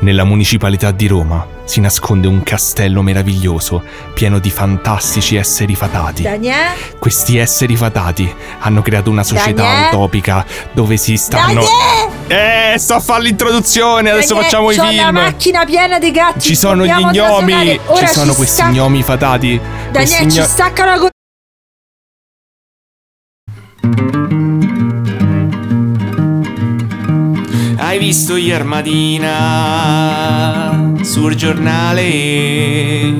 Nella municipalità di Roma si nasconde un castello meraviglioso pieno di fantastici esseri fatati. Daniele? Questi esseri fatati hanno creato una società Daniele? utopica dove si stanno. Daniele! Eh, sto a fare l'introduzione, adesso facciamo i c'ho la film. macchina piena di gatti. Ci sono gli gnomi, ci sono questi sta- gnomi fatati. Daniele, ci gno- staccano la Hai visto ieri mattina sul giornale?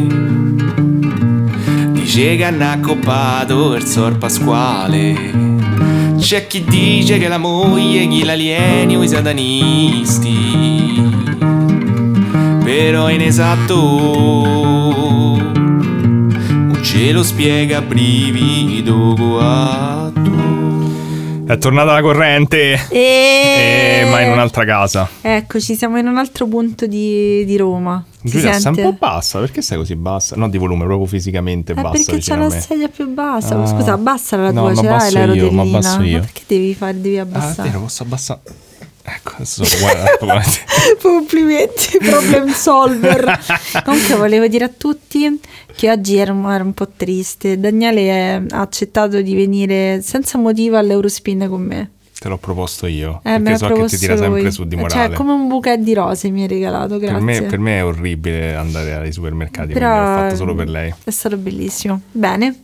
Dice che hanno accoppato il sor Pasquale. C'è chi dice che la moglie chi l'alieni o i satanisti. Però è inesatto. Non ce lo spiega brivido guatto. È tornata la corrente. E... Eh, ma in un'altra casa. Eccoci, siamo in un altro punto di, di Roma. Si Giulia, sta un sente? po' bassa, perché stai così bassa? Non di volume, proprio fisicamente Eh, bassa perché c'è la sedia più bassa. Ah. Scusa, abbassa la No, tua, ma ce l'hai la io, ma rotellina. abbasso io. Ma perché devi fare, devi Ah, è abbassare? vero, posso abbassare. Ecco, sono guarda, guarda. Complimenti, problem solver. Comunque volevo dire a tutti che oggi ero, ero un po' triste. Daniele ha accettato di venire senza motivo all'Eurospin con me. Te l'ho proposto io, Eh, perché so che ti tira sempre lui. su di Cioè, morale. come un bouquet di rose mi hai regalato, per, grazie. me, per me è orribile andare ai supermercati, Però quindi l'ho fatto solo per lei. È stato bellissimo. Bene,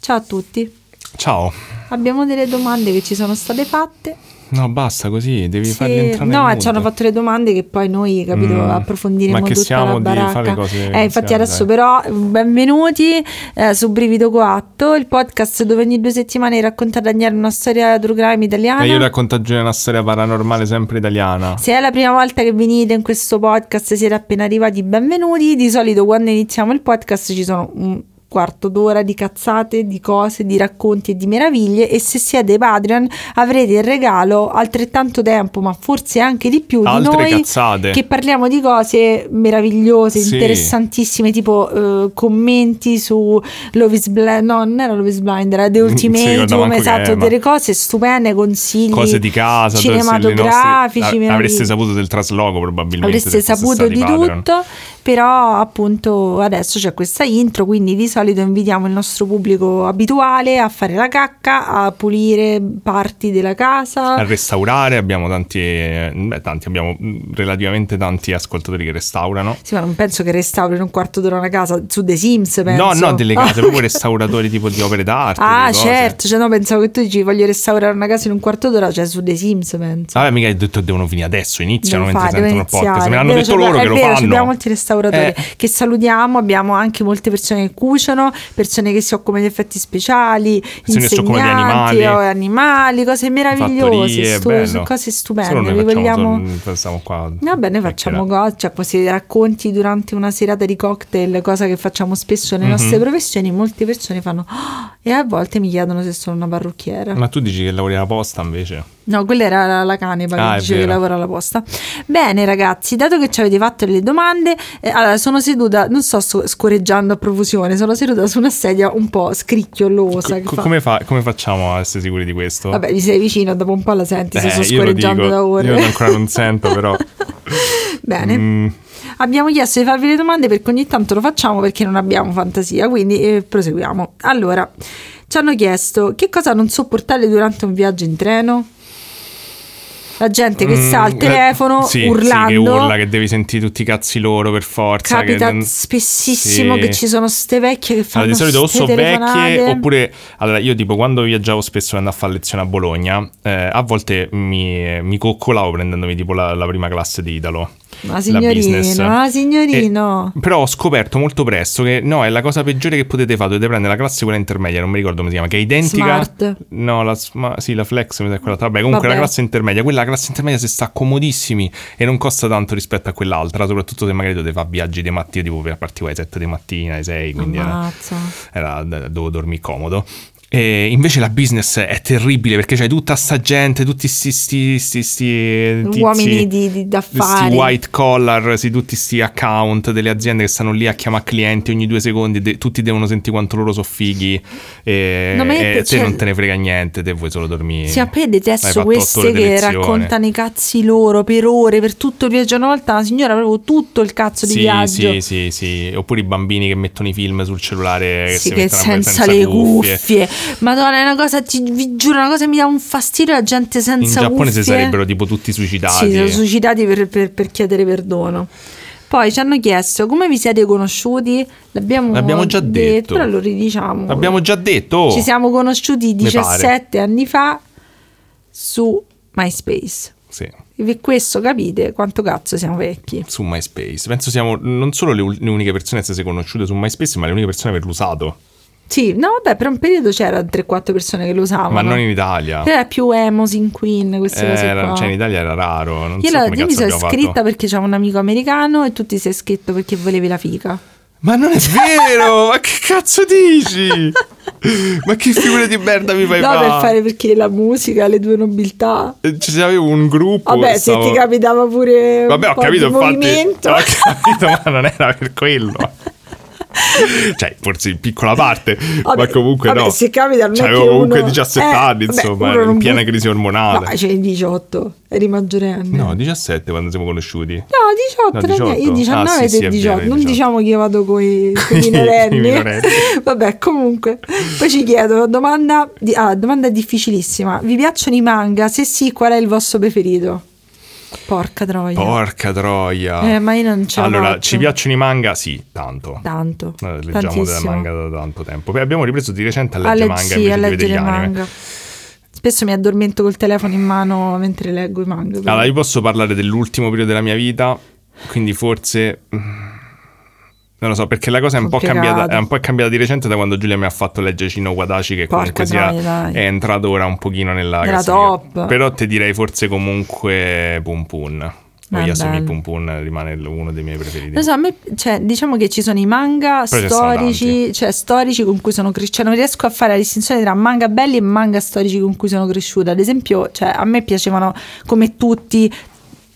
ciao a tutti. Ciao. Abbiamo delle domande che ci sono state fatte. No, basta così, devi Sì, farli entrare no, ci hanno fatto le domande che poi noi, capito, Mm. approfondiremo Ma che tutta siamo la di baracca. fare cose eh, infatti adesso dai. però benvenuti eh, su Brivido Coatto, il podcast dove ogni due settimane racconta Daniele una storia true crime italiana. E io racconto a Giulia una storia paranormale sempre italiana. Se è la prima volta che venite in questo podcast, siete appena arrivati, benvenuti. Di solito quando iniziamo il podcast ci sono un quarto d'ora di cazzate, di cose, di racconti e di meraviglie e se siete Patreon avrete il regalo altrettanto tempo, ma forse anche di più, di Altre noi cazzate. che parliamo di cose meravigliose, Sì. interessantissime, tipo eh, commenti su Love is Blind, no, non era Love is Blind, era The Ultimatum, che esatto, delle cose stupende, consigli Cose di casa, cinematografici, nostre- avreste saputo del trasloco probabilmente. avreste saputo di Patreon. tutto, però appunto adesso c'è questa intro, quindi di solito invitiamo il nostro pubblico abituale a fare la cacca, a pulire parti della casa. A restaurare abbiamo tanti, eh, beh, tanti, abbiamo relativamente tanti ascoltatori che restaurano. Sì, ma non penso che restaurino un quarto d'ora una casa su The Sims, penso. No, no, delle case, proprio restauratori tipo di opere d'arte. Ah, certo, cioè no, pensavo che tu dici voglio restaurare una casa in un quarto d'ora, cioè su The Sims, penso. Vabbè, mica hai detto devono finire adesso, iniziano Devo mentre fare, sentono il podcast. Me l'hanno detto loro che lo vero, fanno. Abbiamo molti restauratori Eh. che salutiamo, abbiamo anche molte persone che cuciono, persone che si occupano di effetti speciali, Persone occupano di insegnanti, animali. o animali, cose meravigliose, stu- cose Solo stupende. noi Vi facciamo, vogliamo... solo- stiamo qua. Vabbè, noi facciamo cose, cioè questi racconti durante una serata di cocktail, cosa che facciamo spesso nelle Mhm. nostre professioni, molte persone fanno "Ah", e a volte mi chiedono se sono una parrucchiera. Ma tu dici che lavori alla posta invece? No, quella era la, la canepa Ah, che lavora alla posta. Bene, ragazzi, dato che ci avete fatto le domande, eh, allora sono seduta, non sto so- scorreggiando a profusione, sono seduta su una sedia un po' scricchiolosa. Co- fa- come, fa- come facciamo a essere sicuri di questo? Vabbè, gli sei vicino, dopo un po' la senti se Eh, sto scorreggiando dico, da ore. Io ancora non sento, però. Bene. Mm, Abbiamo chiesto di farvi le domande perché ogni tanto lo facciamo perché non abbiamo fantasia, quindi eh, proseguiamo. Allora, ci hanno chiesto che cosa non sopportate durante un viaggio in treno? La gente che mm, sta al eh, telefono sì, urlando. Sì, che urla, che devi sentire tutti i cazzi loro per forza. Capita che spessissimo sì. che ci sono ste vecchie che fanno Allora, di solito o sono vecchie oppure allora io tipo quando viaggiavo spesso per andare a fare lezione a Bologna eh, a volte mi, mi coccolavo prendendomi tipo la, la prima classe di Italo Ma signorino, ma signorino. E- però ho scoperto molto presto che no, è la cosa peggiore che potete fare. Dovete prendere la classe quella intermedia, non mi ricordo come si chiama, che è identica. Smart. No, la, sma- sì, la flex, mi sa quella. Vabbè, comunque Vabbè. la classe intermedia. Quella classe intermedia si sta comodissimi e non costa tanto rispetto a quell'altra. Soprattutto se magari dovete fare viaggi di mattina, tipo per partivo alle 7 di mattina, alle 6, quindi era, era, dovevo dormire comodo. E invece la business è terribile perché c'hai tutta sta gente, tutti sti, sti, sti, sti tizi, Uomini di, di, d'affari. Questi white collar, sì, tutti sti account delle aziende che stanno lì a chiamare clienti ogni due secondi, de- tutti devono sentire quanto loro sono fighi e, No, e te cioè- non te ne frega niente, te vuoi solo dormire. Sì, a me Hai detesto fatto otto queste che raccontano i cazzi loro per ore, per tutto il viaggio. Una volta una signora avevo tutto il cazzo di Sì, viaggio. sì, sì, sì, oppure i bambini che mettono i film sul cellulare che Sì, si che mettono a- senza, le cuffie. Madonna, è una cosa, ti, vi giuro, una cosa mi dà un fastidio la gente In senza Giappone si sarebbero tipo tutti suicidati. Sì, sono suicidati per, per- per chiedere perdono. Poi ci hanno chiesto come vi siete conosciuti. L'abbiamo, L'abbiamo già detto. Però lo ridiciamo. Abbiamo già detto. Ci siamo conosciuti Mi pare. 17 anni fa su MySpace. Sì, E per questo capite quanto cazzo siamo vecchi. su MySpace. Penso siamo non solo le, uniche persone a essersi conosciute su MySpace, ma le uniche persone a averlo usato. Sì, no, vabbè, per un periodo c'erano 3-4 persone che lo usavano. Ma non in Italia. Era più Emosin Queen, queste cose Era- qua. cioè in Italia era raro. Non io so la- io mi sono iscritta fatto. perché c'era un amico americano e tu ti sei iscritto perché volevi la fica. Ma non è vero! ma che cazzo dici? ma che figura di merda mi fai No, fare? per fare perché la musica, le due nobiltà. Eh, Ci avevo un gruppo. Vabbè, stavo- se ti capitava pure Vabbè, un ho capito, infatti. movimento. Ho capito, ma non era per quello. cioè, forse in piccola parte, Vabbè, ma comunque vabbè, no. se capita non è C'avevo che comunque uno- 17 eh, anni, vabbè, insomma, uno in piena può- crisi ormonale. No, c'hai 18, eri maggiorenne. No, 17 quando siamo conosciuti. No, 18, No, non è- 18. io 19 Ah, sì, e sì, te è 18. vero, non 18. diciamo che io vado con i I minorenni. minorenni. Vabbè, comunque. Poi ci chiedo, domanda, di- ah, domanda difficilissima. Vi piacciono i manga? Se sì, qual è il vostro preferito? Porca troia. Porca troia. Eh, ma io non ce la allora, faccio. ci piacciono i manga? Sì, tanto. Tanto. Noi leggiamo dei manga da tanto tempo. Poi abbiamo ripreso di recente a leggere le- manga sì, invece a leggere manga. Spesso mi addormento col telefono in mano mentre leggo i manga. quindi- Allora, io posso parlare dell'ultimo periodo della mia vita, quindi forse... Non lo so, perché la cosa è un, po cambiata, è un po' cambiata di recente da quando Giulia mi ha fatto leggere Cino Wadaci, che Porca comunque sia, dai. è entrato ora un pochino nella Nella top. Però ti direi forse comunque Pum Pum. Ah, Oyasumi bello. Pum Pum rimane uno dei miei preferiti. Non so, a me, cioè, diciamo che ci sono i manga Però storici, cioè storici con cui sono cresciuta. Cioè, non riesco a fare la distinzione tra manga belli e manga storici con cui sono cresciuta. Ad esempio, cioè, a me piacevano come tutti.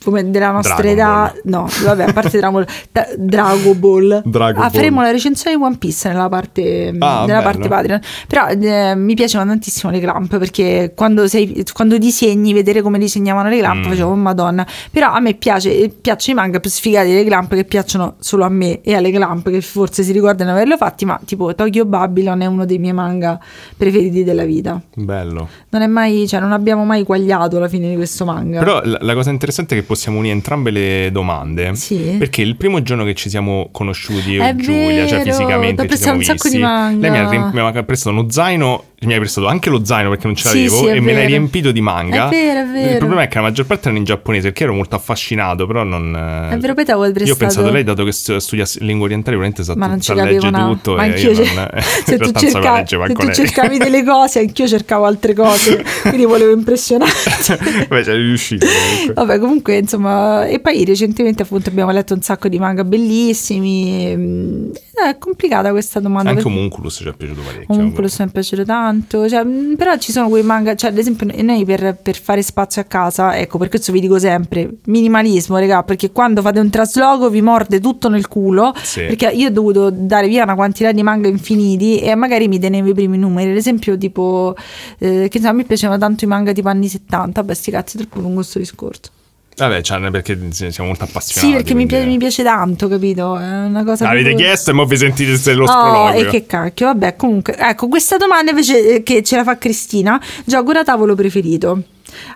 Come della nostra Dragon età, no, vabbè, a parte Dragon Ball, da- Dragon Ball. Dragon faremo la recensione di One Piece nella parte, Ah, nella parte Patreon. Però eh, mi piacevano tantissimo le clamp perché quando, sei, quando disegni, vedere come disegnavano le clamp, Mm. facevo, oh madonna. Però a me piace, piacciono i manga più sfigati delle clamp che piacciono solo a me e alle clamp che forse si ricordano di averlo fatti, ma tipo Tokyo Babylon è uno dei miei manga preferiti della vita. Bello. Non è mai, cioè non abbiamo mai quagliato alla fine di questo manga. Però la, la cosa interessante è che possiamo unire entrambe le domande. Sì. Perché il primo giorno che ci siamo conosciuti io È e Giulia, cioè vero, fisicamente t'ho ci siamo visti, lei mi ha, rim- mi ha prestato uno zaino, mi hai prestato anche lo zaino perché non ce Sì, l'avevo sì, è e me l'hai vero. riempito di manga. È vero, è vero. Il problema è che la maggior parte erano in giapponese perché ero molto affascinato, però non... È vero, poi ti avevo Io ho prestato- pensato lei, dato che stu- studia lingua orientale, probabilmente sa, ma non sa capivo legge una- tutto ma e anch'io io cer- non, se, tu cerca- se tu cercavi delle cose anch'io cercavo altre cose quindi volevo impressionare Beh, c'è riuscito comunque. vabbè comunque insomma e poi recentemente appunto abbiamo letto un sacco di manga bellissimi mm, è complicata questa domanda Anche perché- Homunculus ci è piaciuto parecchio. Homunculus mi è piaciuto tanto, cioè, mh, però ci sono quei manga, cioè ad esempio noi per, per fare spazio a casa, ecco per questo vi dico sempre, minimalismo regà, perché quando fate un trasloco vi morde tutto nel culo, Sì. perché io ho dovuto dare via una quantità di manga infiniti e magari mi tenevo i primi numeri, ad esempio tipo, eh, che so, a me piacevano tanto i manga tipo anni 70, vabbè sti cazzi, è troppo lungo sto discorso. Vabbè, cioè, perché siamo molto appassionati. Sì, perché mi quindi- piace, mi piace tanto, capito? È una cosa Avete proprio- chiesto e mo vi sentite se lo Oh, sproloquio. e che cacchio, vabbè, comunque, ecco, questa domanda invece eh, che ce la fa Cristina, gioco da tavolo preferito.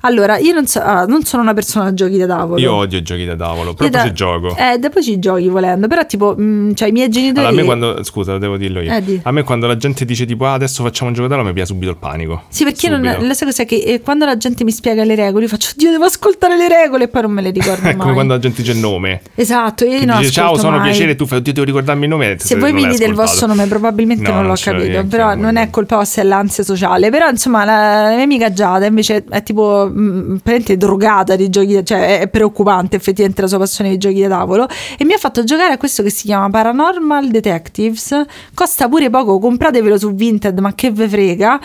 Allora, io non, so, ah, non sono una persona da giochi da tavolo. Io odio i giochi da tavolo, però da- ci gioco. Eh, dopo ci giochi volendo, però tipo, mh, cioè i miei genitori... Allora, a me quando, scusa, devo dirlo io. Eh, di. A me quando la gente dice tipo ah, adesso facciamo un gioco da tavolo mi piace subito il panico. Sì, perché non, la sai cos'è che eh, quando la gente mi spiega le regole, io faccio, Dio, devo ascoltare le regole e poi non me le ricordo È mai. come quando la gente dice il nome. Esatto, io non dice ciao, sono mai. piacere, tu fai oddio, devo ricordarmi il nome. Se voi mi dite il vostro nome, probabilmente No, non l'ho non capito. Però non è colpa vostra, è l'ansia sociale. Però, insomma, la, la mia amica Giada invece è tipo mh, praticamente drogata di giochi, cioè è preoccupante effettivamente la sua passione di giochi da tavolo e mi ha fatto giocare a questo che si chiama Paranormal Detectives, costa pure poco, compratevelo su Vinted, ma che ve frega,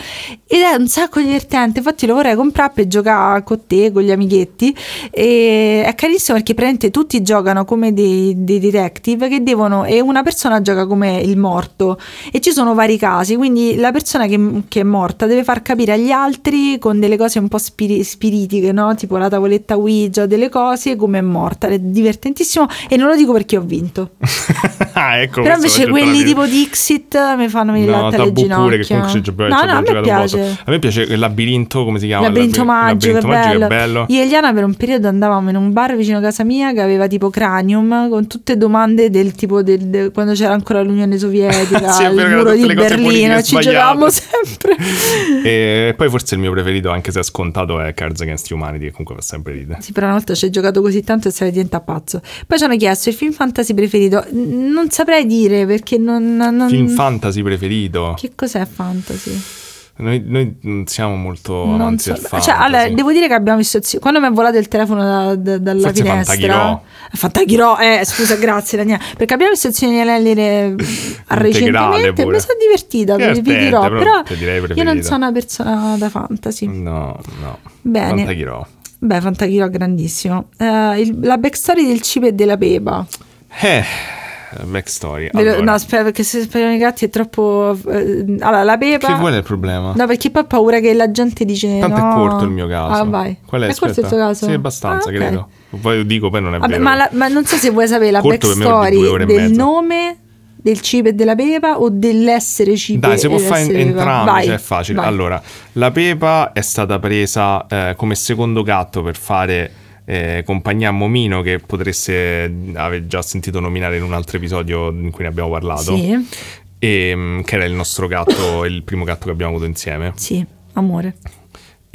ed è un sacco divertente, infatti lo vorrei comprare per giocare con te, con gli amichetti, e è carissimo perché praticamente tutti giocano come dei, dei detective che devono, e una persona gioca come il morto, e ci sono vari casi, quindi la persona che, che è morta deve far capire agli altri con delle cose un po' spiri- spiritiche, no? tipo la tavoletta Ouija, delle cose, come è morta, è divertentissimo e non lo dico perché ho vinto. ah, ecco, Però invece quelli tipo Dixit mi fanno venire No, latte alle ginocchia. pure che no, no, a me piace. A me piace il labirinto, come si chiama? Labirinto Il labi- magico, labirinto magico bello. è bello. Io e Eliana per un periodo andavamo in un bar vicino a casa mia che aveva tipo Cranium con tutte domande del tipo del, del- quando c'era ancora l'Unione Sovietica, Sì, il muro di Berlino, ci giocavamo sempre. E poi forse il mio preferito, anche se è scontato, è Cards Against Humanity, che comunque fa sempre ridere. Sì, però una volta ci hai giocato così tanto e sei diventato pazzo. Poi ci hanno chiesto il film fantasy preferito. Non saprei dire perché non. non- Film fantasy preferito. Che cos'è fantasy? Noi, noi non siamo molto Non amanti so. Cioè, fantasy. allora, devo dire che abbiamo visto. Quando mi è volato il telefono da- da- dalla Forse finestra. Fantaghirò. Fantaghirò, eh, scusa, grazie Daniele. Perché abbiamo visto il Signore degli Anelli re- recentemente. pure. Mi sono divertita, vi, dirò. però Però io non sono una persona da fantasy. No, no. Bene. Fantaghirò. Beh, Fantaghirò grandissimo. Eh, il- la backstory del cibo e della pepa. Eh, backstory. Ve lo- Allora, No, aspetta, perché se speriamo i gatti è troppo. eh, allora, la pepa. che vuole il problema? No, perché poi ho paura che la gente dice. Tanto no. è corto il mio caso. Ah, vai. Qual è? è corto il tuo caso? Sì, abbastanza, Ah, ok. credo. Poi dico, poi non è Vabbè, vero. ma, la- ma non so se vuoi sapere la Corto backstory del nome del cibo e della pepa o dell'essere cibo Dai, si può fare entrambi, Vai, cioè è facile. vai. Allora, la pepa è stata presa eh, come secondo gatto per fare eh, compagnia Momino, che potreste aver già sentito nominare in un altro episodio in cui ne abbiamo parlato. Sì, E, mm, che era il nostro gatto, il primo gatto che abbiamo avuto insieme. sì, amore.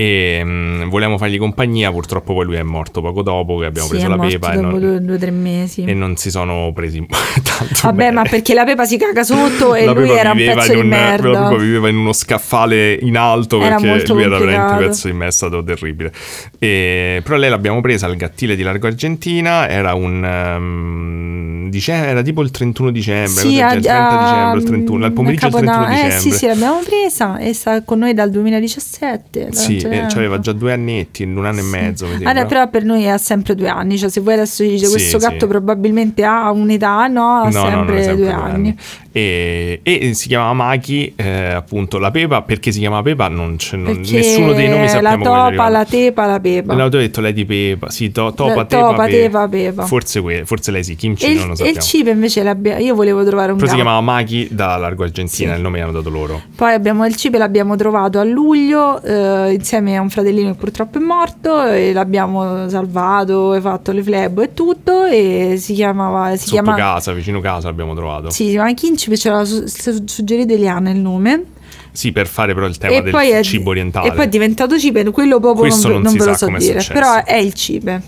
E mm, volevamo fargli compagnia, purtroppo poi lui è morto poco dopo che abbiamo sì, preso la pepa e non, due, due tre mesi. e non si sono presi tanto Vabbè, bene. ma perché la pepa si caga sotto e La lui era un pezzo in di un- merda. La Pepa viveva in uno scaffale in alto Era perché molto lui era veramente un pezzo di me, è stato terribile. E- però lei l'abbiamo presa al Gattile di Largo Argentina, era un ehm, dice- era tipo il 31 dicembre, Sì, a- il 30 a- dicembre, il 31, al pomeriggio del 31 Capodanno. dicembre. Eh sì, sì, l'abbiamo presa e sta con noi dal 2017. da Sì, tanto e tempo. aveva già due annetti, un anno e Sì. mezzo. Mi sembra. Allora, però per noi ha sempre due anni, cioè se voi adesso dice Sì, questo gatto probabilmente ha un'età, no, ha No, no, sempre, è sempre due anni. E, e si chiamava Maki, eh, appunto la Pepa, perché si chiama Pepa non c'è, non- nessuno dei nomi la sappiamo come topa, la tepa, la pepa. No, ho detto lei di Pepa, sì, to- topa, La tepa, topa, pepa. Forse, que- forse lei sì, Kimchi e, non lo il, e il sappiamo. cibo invece l'abbia- io volevo trovare un Però si gatto. chiamava Maki da Largo Argentina, il nome che hanno dato loro. Poi abbiamo il cibo e l'abbiamo trovato a luglio eh, insieme a un fratellino che purtroppo è morto e l'abbiamo salvato, e fatto le flebo e tutto e si chiamava si Sotto chiama casa, vicino casa l'abbiamo trovato. sì, si chiama Kinchip, ce l'ha su- su- suggerito Eliana il nome Sì, per fare però il tema e del è, cibo orientale. e poi è diventato cibo quello proprio Questo non, non non ve lo so dire però è il cibo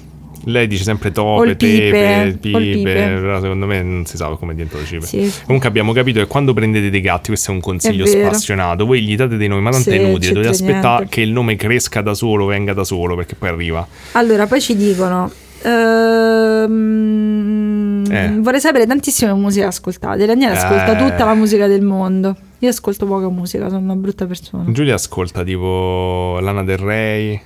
Lei dice sempre tope, tepe, pipe, pipe. secondo me non si sa come è diventato cibo. Sì. Comunque abbiamo capito che quando prendete dei gatti, questo è un consiglio È spassionato, voi gli date dei nomi, ma tanto Sì, è inutile, dovete aspettare che il nome cresca da solo, venga da solo, perché poi arriva. allora poi ci dicono ehm, Eh. vorrei sapere tantissime musiche ascoltate Daniele ascolta Eh. tutta la musica del mondo io ascolto poca musica sono una brutta persona Giulia ascolta tipo Lana Del Rey.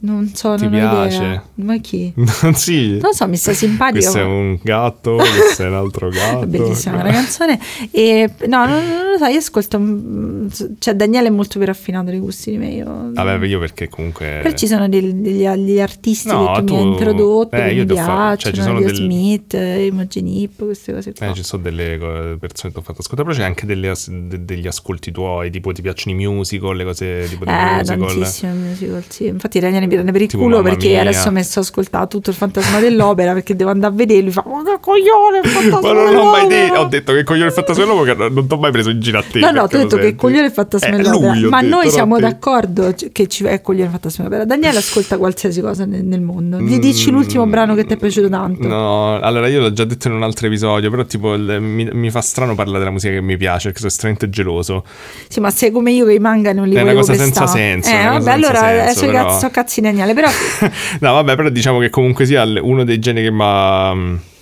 Non so Ti non piace? idea ma chi? sì. non so mi sta simpatico Questo è un gatto, questo è un altro gatto. Bellissima la canzone. E, no, non, non lo so, io ascolto. mm, Cioè, Daniele è molto più raffinato dei gusti di me. Io, Vabbè, io perché comunque... Però ci sono degli, degli- degli artisti No, che tu, mi hai introdotto, eh, che mi piacciono, cioè, ci sono del- Smith, Imogen Heap, queste cose qua. Eh, ci sono delle persone che ti ho fatto ascoltare, però c'è anche delle de- degli ascolti tuoi, tipo ti piacciono i musical, le cose tipo di Eh, musical. tantissimo musical, sì. Infatti Daniele mi prende per il Tipo culo perché Mia. adesso ho messo a ascoltare tutto il fantasma dell'opera perché devo andare a vederlo. Fa, ma che coglione il fantasma Ma non l'ho mai dell'opera!" detto, ho detto che coglione il fantasma dell'uomo che non ti ho mai preso in giro a te. No, no, hai lo detto che coglione il fantasma Eh, dell'opera. lui, ho Ma detto, noi no, siamo d'accordo che ci è coglione il fantasma dell'opera. Daniele ascolta qualsiasi cosa nel, nel mondo. Gli dici Mm, l'ultimo brano che ti è piaciuto tanto. No, allora io l'ho già detto in un altro episodio, però tipo il- mi, mi fa strano parlare della musica che mi piace, perché sono estremamente geloso. Sì, ma sei come io che i manga non li È una volevo cosa senza pestare. senso, Eh, è una vabbè, cosa senza allora senso, eh, però. cazzo, cazzi Daniele, però... no, vabbè, però diciamo che comunque sia uno dei generi che mi ha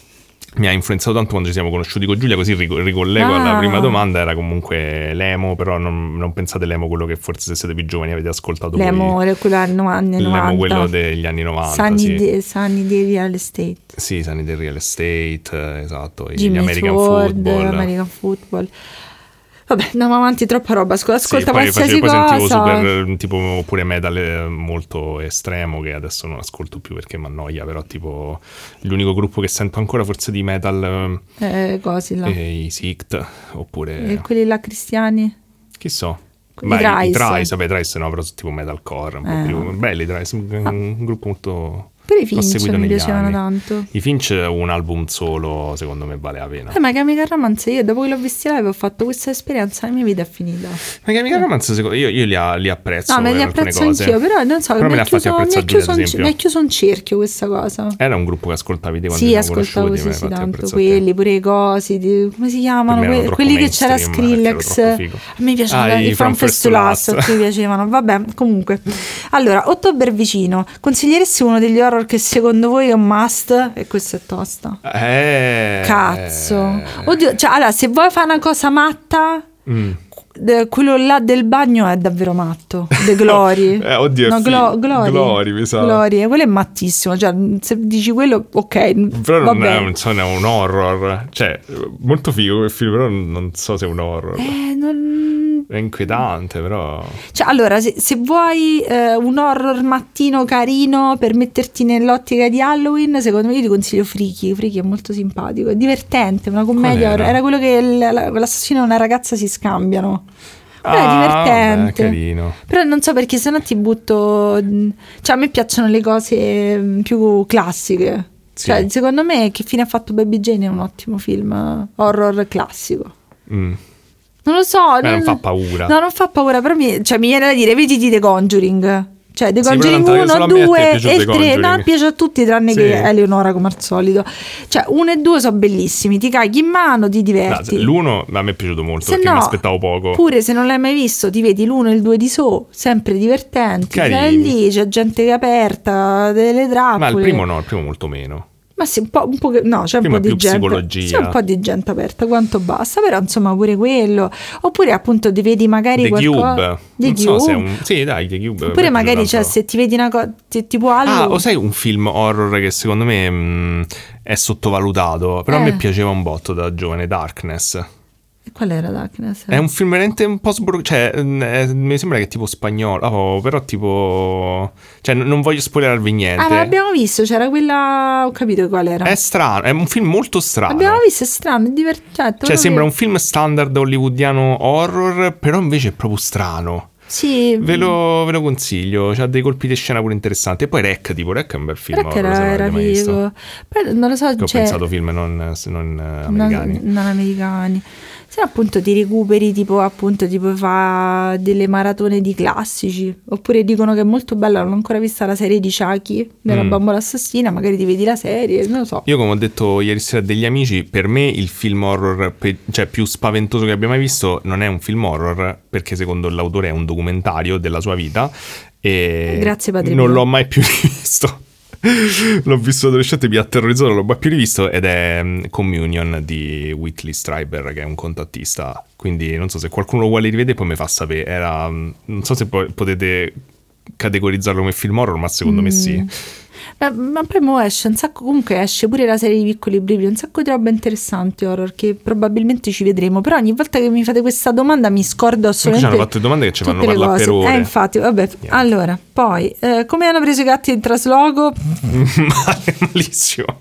mi ha influenzato tanto quando ci siamo conosciuti con Giulia, così ricollego ah. alla prima domanda, era comunque l'emo, però non, non, pensate l'emo quello che forse se siete più giovani avete ascoltato L'emo, voi. quello anni 90. L'emo quello degli anni 90, Sunny, sì. di, Sunny di Real Estate. Sì, Sunny di Real Estate, esatto, Jimmy gli American Ford, Football. American Football. Vabbè, andiamo avanti, troppa roba. Ascolta sì, qualsiasi poi cosa. sentivo super, tipo, oppure metal eh, molto estremo che adesso non ascolto più perché mi annoia, però tipo l'unico gruppo che sento ancora forse di metal eh, cosi là. è i Sict, oppure... E quelli là cristiani? Chi so? I Trice. I Trice, vabbè, Trice no, però sono tipo metalcore, un po' Eh. più belli i Trice, un, Ah. un gruppo molto... Pure i Finch mi piacevano anni. tanto. I Finch un album solo, secondo me vale la pena. Eh, ma Chemical Romance, io dopo che l'ho visti live ho fatto questa esperienza, la mia vita è finita. Ma che mica romance, secondo io, io li, a- li apprezzo No, me li apprezzo cose. anch'io, però non so, Però mi, me ha li ha fatti chiuso, mi, ha chiuso un, mi ha chiuso un cerchio questa cosa. Era un gruppo che ascoltavi te quando Sì, ascoltavo conosciuti, sì, tanto quelli, pure i cosi, di- come si chiamano? Que- quelli che c'era Skrillex. A me piacevano Ah, i From First to Last. mi piacevano. Vabbè, comunque. Allora, ottobre vicino, consiglieresti uno degli horror che secondo voi è un must? E questo è tosta. Eh... Cazzo. Oddio, cioè, allora, se vuoi fare una cosa matta, Mm. Quello là del bagno è davvero matto. The Glory. Eh, oddio, no, Glo- Glory. Glory, mi sa. Glory, quello è mattissimo. Cioè, se dici quello, ok. Però non è, un, non è un horror. Cioè, molto figo quel film, però non so se è un horror. Eh, non... È inquietante, però... Cioè, allora, se, se vuoi eh, un horror mattino carino per metterti nell'ottica di Halloween, secondo me io ti consiglio Freaky. Freaky è molto simpatico, è divertente, una commedia. Era? Era quello che l- la- l'assassino e una ragazza si scambiano. Però è Ah, divertente. vabbè, carino. Però non so perché sennò ti butto. Cioè, a me piacciono le cose mm, più classiche. Sì. Cioè, secondo me, che fine ha fatto Baby Jane è un ottimo film horror classico. Mm. Non lo so. Beh, non fa paura. No, non fa paura, però mi, cioè, mi viene da dire, vediti The Conjuring. Cioè, The Conjuring però tanto che solo 1, a me a te è 2 piaciuto e The 3. Conjuring. No, piace a tutti tranne Sì. che Eleonora come al solito. Cioè, 1 e 2 sono bellissimi, ti caghi in mano, ti diverti. L'uno a me è piaciuto molto Se perché no, mi aspettavo poco. Pure se non l'hai mai visto, ti vedi l'1 e il 2 di So, sempre divertenti. Carini. Sei lì, c'è gente che è aperta, delle trappole. Ma il primo no, il primo molto meno. Ma sì, un po', un po' no, c'è un po' gente. C'è un po' di gente aperta, quanto basta, però insomma pure quello. Oppure appunto ti vedi magari The qualcosa. Cube. The non so Cube. un... Sì, dai, The Cube. Oppure magari cioè, se ti vedi una cosa tipo Ah, Halloween. o sai un film horror che secondo me mh, è sottovalutato, però a Eh. me piaceva un botto da giovane, Darkness. Qual era Darkness? È un film veramente un po' sbro... cioè, è- mi sembra che è tipo spagnolo, oh, però tipo... Cioè, non voglio spoilerarvi niente. Ah, ma l'abbiamo visto, c'era quella. Ho capito qual era. È strano, è un film molto strano. L'abbiamo visto, è strano, è divertente. Cioè, sembra un film standard hollywoodiano horror, però invece è proprio strano. Sì, Ve lo, ve lo consiglio, c'ha dei colpi di scena pure interessanti. E poi Rec, tipo Rec è un bel film che horror, se era, non era figo. Però non lo so, Che ho cioè, pensato film non, non, eh, non- americani. non americani. Se no, appunto ti recuperi, tipo appunto tipo fa delle maratone di classici. Oppure dicono che è molto bella, non ho ancora vista la serie di Chucky, della Mm. bambola assassina, magari ti vedi la serie, non lo so. Io, come ho detto ieri sera degli amici, per me il film horror pe- cioè, più spaventoso che abbia mai visto non è un film horror, perché secondo l'autore è un documentario della sua vita. E Grazie, Non l'ho mai più rivisto. l'ho visto adolescente, mi ha terrorizzato, l'ho mai più rivisto. Ed è mm, Communion di Whitley Strieber, che è un contattista. Quindi non so se qualcuno lo vuole rivedere, poi mi fa sapere. Era, mm, non so se poi potete categorizzarlo come film horror, ma secondo me sì. Ma, ma poi mo esce un sacco, comunque esce pure la serie di piccoli brividi, un sacco di roba interessante horror che probabilmente ci vedremo. Però ogni volta che mi fate questa domanda mi scordo qui ci assolutamente. hanno fatto domande che ci fanno parlare per ore. Eh, infatti, vabbè. Allora, poi, eh, come hanno preso i gatti in trasloco? Malissimo.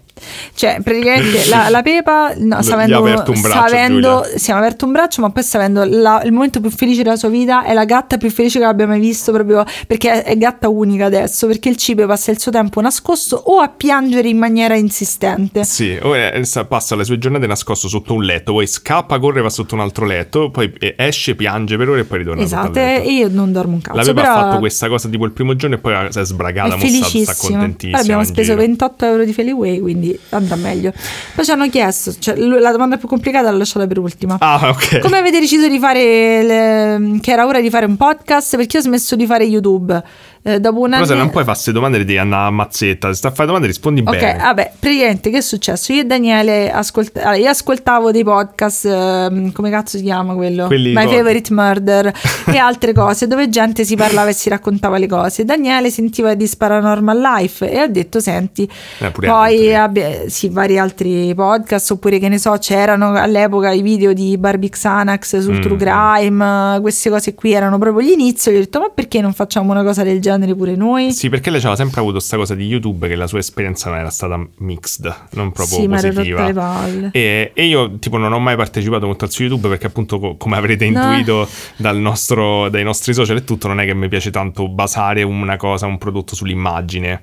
Cioè, praticamente la, la Pepa no, sta ha avendo, aperto un braccio, avendo si è aperto un braccio, ma poi sta avendo la- il momento più felice della sua vita. È la gatta più felice che abbia mai visto, proprio perché è, è gatta unica adesso. Perché il cibo passa il suo tempo nascosto o a piangere in maniera insistente. Sì, sta- passa le sue giornate nascosto sotto un letto, poi scappa, corre, va sotto un altro letto, poi eh, esce, piange per ore e poi ritorna Esatto, e io non dormo un cazzo. La Pepa però ha fatto questa cosa tipo il primo giorno e poi si è sbragata, è mo sta, sta contentissima. Poi abbiamo speso giro. 28 euro di Feliway, quindi quindi andrà meglio. Poi ci hanno chiesto, cioè, la domanda più complicata l'ho lasciata per ultima. Ah, ok. Come avete deciso di fare, le- che era ora di fare un podcast? Perché ho smesso di fare YouTube. Eh, dopo un Però anno... se non puoi fare queste domande devi andare a mazzetta. Se sta a fare domande rispondi Ok, bene. vabbè, praticamente che è successo? Io e Daniele ascolt- allora, io ascoltavo dei podcast, ehm, come cazzo si chiama quello? Quelli My co- Favorite Murder e altre cose dove gente si parlava e si raccontava le cose. Daniele sentiva di Paranormal Life e ha detto, senti, Eh, poi abbia- sì, vari altri podcast oppure che ne so, c'erano all'epoca i video di Barbie Xanax sul Mm. True Crime, queste cose qui erano proprio gli inizi. Io ho detto, ma perché non facciamo una cosa del genere pure noi? Sì, perché lei aveva sempre avuto questa cosa di YouTube che la sua esperienza non era stata mixed, non proprio Sì, positiva. E, e io tipo non ho mai partecipato molto al su YouTube perché appunto co- come avrete No. intuito dal nostro- dai nostri social e tutto non è che mi piace tanto basare una cosa, un prodotto sull'immagine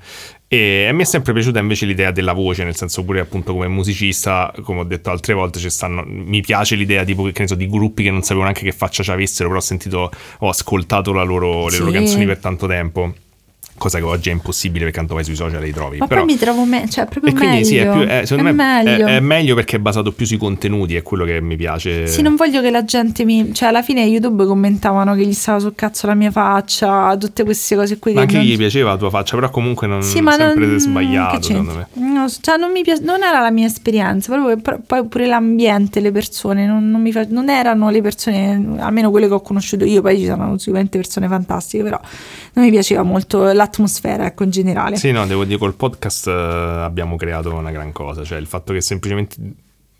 e mi è sempre piaciuta invece l'idea della voce, nel senso pure appunto come musicista, come ho detto altre volte, ci stanno, mi piace l'idea tipo che ne so, di gruppi che non sapevo neanche che faccia ci avessero, però ho sentito, ho ascoltato la loro- le loro canzoni per tanto tempo. Cosa che oggi è impossibile perché tanto vai sui social e li trovi. Ma però... poi mi trovo me- cioè, proprio E quindi meglio. sì, è più, è- secondo È me è- meglio. È, meglio perché è basato più sui contenuti, è quello che mi piace. Sì, non voglio che la gente mi. Cioè, alla fine YouTube commentavano che gli stava sul cazzo la mia faccia, tutte queste cose qui. Ma che anche non- gli piaceva la tua faccia, però comunque non Sì, ma sempre non, sbagliato, secondo me. No, cioè, non, mi piace, non era la mia esperienza, proprio, però- poi pure l'ambiente, le persone, non, non mi fa- non erano le persone, almeno quelle che ho conosciuto io, poi ci sono sicuramente persone fantastiche, però non mi piaceva molto l'atmosfera, ecco, in generale. Sì, no, devo dire, col podcast eh, abbiamo creato una gran cosa, cioè il fatto che semplicemente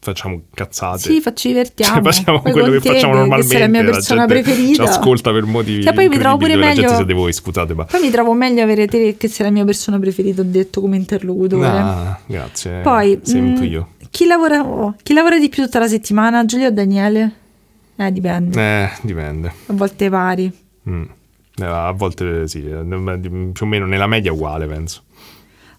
facciamo cazzate. Sì, facci divertiamo. Cioè, facciamo Poi quello che te, facciamo che normalmente. sei la mia la persona gente preferita. Ci ascolta per motivi Cioè, poi mi trovo pure la gente meglio- siete voi, scusate, ma... Poi mi trovo meglio avere te che sei la mia persona preferita, ho detto come interlocutore. Ah, grazie. Poi, Sento mm, io. Chi lavora, oh, chi lavora di più tutta la settimana? Giulio o Daniele? Eh, dipende. Eh, dipende. A volte pari. Mm. Eh, A volte sì, eh, più o meno nella media uguale, penso.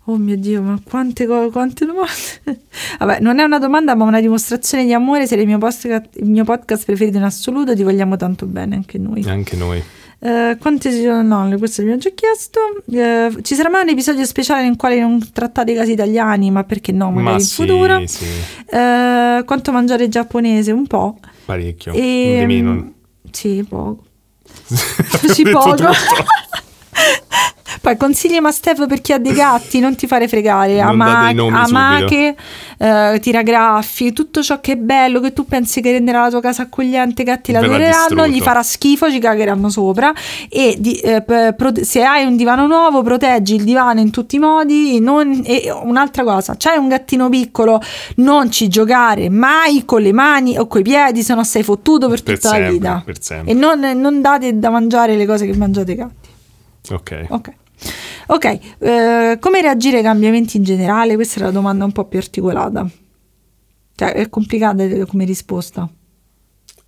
Oh mio Dio, ma quante, quante domande. Vabbè, non è una domanda, ma una dimostrazione di amore. Sei il mio, podcast, il mio podcast preferito in assoluto. Ti vogliamo tanto bene, anche noi. Anche noi. Eh, quante si no, questo l'abbiamo già chiesto. Eh, ci sarà mai un episodio speciale nel quale non trattate i casi italiani? Ma perché no? Magari Ma in sì, futuro. sì, Eh, quanto mangiare giapponese? Un po'. parecchio. E, Di meno. Sì, poco. Ho Sì, detto poco. Poi consigli Mastef per chi ha dei gatti, non ti fare fregare. Ama- i amache, eh, tiragraffi, tutto ciò che è bello, che tu pensi che renderà la tua casa accogliente, i gatti la adoreranno, gli farà schifo, ci cagheranno sopra. E di- eh, p- prote- se hai un divano nuovo, proteggi il divano in tutti i modi. non- e un'altra cosa, c'hai un gattino piccolo, non ci giocare mai con le mani o coi piedi, se no sei fottuto per, Per tutta la sempre, vita. per sempre. E non, non date da mangiare le cose che mangiate ai gatti. Ok. Ok. Ok, eh, come reagire ai cambiamenti in generale? Questa è la domanda un po' più articolata. Cioè, è complicata come risposta.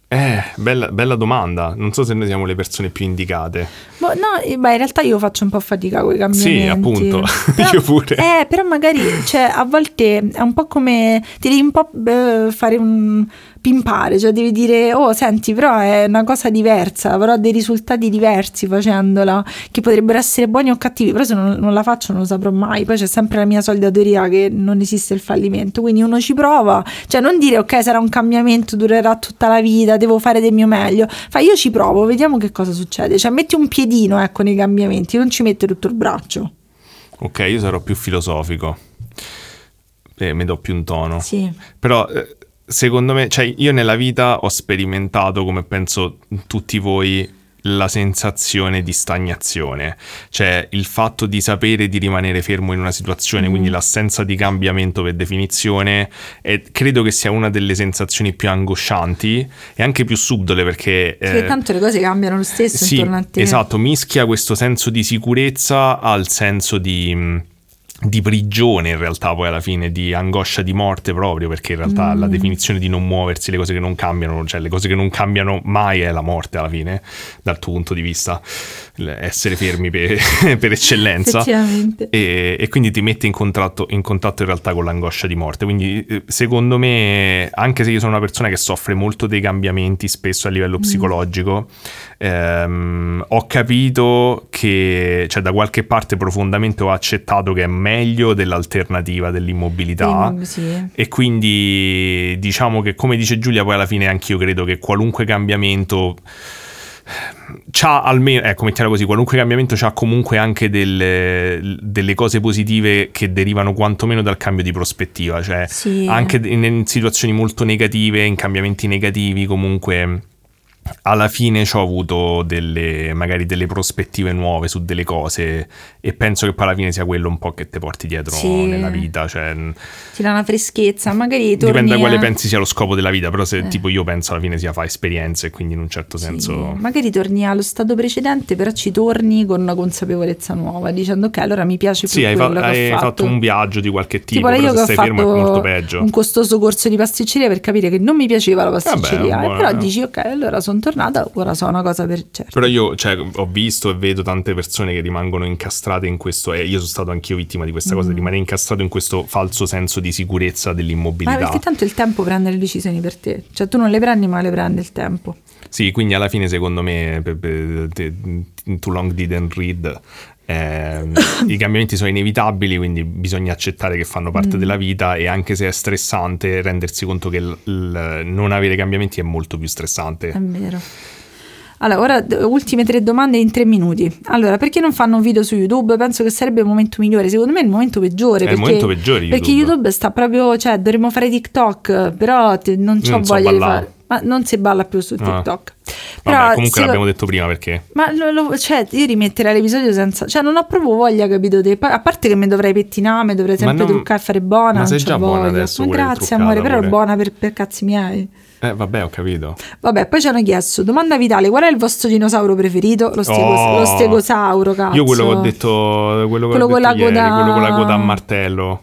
Eh, bella, bella domanda. Non so se noi siamo le persone più indicate. Boh, no, eh, beh, in realtà io faccio un po' fatica con i cambiamenti. Sì, appunto. Però- Io pure. Eh, però magari, cioè, a volte è un po' come ti devi un po' eh, fare un pimpare, cioè devi dire, oh, senti, però è una cosa diversa, ha dei risultati diversi facendola, che potrebbero essere buoni o cattivi, però se non, non la faccio non lo saprò mai. Poi c'è sempre la mia solita teoria che non esiste il fallimento, quindi uno ci prova, cioè non dire, ok, sarà un cambiamento, durerà tutta la vita, devo fare del mio meglio. Fa, io ci provo, vediamo che cosa succede. Cioè, metti un piedino, ecco, nei cambiamenti, non ci mette tutto il braccio. Ok, io sarò più filosofico. E mi do più un tono. Sì. Però eh, secondo me, cioè io nella vita ho sperimentato, come penso tutti voi, la sensazione di stagnazione, cioè il fatto di sapere di rimanere fermo in una situazione, quindi l'assenza di cambiamento per definizione, e credo che sia una delle sensazioni più angoscianti e anche più subdole perché... Perché eh, tanto le cose cambiano lo stesso sì, intorno a te. esatto, mischia questo senso di sicurezza al senso di, mh, di prigione in realtà poi alla fine, di angoscia di morte proprio, perché in realtà Mm. la definizione di non muoversi, le cose che non cambiano, cioè le cose che non cambiano mai è la morte alla fine, dal tuo punto di vista. Essere fermi per, per eccellenza. E, e quindi ti mette in contatto, in contatto in realtà con l'angoscia di morte. Quindi eh, secondo me, anche se io sono una persona che soffre molto dei cambiamenti spesso a livello Mm. psicologico, ehm, ho capito che, cioè da qualche parte profondamente ho accettato che è meglio dell'alternativa dell'immobilità. Quindi, sì. E quindi diciamo che come dice Giulia, poi alla fine anch'io credo che qualunque cambiamento c'ha almeno, ecco, mettiamola così, qualunque cambiamento c'ha comunque anche delle, delle cose positive che derivano quantomeno dal cambio di prospettiva, cioè Sì. anche in, in situazioni molto negative, in cambiamenti negativi, comunque alla fine ci ho avuto delle, magari delle prospettive nuove su delle cose e penso che poi alla fine sia quello un po' che ti porti dietro Sì. nella vita, cioè Ti dà una freschezza, magari torni dipende da quale pensi sia lo scopo della vita, però se Eh. tipo io penso alla fine sia fare esperienze e quindi in un certo Sì, senso... magari torni allo stato precedente, però ci torni con una consapevolezza nuova, dicendo ok, allora mi piace più Sì, hai, fa- quello che hai ho fatto un viaggio di qualche tipo, Tipo io però che se ho stai fermo è fatto molto peggio. un costoso corso di pasticceria per capire che non mi piaceva la pasticceria, Vabbè, eh, buono, però eh. dici ok, allora sono tornata, ora so una cosa per certo. Però io cioè, ho visto e vedo tante persone che rimangono incastrate in questo, e io sono stato anch'io vittima di questa cosa, Mm. di rimanere incastrato in questo falso senso di sicurezza Ma dell'immobilità. perché tanto il tempo prende le decisioni per te, cioè tu non le prendi ma le prende il tempo. Sì, quindi alla fine secondo me Too Long Didn't Read ehm, i cambiamenti sono inevitabili, quindi bisogna accettare che fanno Mm. parte della vita e anche se è stressante rendersi conto che il- il non avere cambiamenti è molto più stressante. È vero. Allora, ora ultime tre domande in tre minuti. Allora, perché non fanno un video su YouTube? Penso che sarebbe il momento migliore. Secondo me è il momento peggiore. È il perché, momento peggiore Perché YouTube. YouTube sta proprio, cioè, dovremmo fare TikTok, però te- non ho non so voglia di fare. Ma non si balla più su Ah. TikTok. Vabbè, Però, comunque secondo- l'abbiamo detto prima perché. Ma lo- lo- cioè, io rimetterei l'episodio senza. Cioè, non ho proprio voglia, capito? Te? Poi, a parte che mi dovrei pettinare, mi dovrei sempre non- truccare e fare buona. ma sei già buona voglia. adesso, Ma grazie, amore, però è buona per, per cazzi miei. Eh, vabbè, ho capito. Vabbè, poi ci hanno chiesto, domanda vitale, qual è il vostro dinosauro preferito? Lo, stego- Oh. lo stegosauro, cazzo. Io quello che ho detto, quello Quello ho con detto la ieri, coda- quello con la coda a martello.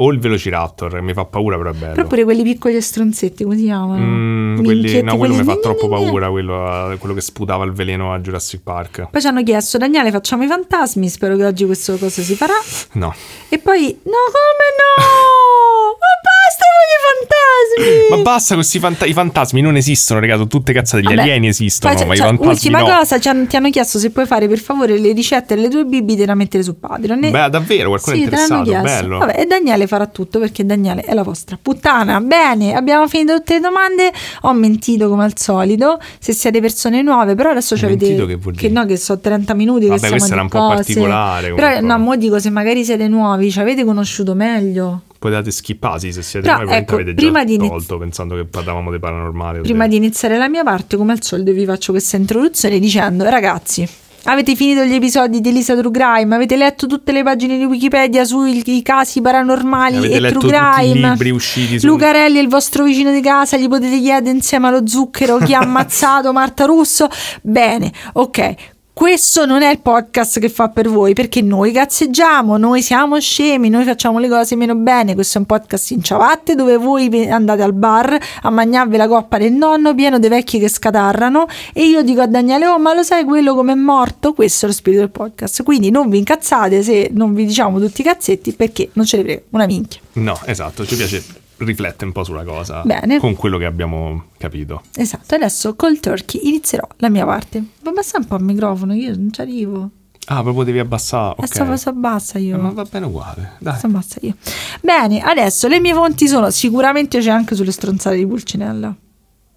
O il Velociraptor, mi fa paura, però è bello. Però pure quelli piccoli e stronzetti, come si chiamano? Mm, quelli, no, quello mi fa troppo paura, quello, quello che sputava il veleno a Jurassic Park. Poi ci hanno chiesto, Daniele, facciamo i fantasmi, spero che oggi questo cosa si farà. No. E poi, no, come no? Ma con i fantasmi! Ma basta questi fanta- i fantasmi, non esistono, raga, sono tutte cazzate, gli Vabbè, alieni esistono, poi ma i c'è- fantasmi Ultima no. cosa, ti hanno chiesto se puoi fare per favore le ricette delle tue bibite da mettere su Patreon. E- Beh, davvero, qualcuno sì, è interessato, bello. Vabbè, e Daniele farà tutto perché Daniele è la vostra puttana. Bene, abbiamo finito tutte le domande. Ho mentito come al solito. Se siete persone nuove, però adesso ci avete. Che vuol dire? no, che so 30 minuti. Vabbè, che questo era un po' cose. particolare, Però no, mo dico se magari siete nuovi, ci avete conosciuto meglio. Potete skippare se siete Però, probabilmente ecco, avete prima già iniz- tolto pensando che parlavamo di paranormale. Prima di iniziare la mia parte, come al solito, vi faccio questa introduzione dicendo: ragazzi. Avete finito gli episodi di Elisa True Crime? Avete letto tutte le pagine di Wikipedia sui casi paranormali Avete e letto True tutti i Crime? libri usciti su- Lucarelli è il vostro vicino di casa, gli potete chiedere insieme allo zucchero chi ha ammazzato Marta Russo. Bene, ok. Questo non è il podcast che fa per voi perché noi cazzeggiamo, noi siamo scemi, noi facciamo le cose meno bene. Questo è un podcast in ciabatte dove voi andate al bar a mangiarvi la coppa del nonno pieno dei vecchi che scatarrano e io dico a Daniele, oh ma lo sai quello come è morto? Questo è lo spirito del podcast. Quindi non vi incazzate se non vi diciamo tutti i cazzetti perché non ce ne frega una minchia. No, esatto, ci piace riflettere un po' sulla cosa Bene. con quello che abbiamo capito. Esatto, adesso col turkey inizierò la mia parte. Ma basta un po' il microfono, io non ci arrivo. Ah, proprio devi abbassare. Adesso okay. abbassa io. Eh, ma va bene uguale. Dai. Adesso abbassa io. Bene, adesso le mie fonti sono sicuramente c'è anche sulle stronzate di Pulcinella.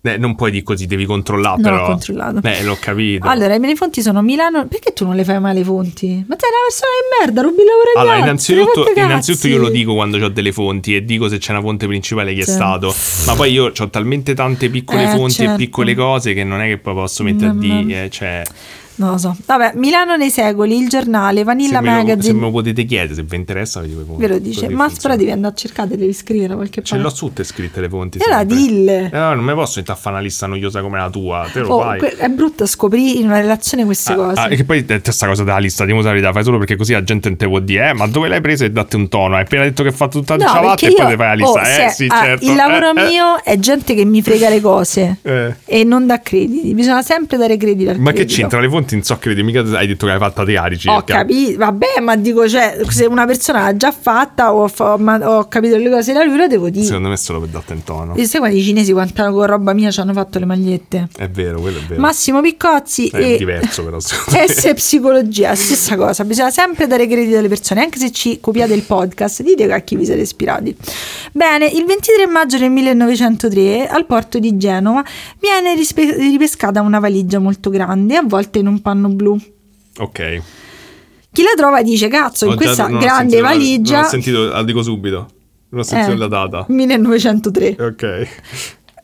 Eh, non puoi dire così, devi controllare. Non però. controllato. Eh, l'ho capito. Allora, le mie fonti sono Milano. Perché tu non le fai mai le fonti? Ma sei una persona di merda, rubi il lavoro Allora, innanzitutto, innanzitutto io lo dico quando ho delle fonti e dico se c'è una fonte principale chi è stato. Ma poi io ho talmente tante piccole Eh, fonti certo. e piccole cose che non è che poi posso mettere a dire. eh, cioè, Non lo so. Vabbè, Milano nei secoli, il giornale, Vanilla se me, lo, se Magazine. me lo potete chiedere, se vi interessa, vi Ve lo dice. Ma però devi andare a cercare, devi scrivere qualche Ce parte. l'ho tutte scritte le fonti. E allora dille. Eh, no, non mi posso mettere a fare una lista noiosa come la tua. Te lo Oh, fai. que- è brutto scoprire in una relazione queste Ah, cose. ah, e che poi eh, questa cosa della lista di la verità fai solo perché così la gente non te può dire eh ma dove l'hai presa e date un tono hai appena detto che hai fatto tutta la No, ciabatta e poi ti fai la lista oh, eh sì ah, certo il lavoro eh, eh. mio è gente che mi frega le cose Eh. e non dà crediti. Bisogna sempre dare crediti al ma che credito. c'entra le fonti non so credi, mica hai detto che hai fatto a te ricerca. Ho capito, vabbè, ma dico, cioè, se una persona l'ha già fatta o ho, ho capito le cose da lui, lo devo dire. Secondo me solo per dare in tono. E sai quando i cinesi quanta con roba mia ci hanno fatto le magliette? È vero, quello è vero. Massimo Piccozzi è e diverso però. secondo me. S psicologia, stessa cosa, bisogna sempre dare credito alle persone, anche se ci copiate il podcast, dite a chi vi siete ispirati. Bene, il 23 maggio del 1903 al porto di Genova viene rispe- ripescata una valigia molto grande, avvolta in un panno blu. Ok. Chi la trova dice, cazzo, in Ho già- questa ho grande sentito valigia... Non ho sentito, la dico subito. Non ho sentito Eh, la data. 1903. Ok.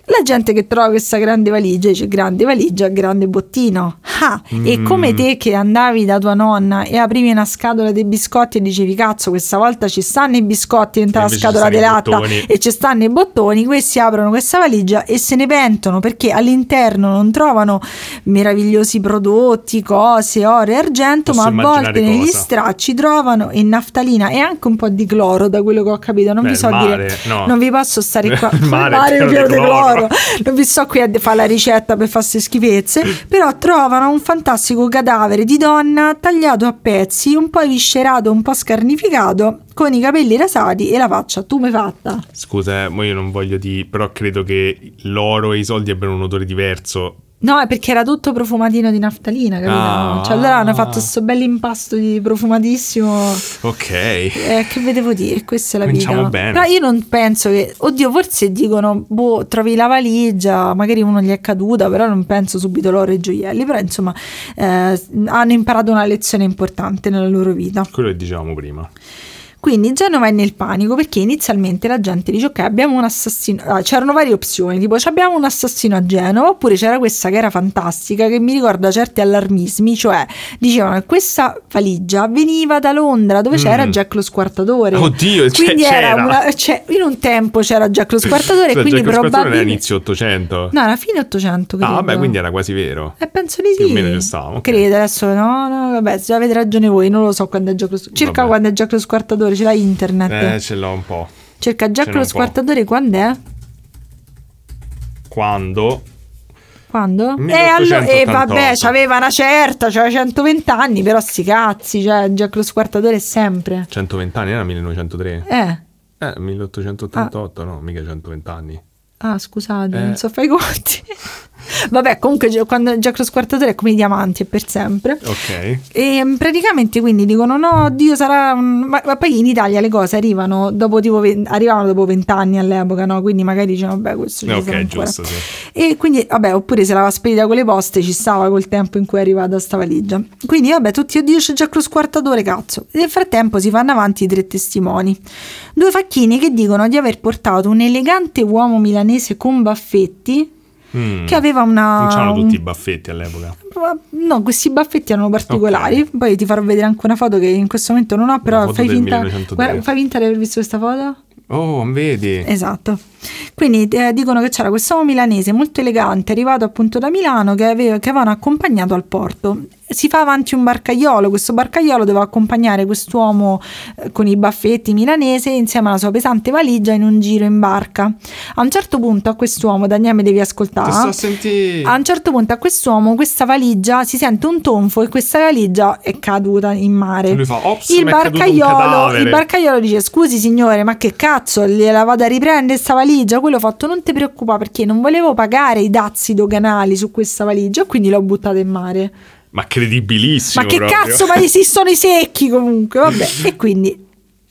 La gente che trova questa grande valigia dice grande valigia, grande bottino. Ah, e Mm. come te che andavi da tua nonna e aprivi una scatola dei biscotti e dicevi cazzo questa volta ci stanno i biscotti dentro E la scatola di latta e ci stanno i bottoni, questi aprono questa valigia e se ne pentono perché all'interno non trovano meravigliosi prodotti, cose, oro e argento, Posso ma a volte immaginare negli cosa. stracci trovano in naftalina e anche un po' di cloro da quello che ho capito. Non Beh, vi so mare, dire, no. non vi posso stare qua. Il mare di pieno di cloro. Cloro. Non vi sto qui a fare la ricetta per queste schifezze, però trovano un fantastico cadavere di donna tagliato a pezzi, un po' viscerato, un po' scarnificato, con i capelli rasati e la faccia tume fatta. Scusa, eh, mo io non voglio dire, però credo che l'oro e i soldi abbiano un odore diverso. No, è perché era tutto profumatino di naftalina, capito? Ah. Cioè allora hanno fatto questo bel impasto di profumatissimo. Ok. Eh, che vi devo dire? Questa è la Cominciamo vita. bene. Però io non penso che. Oddio, forse dicono, boh, trovi la valigia, magari uno gli è caduta, però non penso subito l'oro e gioielli. Però insomma, eh, hanno imparato una lezione importante nella loro vita. Quello che dicevamo prima. Quindi Genova è nel panico perché inizialmente la gente dice ok abbiamo un assassino, ah, c'erano varie opzioni tipo "Ci abbiamo un assassino a Genova oppure c'era questa che era fantastica che mi ricorda certi allarmismi, cioè dicevano che questa valigia veniva da Londra dove c'era Mm. Jack lo squartatore. Oddio, c'è- quindi era c'era. una, cioè, in un tempo c'era Jack lo squartatore e Cioè, quindi Jack Squartatore era probabilmente... inizio 800. No, era fine 800 credo. ah, vabbè, quindi era quasi vero. Eh, penso di sì. Più o meno stavamo, ok. Credo adesso, no, no, vabbè, se avete ragione voi, non lo so quando è Jack lo Circa Vabbè. quando è Jack lo squartatore, ce l'hai internet. Eh, ce l'ho un po'. Cerca Jack lo squartatore quando è? Quando? Quando? E allora, e 1888. vabbè, c'aveva una certa, c'aveva 120 anni, però sti cazzi, cioè Jack lo squartatore sempre. 120 anni era 1903. Eh. Eh, 1888, no, mica 120 anni. Ah, scusate, Eh. non so fare i conti. Vabbè, comunque quando Jack lo squartatore è come i diamanti, è per sempre. Ok. E mm, praticamente quindi dicono: No, Dio sarà. un-" Ma, ma poi in Italia le cose arrivano dopo tipo ve- arrivavano dopo vent'anni all'epoca, no? Quindi magari dicevano: Vabbè, questo ci ok, giusto, sì. E quindi, vabbè, oppure se l'aveva spedita con le poste ci stava col tempo in cui è arrivata sta valigia. Quindi, vabbè, tutti, oddio, c'è Jack lo squartatore, cazzo. E nel frattempo si fanno avanti i tre testimoni. Due facchini che dicono di aver portato un elegante uomo milanese con baffetti Mm. che aveva una. Non c'erano tutti i baffetti all'epoca. No, questi baffetti erano particolari. Poi ti farò vedere anche una foto che in questo momento non ho, però fai finta, 1903. guarda, fai finta di aver visto questa foto. Oh, vedi? Esatto. Quindi eh, dicono che c'era quest'uomo milanese molto elegante, arrivato appunto da Milano, che, aveva, che avevano accompagnato al porto. Si fa avanti un barcaiolo, questo barcaiolo doveva accompagnare quest'uomo eh, con i baffetti milanese insieme alla sua pesante valigia in un giro in barca. A un certo punto a quest'uomo, Daniele mi devi ascoltare. sto a un certo punto a quest'uomo questa valigia si sente un tonfo e questa valigia è caduta in mare. Lui fa, "Ops, il barcaiolo, cadavere." il barcaiolo dice scusi signore ma che cazzo gliela vado a riprendere sta valigia? Quello ho fatto non ti preoccupare perché non volevo pagare i dazi doganali su questa valigia quindi l'ho buttata in mare. Ma credibilissimo. ma che proprio. cazzo ma esistono i secchi comunque vabbè e quindi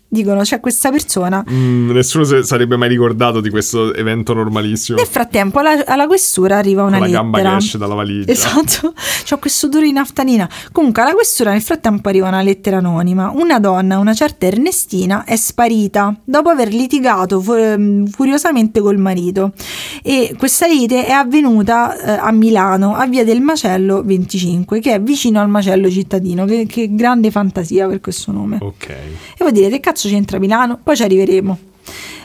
dicono c'è questa persona Mm, nessuno sarebbe mai ricordato di questo evento normalissimo. nel frattempo alla, alla questura arriva una Con la lettera gamba che esce dalla valigia. Esatto, c'ho questo odore di naftalina. Comunque, alla questura nel frattempo arriva una lettera anonima. Una donna, una certa Ernestina, è sparita dopo aver litigato ehm, furiosamente col marito. E questa lite è avvenuta eh, a Milano, a via del Macello 25, che è vicino al Macello cittadino. Che, che grande fantasia per questo nome. Ok. E voi direte, che cazzo c'entra Milano? Poi ci arriveremo.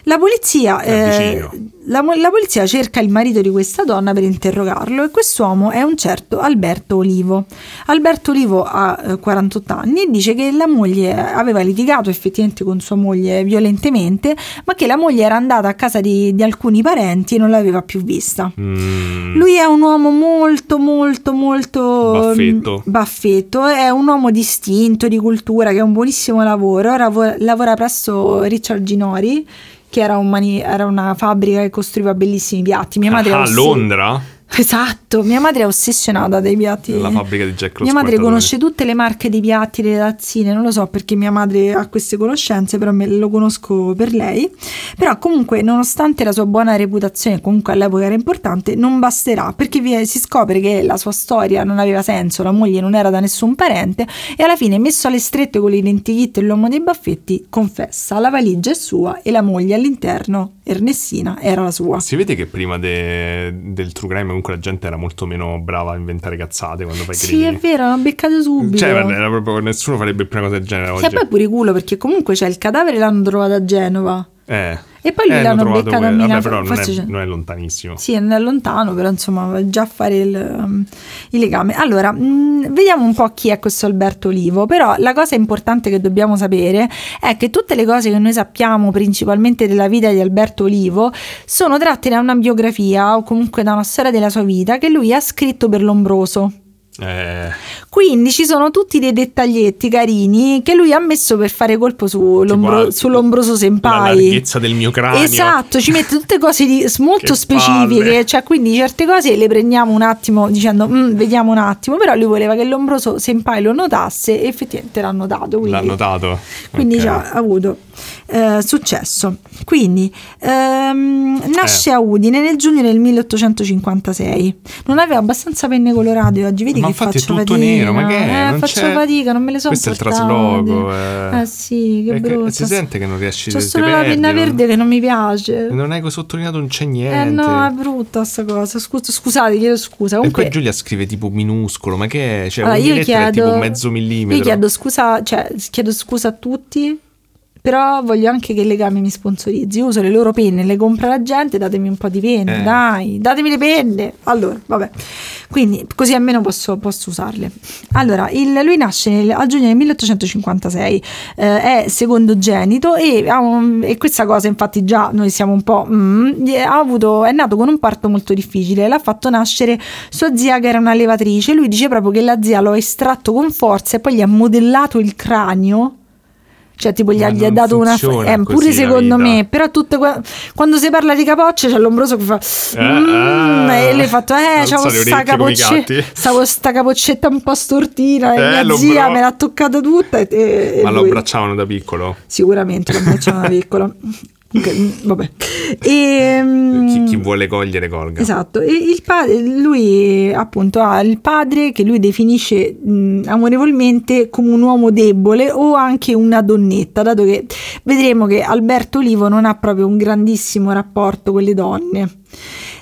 La polizia, eh, la, la polizia cerca il marito di questa donna per interrogarlo e quest'uomo è un certo Alberto Olivo. Alberto Olivo ha eh, 48 anni e dice che la moglie aveva litigato effettivamente con sua moglie violentemente, ma che la moglie era andata a casa di, di alcuni parenti e non l'aveva più vista. Mm, Lui è un uomo molto, molto, molto Baffetto. mm, baffetto, è un uomo distinto, di cultura, che ha un buonissimo lavoro. Ora vo- lavora presso Richard Ginori, che era, un mani- era una fabbrica che costruiva bellissimi piatti. Mia madre è ah, ossi- Londra? Esatto, mia madre è ossessionata dai piatti. La fabbrica di Jack lo Mia madre conosce tutte le marche dei piatti, le tazzine, non lo so perché mia madre ha queste conoscenze, però me lo conosco per lei. Però comunque, nonostante la sua buona reputazione, comunque all'epoca era importante, non basterà perché si scopre che la sua storia non aveva senso, la moglie non era da nessun parente e alla fine, messo alle strette con l'identikit e l'uomo dei baffetti, confessa, la valigia è sua e la moglie all'interno, Ernestina, era la sua. Si vede che prima de- del true crime comunque la gente era molto meno brava a inventare cazzate quando fai Sì, crimini. è vero, l'hanno beccato subito. Cioè, era proprio, nessuno farebbe più una cosa del genere Sì, oggi. e poi pure culo perché comunque c'è il cadavere l'hanno trovato a Genova. Eh. E poi lui Eh, l'hanno beccato a quello. Milano, Vabbè, però non è, non è lontanissimo. Sì, è lontano, però insomma già a fare il, um, il legame. Allora, mh, vediamo un po' chi è questo Alberto Olivo, però la cosa importante che dobbiamo sapere è che tutte le cose che noi sappiamo principalmente della vita di Alberto Olivo sono tratte da una biografia o comunque da una storia della sua vita che lui ha scritto per Lombroso. Eh, Quindi ci sono tutti dei dettaglietti carini che lui ha messo per fare colpo su Lombro- tipo, sull'ombroso La senpai. larghezza del mio cranio. Esatto, ci mette tutte cose di- molto Che specifiche, palle. cioè quindi certe cose le prendiamo un attimo dicendo "Mm, vediamo un attimo, però lui voleva che l'ombroso senpai lo notasse e effettivamente l'ha notato. Quindi, L'ha notato. quindi Ok. già ha avuto eh, successo. Quindi ehm, nasce Eh. a Udine nel giugno del 1856. Non aveva abbastanza penne colorate oggi, vedi Ma che infatti è tutto fatica. nero, ma che è? Eh, Non faccio c'è- fatica, non me le so Questo è il portate. trasloco. Eh. Eh sì, che E brutto. Si sente che non riesci C'ho te solo la penna verde che non mi piace. Non hai sottolineato non c'è Eh niente. no, è brutta sta cosa. Scusa, scusate, chiedo scusa. E Comunque, poi Giulia scrive tipo minuscolo, ma che è? Cioè, allora, io chiedo, tipo mezzo millimetro. Io chiedo scusa, cioè, chiedo scusa a tutti. Però voglio anche che il legame mi sponsorizzi. Uso le loro penne, le compra la gente, datemi un po' di penne, Eh. dai, datemi le penne. Allora, vabbè. Quindi, così almeno posso, posso usarle. Allora, il- lui nasce nel- a giugno del 1856, eh, è secondogenito e, un- e questa cosa, infatti, già noi siamo un po'. mm, avuto, è nato con un parto molto difficile. L'ha fatto nascere sua zia, che era una levatrice. Lui dice proprio che la zia lo ha estratto con forza e poi gli ha modellato il cranio. Cioè, tipo, gli ha, gli ha dato una. Eh, pure secondo me, però tutte que- quando si parla di capocce c'è l'ombroso che fa. Eh, "Mm", eh. e lei ha fatto, eh, c'avevo sta, capocce- sta capoccetta un po' stortina e Eh, mia zia me l'ha toccata tutta. E, e- Ma lo abbracciavano da piccolo? Sicuramente lo abbracciavano da piccolo. Comunque, mm, vabbè. E, mm, Chi, chi vuole cogliere colga. Esatto, e il padre, lui appunto ha il padre che lui definisce mh, amorevolmente come un uomo debole o anche una donnetta, dato che vedremo che Alberto Olivo non ha proprio un grandissimo rapporto con le donne.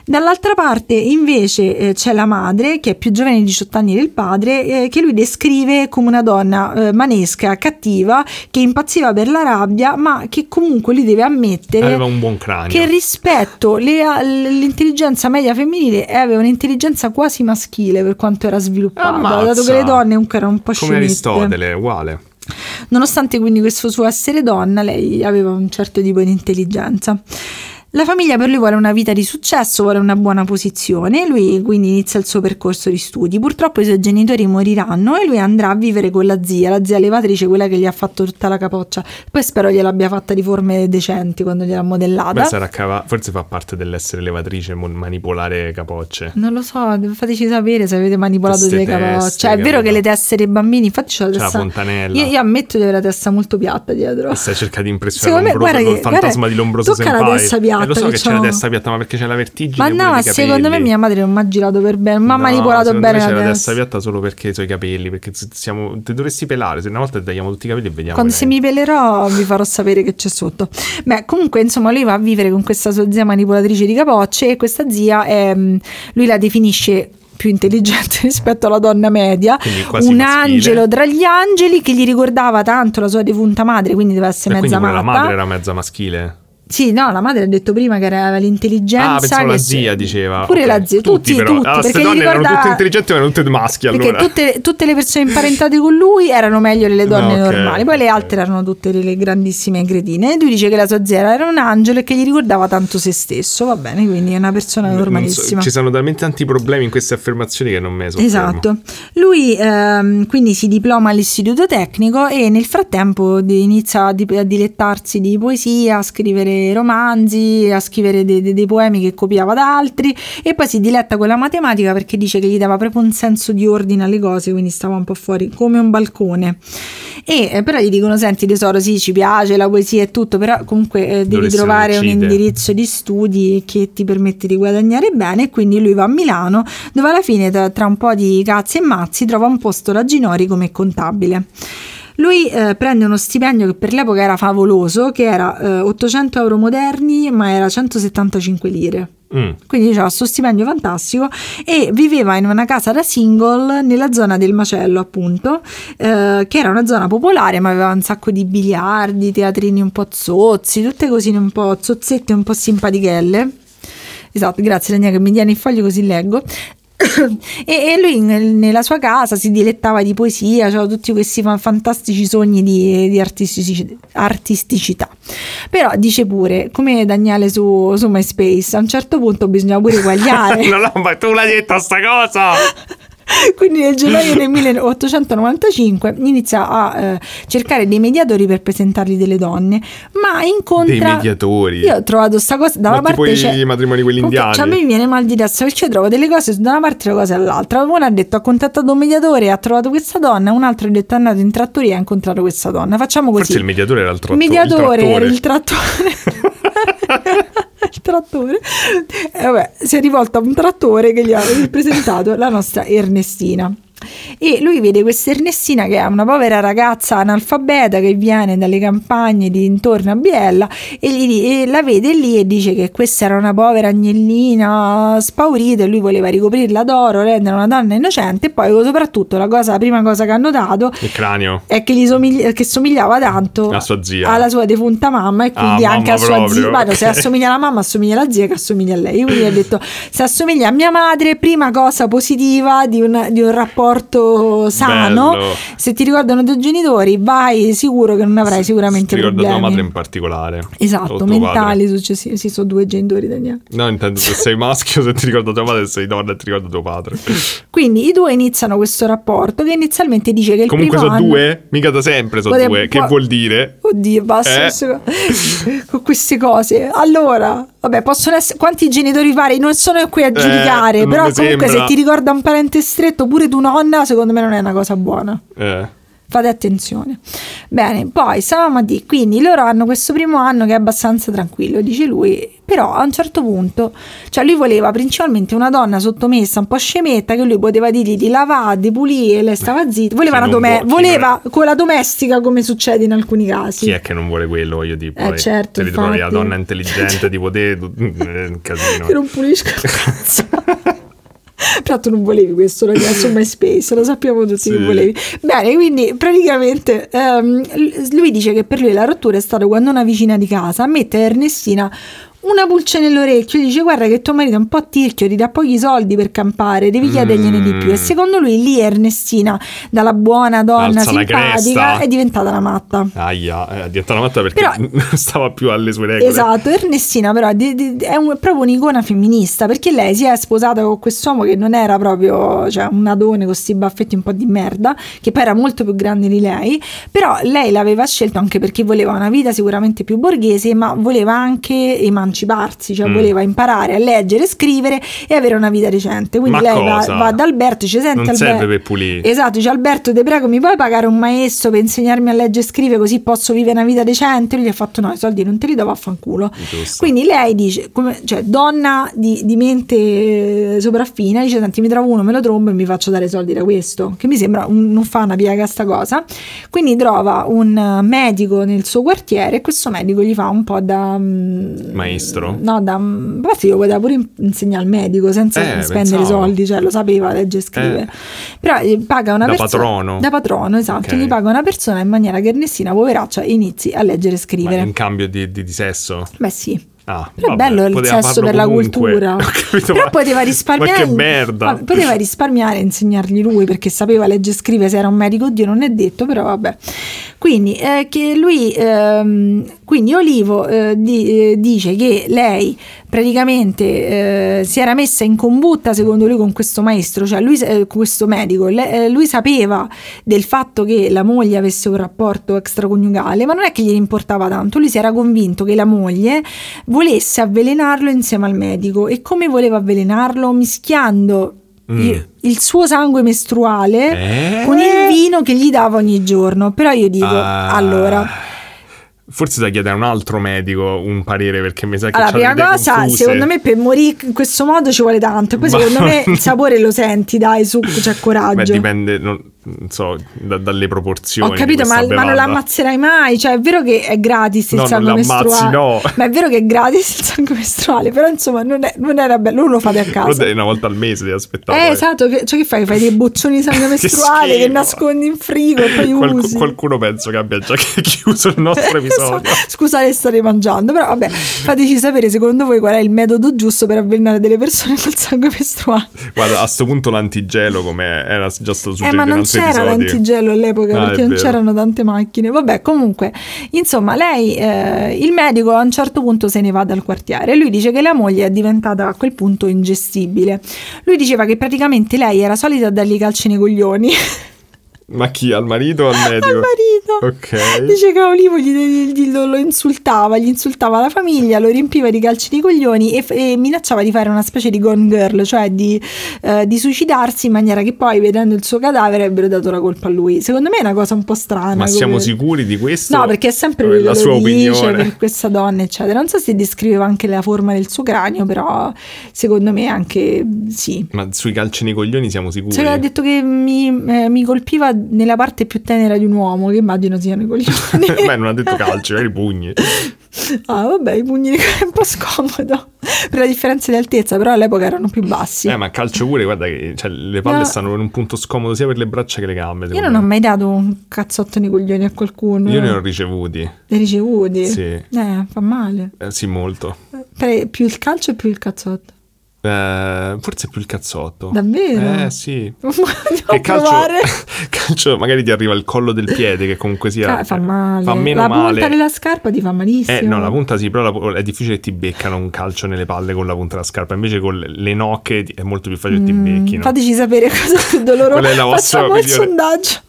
Dall'altra parte invece eh, c'è la madre che è più giovane di 18 anni del padre eh, che lui descrive come una donna eh, manesca, cattiva, che impazziva per la rabbia ma che comunque lui deve ammettere Aveva un buon cranio. che rispetto le- all'intelligenza media femminile e aveva un'intelligenza quasi maschile per quanto era sviluppata, Ammazza. dato che le donne comunque erano un po' Come scemette. Aristotele, uguale. Nonostante quindi questo suo essere donna, lei aveva un certo tipo di intelligenza. La famiglia per lui vuole una vita di successo, vuole una buona posizione, lui quindi inizia il suo percorso di studi. Purtroppo i suoi genitori moriranno e lui andrà a vivere con la zia, la zia levatrice, quella che gli ha fatto tutta la capoccia. Poi spero gliel'abbia fatta di forme decenti quando gliel'ha modellata. Beh, sarà cava- forse fa parte dell'essere levatrice, manipolare capocce. Non lo so, fateci sapere se avete manipolato Queste delle capocce. Cioè, è vero capito? che le teste dei bambini, infatti c'ho la C'è la testa. fontanella. Io, io ammetto di avere la testa molto piatta dietro. E stai cercando di impressionare Secondo me, guarda il che- fantasma guarda, di Lombroso tocca la Senpai. testa piatta Eh, lo so che che c'è la c'ho. testa piatta, ma perché c'è la vertigine Ma no, secondo me mia madre non mi ha girato per bene, ma ha No, manipolato bene me c'è la testa. piatta solo perché i suoi capelli, perché siamo, ti dovresti pelare, se una volta tagliamo tutti i capelli e vediamo. Quando se mi pelerò vi farò sapere che c'è sotto. Beh, comunque, insomma, lui va a vivere con questa sua zia manipolatrice di capocce e questa zia è, mm, lui la definisce più intelligente rispetto alla donna media, un maschile. angelo tra gli angeli che gli ricordava tanto la sua defunta madre, quindi deve essere E mezza pure la matta. madre era mezza maschile. Sì, no, la madre ha detto prima che aveva l'intelligenza. Ah, pensavo la zia diceva. Pure Ok, la zia, tutti, però. tutti, Allora, perché queste gli donne erano ricordava- tutte intelligenti, ma erano tutte maschi Perché allora. tutte, tutte le persone imparentate con lui erano meglio delle donne No, ok, normali, poi le altre erano tutte le grandissime cretine. E lui dice che la sua zia era un angelo e che gli ricordava tanto se stesso. Va bene, quindi è una persona Non so, normalissima. ci sono talmente tanti problemi in queste affermazioni che non me ne soffermo. Esatto, lui ehm, quindi si diploma all'istituto tecnico e nel frattempo inizia a dilettarsi di poesia, a scrivere romanzi, a scrivere de- de- dei poemi che copiava da altri e poi si diletta con la matematica perché dice che gli dava proprio un senso di ordine alle cose, quindi stava un po' fuori come un balcone. E eh, però gli dicono: Senti, tesoro, sì, ci piace la poesia e tutto, però comunque eh, devi Dovresti trovare un uccidere." indirizzo di studi che ti permette di guadagnare bene. E quindi lui va a Milano, dove alla fine, tra, tra un po' di cazzi e mazzi, trova un posto da Ginori come contabile. Lui eh, prende uno stipendio che per l'epoca era favoloso, che era eh, 800 euro moderni, ma era 175 lire. Mm. Quindi diceva questo stipendio fantastico e viveva in una casa da single nella zona del Macello, appunto, eh, che era una zona popolare, ma aveva un sacco di biliardi, teatrini un po' zozzi, tutte cosine un po' zozzette, un po' simpatichelle. Esatto, grazie Daniele che mi tiene il foglio così leggo. E, e lui nel- nella sua casa si dilettava di poesia, aveva tutti questi fa- fantastici sogni di, di artistici- artisticità. Però dice pure, come Daniele su, su MySpace, a un certo punto bisogna pure eguagliare. no, no, ma tu l'hai detta sta cosa! Quindi nel gennaio del 1895 inizia a eh, cercare dei mediatori per presentargli delle donne, ma incontra... Dei mediatori. Io ho trovato sta cosa, da Ma una parte i c'è... matrimoni quelli indiani. cioè, a me viene mal di testa perché trovo delle cose da una parte e le cose dall'altra. Uno ha detto ha contattato un mediatore, ha trovato questa donna, un altro ha detto è andato in trattoria e ha incontrato questa donna. Facciamo così. Forse il mediatore era il, tratto- Il mediatore era il trattore. il trattore. E vabbè, si è rivolto a un trattore che gli ha presentato la nostra Ernestina. E lui vede questa Ernestina che è una povera ragazza analfabeta che viene dalle campagne di intorno a Biella e, gli- e la vede lì e dice che questa era una povera agnellina spaurita e lui voleva ricoprirla d'oro, rendere una donna innocente e poi soprattutto la, cosa, la prima cosa che ha notato Il cranio. è che, gli somigli- che somigliava tanto sua zia. alla sua defunta mamma e quindi Ah, anche a sua proprio, zia. No, se assomiglia alla mamma, assomiglia alla zia che assomiglia a lei. Quindi ha detto: se assomiglia a mia madre, prima cosa positiva di un, di un rapporto sano. Bello. Se ti ricordano i tuoi genitori, vai sicuro che non avrai sicuramente Ti ricordo problemi. tua madre in particolare. Esatto, mentali successivi. Sì, sono due genitori padre. No, intendo se sei maschio, se ti ricordo tua madre, se sei donna e ti ricordo tuo padre. Quindi i due iniziano questo rapporto che inizialmente dice che il Comunque primo sono anno- due? Mica da sempre sono due. Che vuol dire? Oddio, basta Eh? con queste cose. Allora, vabbè, possono essere quanti genitori vari, non sono qui a giudicare, non però comunque sembra. se ti ricorda un parente stretto, pure tu nonna, secondo me non è una cosa buona. Eh. Fate attenzione. Bene, poi dire, quindi loro hanno questo primo anno che è abbastanza tranquillo, dice lui, però a un certo punto, cioè lui voleva principalmente una donna sottomessa, un po' scemetta, che lui poteva dirgli di lavare, di pulire, lei stava zitta, voleva, una dome- vuole- voleva quella domestica come succede in alcuni casi. Chi è che non vuole quello? Voglio dire, Eh, poi certo, se ritrovi la donna intelligente tipo te, è un casino. che non pulisco cazzo. Però tu non volevi questo ragazzo su MySpace, lo sappiamo tutti Sì. che volevi. Bene, quindi praticamente l- lui dice che per lui la rottura è stata quando una vicina di casa mette a Ernestina una pulce nell'orecchio e dice guarda che tuo marito è un po' tirchio, ti dà pochi soldi per campare, devi chiedergliene di più. E secondo lui lì Ernestina, dalla buona donna Alza simpatica, è diventata una matta. Aia, è diventata matta perché Però- stava più alle sue regole. Esatto, Ernestina però di- di- è, un- è proprio un'icona femminista perché lei si è sposata con quest'uomo che non era proprio cioè, un adone con questi baffetti un po' di merda, che poi era molto più grande di lei, però lei l'aveva scelto anche perché voleva una vita sicuramente più borghese, ma voleva anche emanciparsi, cioè Mm. voleva imparare a leggere, scrivere e avere una vita decente. Quindi Ma lei va, va ad Alberto e dice senti Non Alberto, serve per pulire. Esatto, dice Alberto, ti prego, mi puoi pagare un maestro per insegnarmi a leggere e scrivere così posso vivere una vita decente? Lui gli ha fatto no, i soldi non te li do, vaffanculo. Giusto. Quindi lei dice, come, cioè donna di, di mente eh, sopraffina, dice senti mi trovo uno, me lo trombo e mi faccio dare soldi da questo, che mi sembra un- non fa una piega sta cosa. Quindi trova un eh, medico nel suo quartiere e questo medico gli fa un po' da... mm, Maestro. Maestro? No, da, a parte io poteva pure in- insegnare al medico senza Eh, spendere pensavo. soldi, cioè lo sapeva leggere e scrivere. Eh. Però eh, paga una Da persona patrono? Da patrono, esatto, Ok. gli paga una persona in maniera che Ernestina, poveraccia, inizi a leggere e Ma scrivere. in cambio di, di- di sesso? Beh sì. Ah, Però è vabbè, bello il sesso per la comunque. cultura. Ho capito, Però ma- poteva risparmiare. Ma che merda. ma poteva risparmiare e insegnargli lui perché sapeva leggere e scrivere se era un medico. Oddio, non è detto, però vabbè. Quindi, eh, che lui, ehm, quindi Olivo eh, di- eh, dice che lei praticamente eh, si era messa in combutta secondo lui con questo maestro, cioè lui, eh, questo medico. Le- eh, lui sapeva del fatto che la moglie avesse un rapporto extraconiugale, ma non è che gli importava tanto. Lui si era convinto che la moglie volesse avvelenarlo insieme al medico. E come voleva avvelenarlo? Mischiando Mm. il, il suo sangue mestruale Eh? con il vino che gli dava ogni giorno. Però io dico, Ah. allora, Forse da chiedere a un altro medico un parere perché mi sa che allora prima cosa, confuse. secondo me per morire in questo modo ci vuole tanto. Poi Ma- secondo me il sapore lo senti, dai, su, c'è coraggio. Beh, dipende, non so, da- dalle proporzioni. Ho capito, ma, ma non l'ammazzerai mai. Cioè, è vero che è gratis il No, non sangue mestruale. no. Ma è vero che è gratis il sangue mestruale. Però, insomma, non, è- non era bello. Non lo fate a casa. devi una volta al mese devi aspettare. Eh, esatto, che, cioè che fai? Fai dei boccioni di sangue Che mestruale che, schifo. nascondi in frigo e poi Qualcu- usi. qualcuno penso che abbia già chiuso il nostro episodio. Scusate, state mangiando, però vabbè, fateci sapere secondo voi qual è il metodo giusto per avvelenare delle persone col sangue mestruale. Guarda, a sto punto l'antigelo come era già stato Eh, suggerito non altri c'era episodi. l'antigelo all'epoca Ah, perché non c'erano tante macchine. Vabbè, comunque, insomma, lei, eh, il medico a un certo punto se ne va dal quartiere. Lui dice che la moglie è diventata a quel punto ingestibile. Lui diceva che praticamente lei era solita dargli calci nei coglioni. Ma chi? Al marito o al medico? al marito. Ok. Dice che Olivo gli, gli- lo, lo insultava, gli insultava la famiglia, lo riempiva di calci di coglioni e, e minacciava di fare una specie di gone girl, cioè di, eh, di suicidarsi in maniera che poi, vedendo il suo cadavere, avrebbero dato la colpa a lui. Secondo me è una cosa un po' strana. Ma siamo come- sicuri di questo? No, perché è sempre lui la sua dice opinione. per questa donna, eccetera. Non so se descriveva anche la forma del suo cranio, però secondo me anche sì. Ma sui calci nei coglioni siamo sicuri? Cioè, ha detto che mi, eh, mi colpiva nella parte più tenera di un uomo, che immagino siano i coglioni. Beh, non ha detto calci, magari pugni. ah, vabbè, i pugni è un po' scomodo per la differenza di altezza, però all'epoca erano più bassi. Eh, ma calcio pure, guarda che cioè, le palle No. stanno in un punto scomodo sia per le braccia che le gambe. Io non ho me. mai dato un cazzotto nei coglioni a qualcuno. Io ne ho ricevuti. Li ricevuti? Sì. Eh, fa male. Eh, sì, molto. Per- più il calcio e più il cazzotto. Eh, forse più il cazzotto. Davvero? Eh, sì. Che calcio, calcio magari ti arriva il collo del piede che comunque sia fa male. fa meno la male. punta della scarpa ti fa malissimo. Eh, no, la punta sì, però la- è difficile che ti beccano un calcio nelle palle con la punta della scarpa. Invece con le- nocche ti- è molto più facile che ti Mm, becchino. Fateci sapere cosa è doloroso. Qual è la vostra Facciamo il opinione? sondaggio.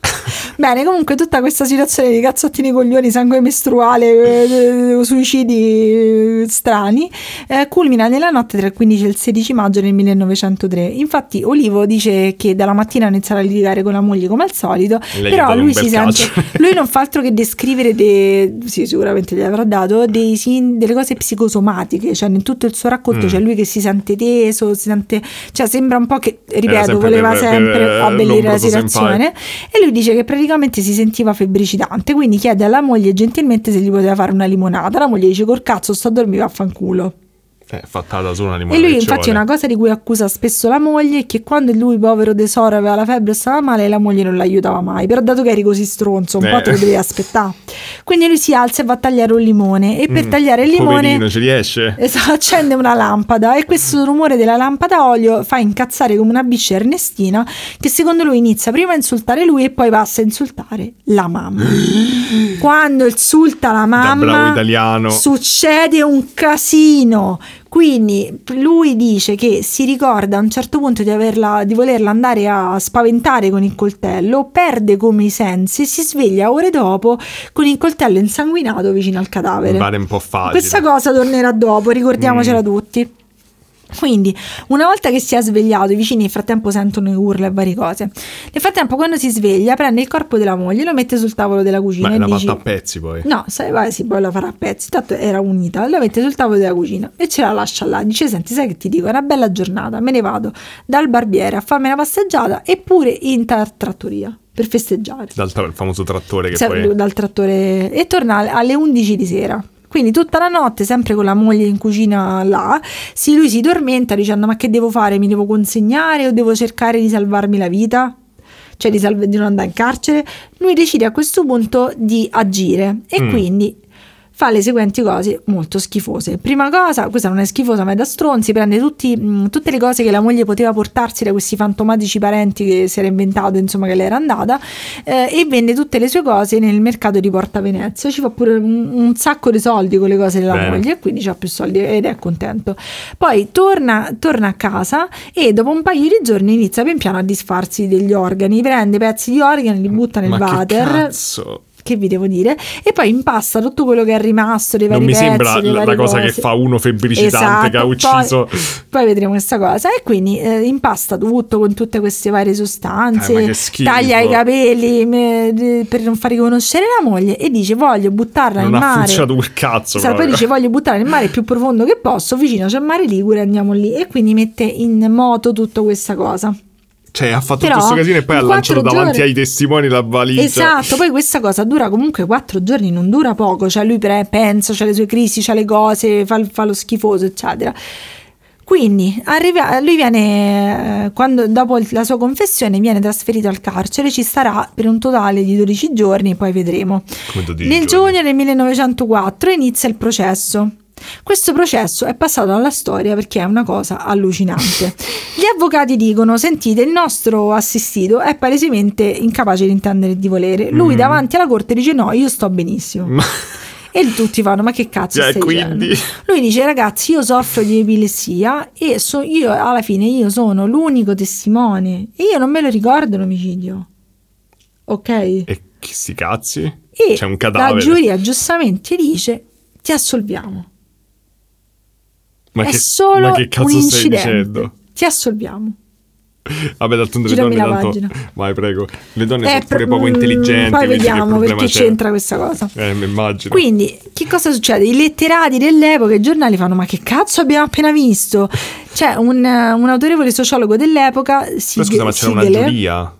Bene, comunque tutta questa situazione di cazzotti nei coglioni, sangue mestruale, eh, suicidi eh, strani, eh, culmina nella notte tra il 15 e il 16 maggio del 1903. Infatti Olivo dice che dalla mattina inizierà a litigare con la moglie come al solito, Lei però lui si sente... Lui non fa altro che descrivere, de- sì sicuramente gli avrà dato, dei delle cose psicosomatiche, cioè in tutto il suo racconto Mm. c'è lui che si sente teso, si sente... cioè sembra un po' che, ripeto, sempre voleva sempre eh, abbellire la situazione e lui dice che praticamente si sentiva febbricitante, quindi chiede alla moglie gentilmente se gli poteva fare una limonata, la moglie dice col cazzo sto a dormire vaffanculo. Eh, fatta da sola una E lui infatti vuole. una cosa di cui accusa spesso la moglie è che quando lui povero tesoro aveva la febbre e stava male la moglie non l'aiutava mai, però dato che eri così stronzo un po' Eh. te lo devi aspettare. Quindi lui si alza e va a tagliare un limone e per Mm, tagliare il limone Poverino, ci riesce? Esatto, accende una lampada e questo rumore della lampada a olio fa incazzare come una bici Ernestina che secondo lui inizia prima a insultare lui e poi passa a insultare la mamma. Quando insulta la mamma italiano. succede un casino. Quindi lui dice che si ricorda a un certo punto di, averla, di volerla andare a spaventare con il coltello, perde come i sensi e si sveglia ore dopo con il coltello insanguinato vicino al cadavere. Mi pare un po' facile. Questa cosa tornerà dopo, ricordiamocela Mm. tutti. Quindi, una volta che si è svegliato, i vicini nel frattempo sentono urla e varie cose. Nel frattempo, quando si sveglia, prende il corpo della moglie, lo mette sul tavolo della cucina Ma e l'ha fatta a pezzi poi. No, sai, vai, sì, poi la farà a pezzi. Tanto era unita, la mette sul tavolo della cucina e ce la lascia là. Dice: Senti, sai che ti dico? È una bella giornata. Me ne vado dal barbiere a farmi una passeggiata eppure in tar- trattoria per festeggiare. Dal tra- il famoso trattore che Sai, poi... dal trattore e torna alle 11 di sera. Quindi tutta la notte, sempre con la moglie in cucina là, sì, lui si tormenta dicendo ma che devo fare? Mi devo consegnare o devo cercare di salvarmi la vita? Cioè di, salv- di non andare in carcere? Lui decide a questo punto di agire e Mm. quindi fa le seguenti cose molto schifose. Prima cosa, questa non è schifosa ma è da stronzi, prende tutti, mh, tutte le cose che la moglie poteva portarsi da questi fantomatici parenti che si era inventato, insomma che lei era andata, eh, e vende tutte le sue cose nel mercato di Porta Venezia. Ci fa pure un, un sacco di soldi con le cose della Bene. moglie e quindi ha più soldi ed è contento. Poi torna, torna a casa e dopo un paio di giorni inizia pian piano a disfarsi degli organi, prende pezzi di organi, li butta nel Ma che water cazzo? Che vi devo dire, e poi impasta tutto quello che è rimasto dei Non vari mi pezzi, sembra la, la cosa che cose. fa uno febbricitante che ha Esatto, ucciso. Poi, poi vedremo questa cosa. E quindi eh, impasta tutto con tutte queste varie sostanze, Eh, che taglia i capelli me- de- per non far riconoscere la moglie e dice voglio buttarla Non ha mare. funzionato quel cazzo. Esatto, poi dice voglio buttarla nel mare più profondo che posso, vicino c'è il mare Ligure, andiamo lì. E quindi mette in moto tutta questa cosa. Cioè, ha fatto Però, tutto questo casino e poi ha lanciato quattro davanti giorni- ai testimoni la valigia. Esatto, poi questa cosa dura comunque quattro giorni, non dura poco, cioè lui pre- pensa, c'ha le sue crisi, c'ha le cose, fa, fa lo schifoso, eccetera. Quindi arriva- lui viene, eh, quando, dopo la sua confessione, viene trasferito al carcere, ci starà per un totale di 12 giorni, poi vedremo. Come 12 Nel giorni. giugno del 1904 inizia il processo. Questo processo è passato alla storia perché è una cosa allucinante. Gli avvocati dicono: Sentite, il nostro assistito è palesemente incapace di intendere e di volere. Lui Mm. davanti alla corte dice: No, io sto benissimo. Ma- E tutti fanno: Ma che cazzo Cioè, quindi- dicendo? Lui dice: Ragazzi, io soffro di epilessia e so- io alla fine io sono l'unico testimone e io non me lo ricordo l'omicidio. Ok? E che sti cazzi? E C'è un la cadavere. giuria giustamente dice: Ti assolviamo. Ma, è che, solo ma che cazzo un stai dicendo? Ti assolviamo. Vabbè, d'altronde le donne tanto... Vai, prego. Le donne Eh, sono pure poco mm, intelligenti. Poi vediamo perché c'è? c'entra questa cosa. Eh, mi immagino. Quindi, che cosa succede? I letterati dell'epoca, i giornali fanno: Ma che cazzo abbiamo appena visto? C'è un, un autorevole sociologo dell'epoca, Però Sig- scusa, ma c'era una Siegele. giuria?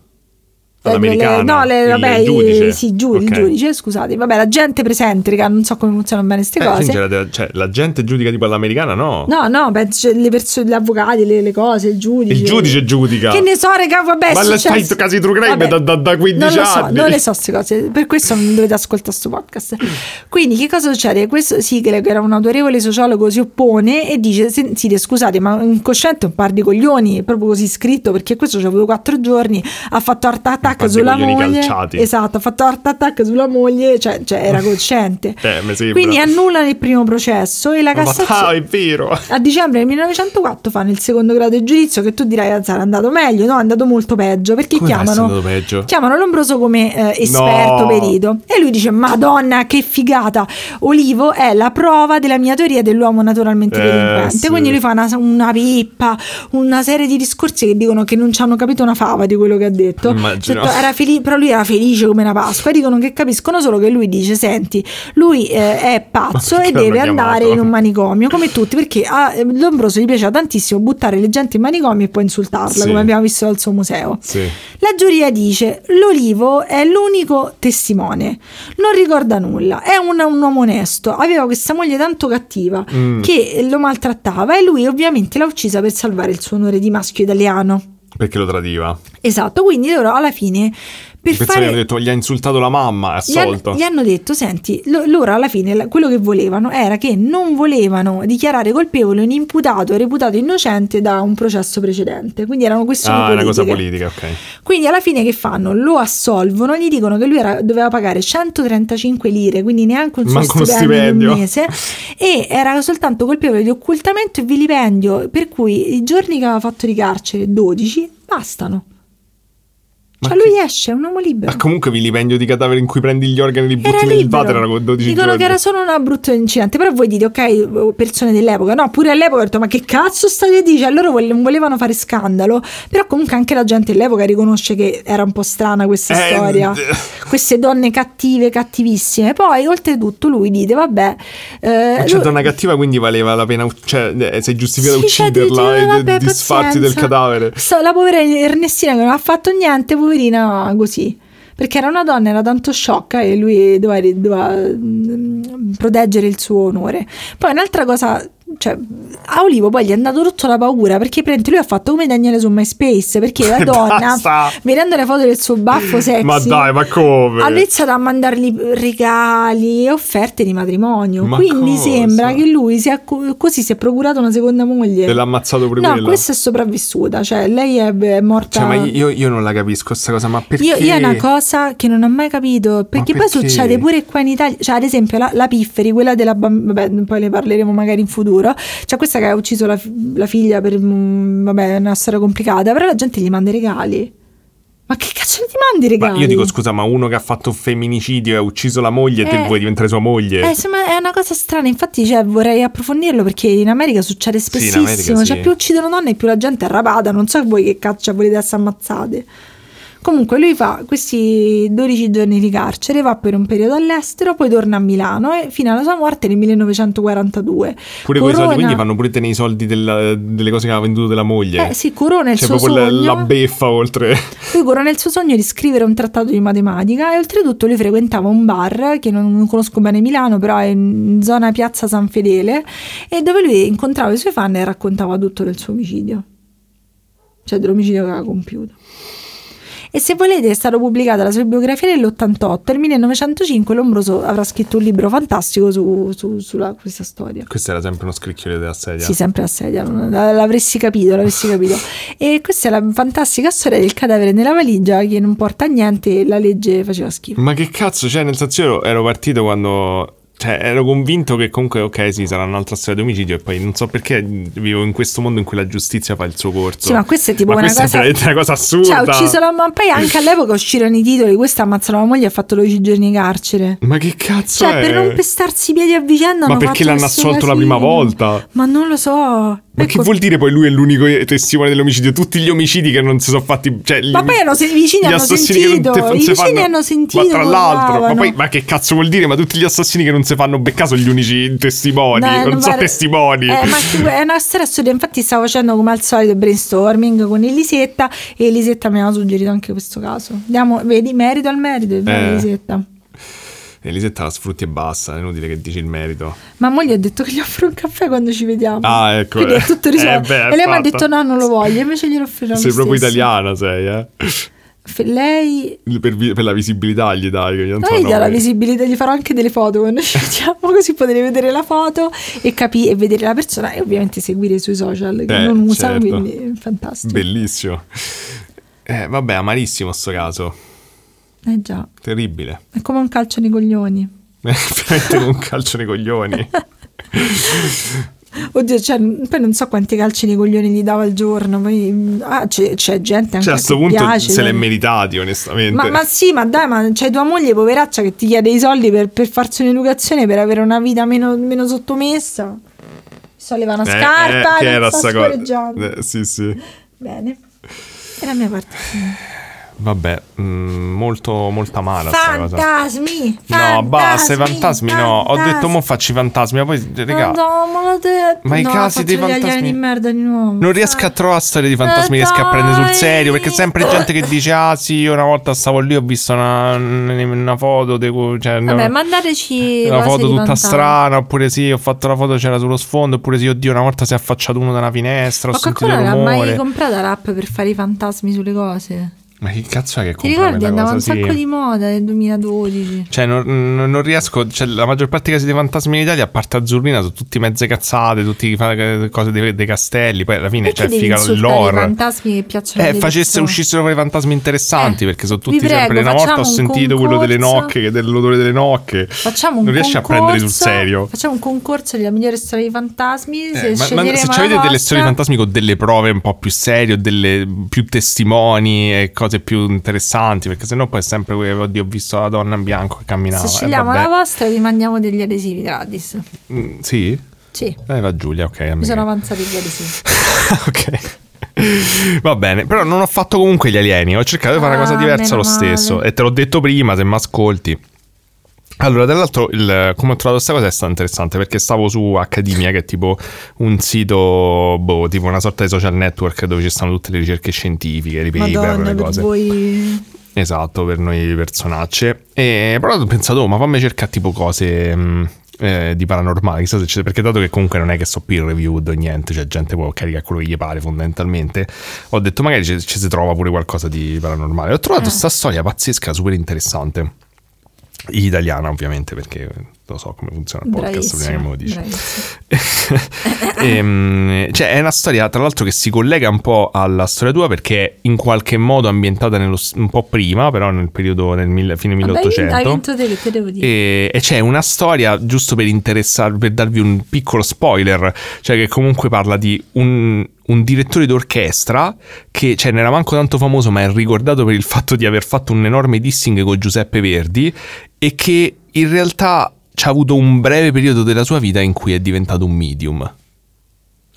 Eh, All'americana? no, le- il vabbè, i- giudice? sì, giu- il Ok. giudice, scusate. Vabbè, la gente presente, raga, non so come funzionano bene queste Eh, cose. quindi c'era- cioè, la gente giudica tipo all'americana, no? No, no, penso cioè, le persone, gli avvocati, le, le cose, il giudice. Il giudice giudica. Che ne so, raga, vabbè. Ma fai casi true da- da- da 15 non lo so, anni. Non le so queste cose, per questo non dovete ascoltare questo podcast. Quindi, che cosa succede? Questo Siegel, che era un autorevole sociologo, si oppone e dice: Sentite, scusate, ma un cosciente è un par di coglioni, è proprio così scritto, perché questo ci ha avuto quattro giorni, ha fatto heart di sulla moglie. calciati. Esatto, ha fatto heart attack sulla moglie, cioè, cioè era cosciente. Eh. Quindi annullano il primo processo e la Cassazione. ah, è vero. A dicembre del 1904 fanno il secondo grado di giudizio che tu dirai "Ah, sarà andato meglio, no, è andato molto peggio perché Come è chiamano, chiamano Lombroso come eh, esperto No. perito e lui dice madonna che figata, Olivo è la prova della mia teoria dell'uomo naturalmente Eh, delinquente, sì. quindi lui fa una, una pippa, una serie di discorsi che dicono che non ci hanno capito una fava di quello che ha detto, Immagino. Detto, era feli- però lui era felice come una Pasqua e dicono che capiscono solo che lui dice senti, lui eh, è pazzo e deve andare in un manicomio come tutti perché a eh, Lombroso gli piaceva tantissimo buttare le gente in manicomio e poi insultarla Sì. come abbiamo visto dal suo museo Sì. la giuria dice l'Olivo è l'unico testimone non ricorda nulla è un, un uomo onesto aveva questa moglie tanto cattiva Mm. che lo maltrattava e lui ovviamente l'ha uccisa per salvare il suo onore di maschio italiano Perché lo tradiva. esatto quindi loro alla fine per fare hanno detto gli ha insultato la mamma, è gli, assolto. gli hanno detto, senti, lo- loro alla fine quello che volevano era che non volevano dichiarare colpevole un imputato reputato innocente da un processo precedente. Quindi erano questioni Ah, è una cosa politiche. politica, ok. Quindi alla fine che fanno? Lo assolvono, gli dicono che lui era- doveva pagare 135 lire, quindi neanche un suo Manco stipendio, di stipendio. mese, e era soltanto colpevole di occultamento e vilipendio, per cui i giorni che aveva fatto di carcere, 12, bastano. Ma Cioè che- lui esce, è un uomo libero. Ma comunque vilipendio di cadavere in cui prendi gli organi e li Era butti nel water erano con 12 Dicono che era solo un brutto incidente, però voi dite, ok, persone dell'epoca, no, pure all'epoca ho detto, ma che cazzo state a dire? Non volevano fare scandalo, però comunque anche la gente dell'epoca riconosce che era un po' strana questa Eh, storia, d- queste donne cattive, cattivissime. Poi, oltretutto, lui dite, vabbè... eh, Ma c'è lui- donna cattiva, quindi valeva la pena. Cioè, eh, sei giustificato a Sì, cioè, ucciderla e vabbè, di- disfarti del cadavere. Sta- La povera Ernestina che non ha fatto niente, poverina, così. perché era una donna, era tanto sciocca e lui doveva, doveva mm, proteggere il suo onore. Poi un'altra cosa cioè, a Olivo poi gli è andato rotto la paura perché lui ha fatto come Daniele su MySpace perché la donna vedendo le foto del suo baffo sexy Ma dai, ma come? ha iniziato a mandargli regali e offerte di matrimonio Ma quindi cosa? sembra che lui sia co- così si è procurato una seconda moglie Te l'ha ammazzato pure no quella? questa è sopravvissuta cioè lei è, morta Cioè, ma io, io non la capisco questa cosa, ma perché? io, io è una cosa che non ho mai capito, perché, poi perché? succede pure qua in Italia, cioè ad esempio la, la Pifferi, quella della bambina, vabbè poi ne parleremo magari in futuro, cioè questa che ha ucciso la, la figlia per, mm, vabbè una storia complicata, però la gente gli manda i regali. Ma che cazzo ti mandi i Ma regali? io dico, scusa, ma uno che ha fatto un femminicidio e ha ucciso la moglie, te Eh. vuoi diventare sua moglie? Eh, insomma, è una cosa strana, infatti cioè, vorrei approfondirlo perché in America succede spessissimo, America cioè sì. più uccidono donne più la gente è rapata, non so voi che caccia volete essere ammazzate. Comunque lui fa questi 12 giorni di carcere, va per un periodo all'estero, poi torna a Milano e fino alla sua morte nel 1942. Pure quei soldi, Corona- quindi fanno pure tenere i soldi della- delle cose che aveva venduto della moglie. Eh sì, corona il C'è suo proprio la- sogno. la beffa oltre. Lui corona il suo sogno di scrivere un trattato di matematica e oltretutto lui frequentava un bar che non, non conosco bene Milano, però è in zona Piazza San Fedele e dove lui incontrava i suoi fan e raccontava tutto del suo omicidio, cioè dell'omicidio che aveva compiuto. E se volete è stata pubblicata la sua biografia nell'88, nel 1905 Lombroso avrà scritto un libro fantastico su, su- sulla, questa storia. Questo era sempre uno scricchiolo della sedia. Sì, sempre a sedia, l'avresti capito, l'avresti capito. E questa è la fantastica storia del cadavere nella valigia che non porta a niente e la legge faceva schifo. Ma che cazzo, cioè, nel senso io ero partito quando... Cioè, ero convinto che comunque, ok, sì, sarà un'altra storia di omicidio e poi non so perché vivo in questo mondo in cui la giustizia fa il suo corso. Sì, ma questa è tipo Ma una questa cosa- è una cosa assurda. Cioè, ha ucciso la mamma, poi anche all'epoca uscirono i titoli, questa ammazza la moglie e ha fatto 12 giorni di carcere. Ma che cazzo Cioè, è? per non pestarsi i piedi a vicenda Ma perché l'hanno assolto la casino. prima volta? Ma non lo so. Ma Ecco- che vuol dire poi lui è l'unico testimone dell'omicidio? Tutti gli omicidi che non si sono fatti. Cioè, Ma gli- poi hanno, se- i vicini gli hanno sentito, te- i vicini fanno- hanno sentito. Ma tra l'altro, ma, poi, ma che cazzo vuol dire? Ma tutti gli assassini che non si fanno beccare sono gli unici testimoni. No, non, non so pare- testimoni. Eh, ma è una storia assurda. Infatti, stavo facendo come al solito brainstorming con Elisetta e Elisetta mi aveva suggerito anche questo caso. Andiamo, vedi, merito al merito, Eh. Elisetta. Elisetta la sfrutti e basta. È inutile che dici il merito. Ma mo gli ho detto che gli offro un caffè quando ci vediamo. Ah, ecco. Quindi è tutto risolto. Eh, beh, e lei mi ha detto: no, non lo voglio. Invece glielo offrirò. Sei proprio stesso. italiana, sei, eh? Lei. Per, vi- per la visibilità gli dai. Che non so Lei dà la noi. visibilità, gli farò anche delle foto quando ci vediamo, così potete vedere la foto e, capi- e vedere la persona e ovviamente seguire i suoi social che Eh, non usa, certo. quindi è fantastico. Bellissimo. Eh, vabbè, amarissimo sto caso. Eh già, Terribile. è come un calcio nei coglioni. Veramente un calcio nei coglioni. Oddio, cioè, poi non so quanti calci nei coglioni gli dava al giorno. Poi, ah, c'è, c'è gente anche Cioè, a che sto punto piace, se l'è dai. meritati, onestamente. Ma, ma sì, ma dai, ma c'è tua moglie poveraccia che ti chiede i soldi per, per farsi un'educazione, per avere una vita meno, meno sottomessa. So leva una Eh, scarpa, eh, che era sta cosa? Eh, sì, sì. Bene. E la mia parte. Vabbè, mm, molto, amara sta cosa. Fantasmi! No, basta, i fantasmi no. Ho detto, fantasmi. mo faccio i fantasmi, ma poi, raga, No, ma l'ho detto. Ma i No, casi dei fantasmi- di merda di nuovo. non riesco a trovare storie di fantasmi che riesco a prendere sul serio, perché sempre gente che dice, ah sì, io una volta stavo lì, ho visto una, una foto, de, cioè, Vabbè, una- mandateci una foto tutta fantasmi. strana, oppure sì, ho fatto la foto, c'era sullo sfondo, oppure sì, oddio, una volta si è affacciato uno da una finestra, ho Ma sentito qualcuno il l'ha mai rumore. comprata l'app per fare i fantasmi sulle cose? Ma che cazzo è che Ti ricordi? Andava un sacco Sì. di moda nel 2012. Cioè, non, non- riesco. Cioè, la maggior parte dei casi dei fantasmi in Italia, a parte Azzurrina, sono tutti mezze cazzate, tutti fa- cose dei, dei castelli. Poi alla fine, Perché cioè, figa l'horror. fantasmi che piacciono Eh, facesse uscissero quei fantasmi interessanti Eh, perché sono tutti prego, sempre. Una volta ho sentito quello delle concorso. nocche, che dell'odore delle nocche. Facciamo un non riesci a concorso, prendere sul serio. Facciamo un concorso della migliore storia dei fantasmi. Eh, se ma, ma se avete delle storie fantasmi con delle prove un po' più serie, o delle più testimoni e cose più interessanti, perché sennò poi è sempre quello, oddio, ho visto la donna in bianco che camminava. Se eh, scegliamo vabbè. la vostra, vi mandiamo degli adesivi gratis. Mm, sì? Sì, Eh, va Giulia, ok. mi sono avanzati gli adesivi. ok. Va bene, però non ho fatto comunque gli alieni, ho cercato di fare una cosa Ah, diversa lo male. stesso e te l'ho detto prima se mi ascolti. Allora, tra l'altro, il- come ho trovato questa cosa è stato interessante perché stavo su Accademia, che è tipo un sito, boh, tipo una sorta di social network dove ci stanno tutte le ricerche scientifiche, i paper, le per cose. voi... Esatto, per noi personacce. E però ho pensato, oh, ma fammi cercare tipo cose mh, eh, di paranormale, chissà se c'è, perché dato che comunque non è che so peer reviewed o niente, cioè gente può caricare quello che gli pare fondamentalmente, ho detto magari ci, ci si trova pure qualcosa di paranormale. Ho trovato Eh. questa storia pazzesca, super interessante. Italiana ovviamente perché lo so come funziona il podcast prima che me lo dici. bravissimo. Ehm, cioè, è una storia, tra l'altro, che si collega un po' alla storia tua perché è in qualche modo ambientata nello un po' prima, però nel periodo del fine Vabbè, 1800. hai vinto te, te devo dire? E, e c'è una storia, giusto per interessarvi, per darvi un piccolo spoiler, cioè che comunque parla di un, un direttore d'orchestra che cioè, non era manco tanto famoso, ma è ricordato per il fatto di aver fatto un enorme dissing con Giuseppe Verdi e che in realtà ci ha avuto un breve periodo della sua vita in cui è diventato un medium.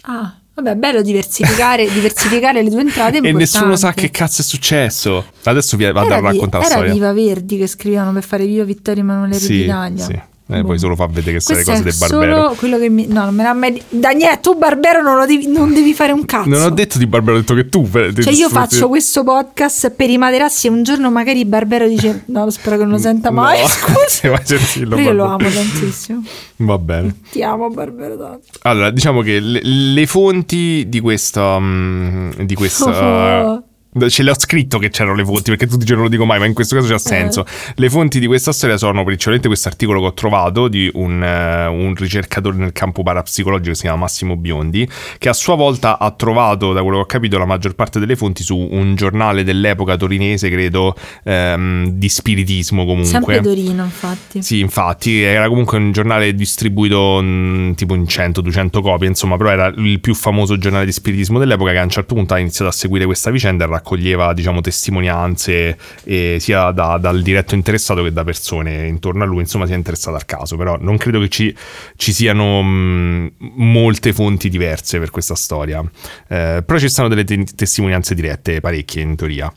Ah, vabbè, bello diversificare, diversificare le tue entrate. E nessuno sa che cazzo è successo. Adesso vi vado a Era, di- raccontare la era storia. Viva Verdi che scrivevano per fare Viva Vittorio Emanuele Sì, d'Italia. sì. Eh, Boh. poi solo fa vedere che sono le cose del Barbero. solo quello che mi... No, non me l'ha mai... Daniele, tu Barbero non, lo devi, non devi fare un cazzo. Non ho detto di Barbero, ho detto che tu. Cioè io faccio questo podcast per i materassi e un giorno magari Barbero dice no, spero che non lo senta mai, No, scusa. vai a sentirlo, Io lo amo tantissimo. Va bene. Ti amo Barbero tanto. Allora, diciamo che le, le fonti di questa. mm, di questa. Oh. Ce le ho scritto che c'erano le fonti perché tu dici non lo dico mai, ma in questo caso c'ha senso. Le fonti di questa storia sono principalmente questo articolo che ho trovato di un, eh, un ricercatore nel campo parapsicologico che si chiama Massimo Biondi, che a sua volta ha trovato, da quello che ho capito, la maggior parte delle fonti su un giornale dell'epoca torinese, credo, ehm, di spiritismo comunque. Sempre Dorino, infatti. Sì, infatti, era comunque un giornale distribuito mh, tipo in 100-200 copie, insomma, però era il più famoso giornale di spiritismo dell'epoca che a un certo punto ha iniziato a seguire questa vicenda e raccoglieva, diciamo, testimonianze eh, sia da- dal diretto interessato che da persone intorno a lui, insomma, si è interessato al caso, però non credo che ci, ci siano mh, molte fonti diverse per questa storia, Eh, però ci stanno delle te- testimonianze dirette, parecchie in teoria.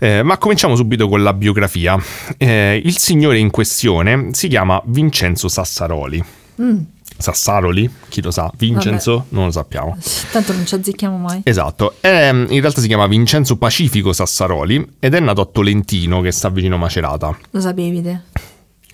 Eh, ma cominciamo subito con la biografia. Eh, il signore in questione si chiama Vincenzo Sassaroli. Mm. Sassaroli? Chi lo sa? Vincenzo? Non lo sappiamo. Tanto non ci azzecchiamo mai. Esatto, Ehm, in realtà si chiama Vincenzo Pacifico Sassaroli ed è nato a Tolentino che sta vicino Macerata. Lo sapevi te?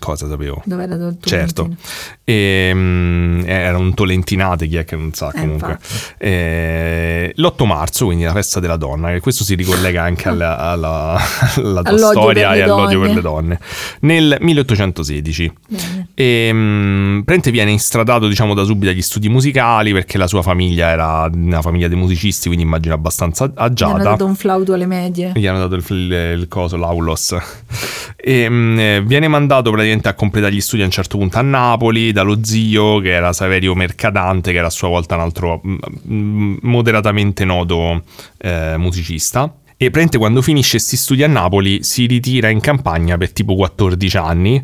Cosa sapevo? Dove era il Certo, Tolentino? Ehm, era un tolentinate, chi è che non sa Eh, comunque. Eh, L'8 marzo, quindi la festa della donna, che questo si ricollega anche alla, alla- alla tua storia e all'odio donne. per le donne. Nel 1816. Bene. E, mh, Prente viene istradato diciamo da subito agli studi musicali perché la sua famiglia era una famiglia di musicisti, quindi immagino abbastanza Gli hanno agiata. dato un flauto alle medie. Gli hanno dato il, il, il coso, l'aulos. E mh, eh, viene mandato praticamente a completare gli studi a un certo punto a Napoli dallo zio che era Saverio Mercadante, che era a sua volta un altro mh, mh, moderatamente noto eh, musicista. E praticamente quando finisce questi studi a Napoli si ritira in campagna per tipo 14 anni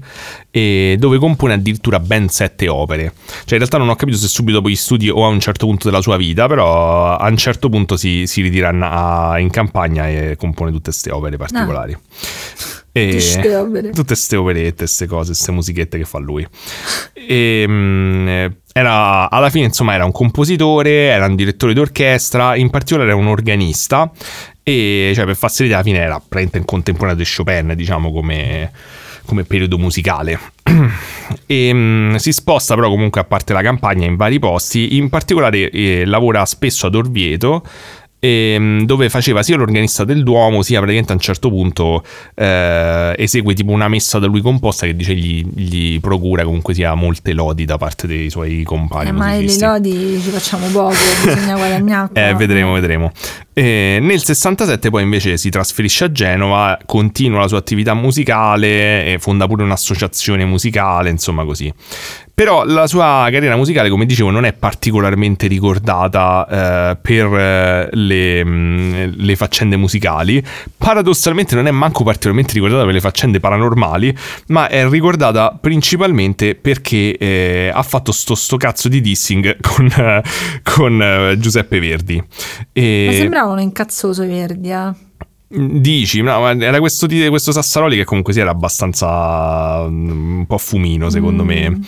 dove compone addirittura ben 7 opere. Cioè in realtà non ho capito se subito dopo gli studi o a un certo punto della sua vita, però a un certo punto si, si ritira in, in campagna e compone tutte queste opere particolari. E- Tutte ste opere. Tutte queste operette, queste cose, queste musichette che fa lui. E, mm, era, alla fine, insomma, era un compositore, era un direttore d'orchestra, in particolare era un organista. E cioè, per farsi l'idea, alla fine era praticamente in contemporaneo di Chopin, diciamo, come, come periodo musicale. e mm, si sposta però comunque a parte la campagna in vari posti, in particolare eh, lavora spesso ad Orvieto. Ehm, dove faceva sia l'organista del Duomo sia praticamente a un certo punto eh, esegue tipo una messa da lui composta che dice gli, gli procura comunque sia molte lodi da parte dei suoi compagni Eh, ma le lodi ci facciamo poco, bisogna guadagnare. Eh, vedremo, vedremo. Eh, nel 67 poi invece si trasferisce a Genova, continua la sua attività musicale e fonda pure un'associazione musicale, insomma così. Però la sua carriera musicale, come dicevo, non è particolarmente ricordata eh, per eh, le, mh, le faccende musicali. Paradossalmente non è manco particolarmente ricordata per le faccende paranormali, ma è ricordata principalmente perché eh, ha fatto sto, sto cazzo di dissing con, con, eh, Giuseppe Verdi. E- Ma sembravano incazzoso i verdi, eh. Dici, no, ma era questo, questo Sassaroli che comunque sì, era abbastanza mm, un po' fumino secondo Mm. me.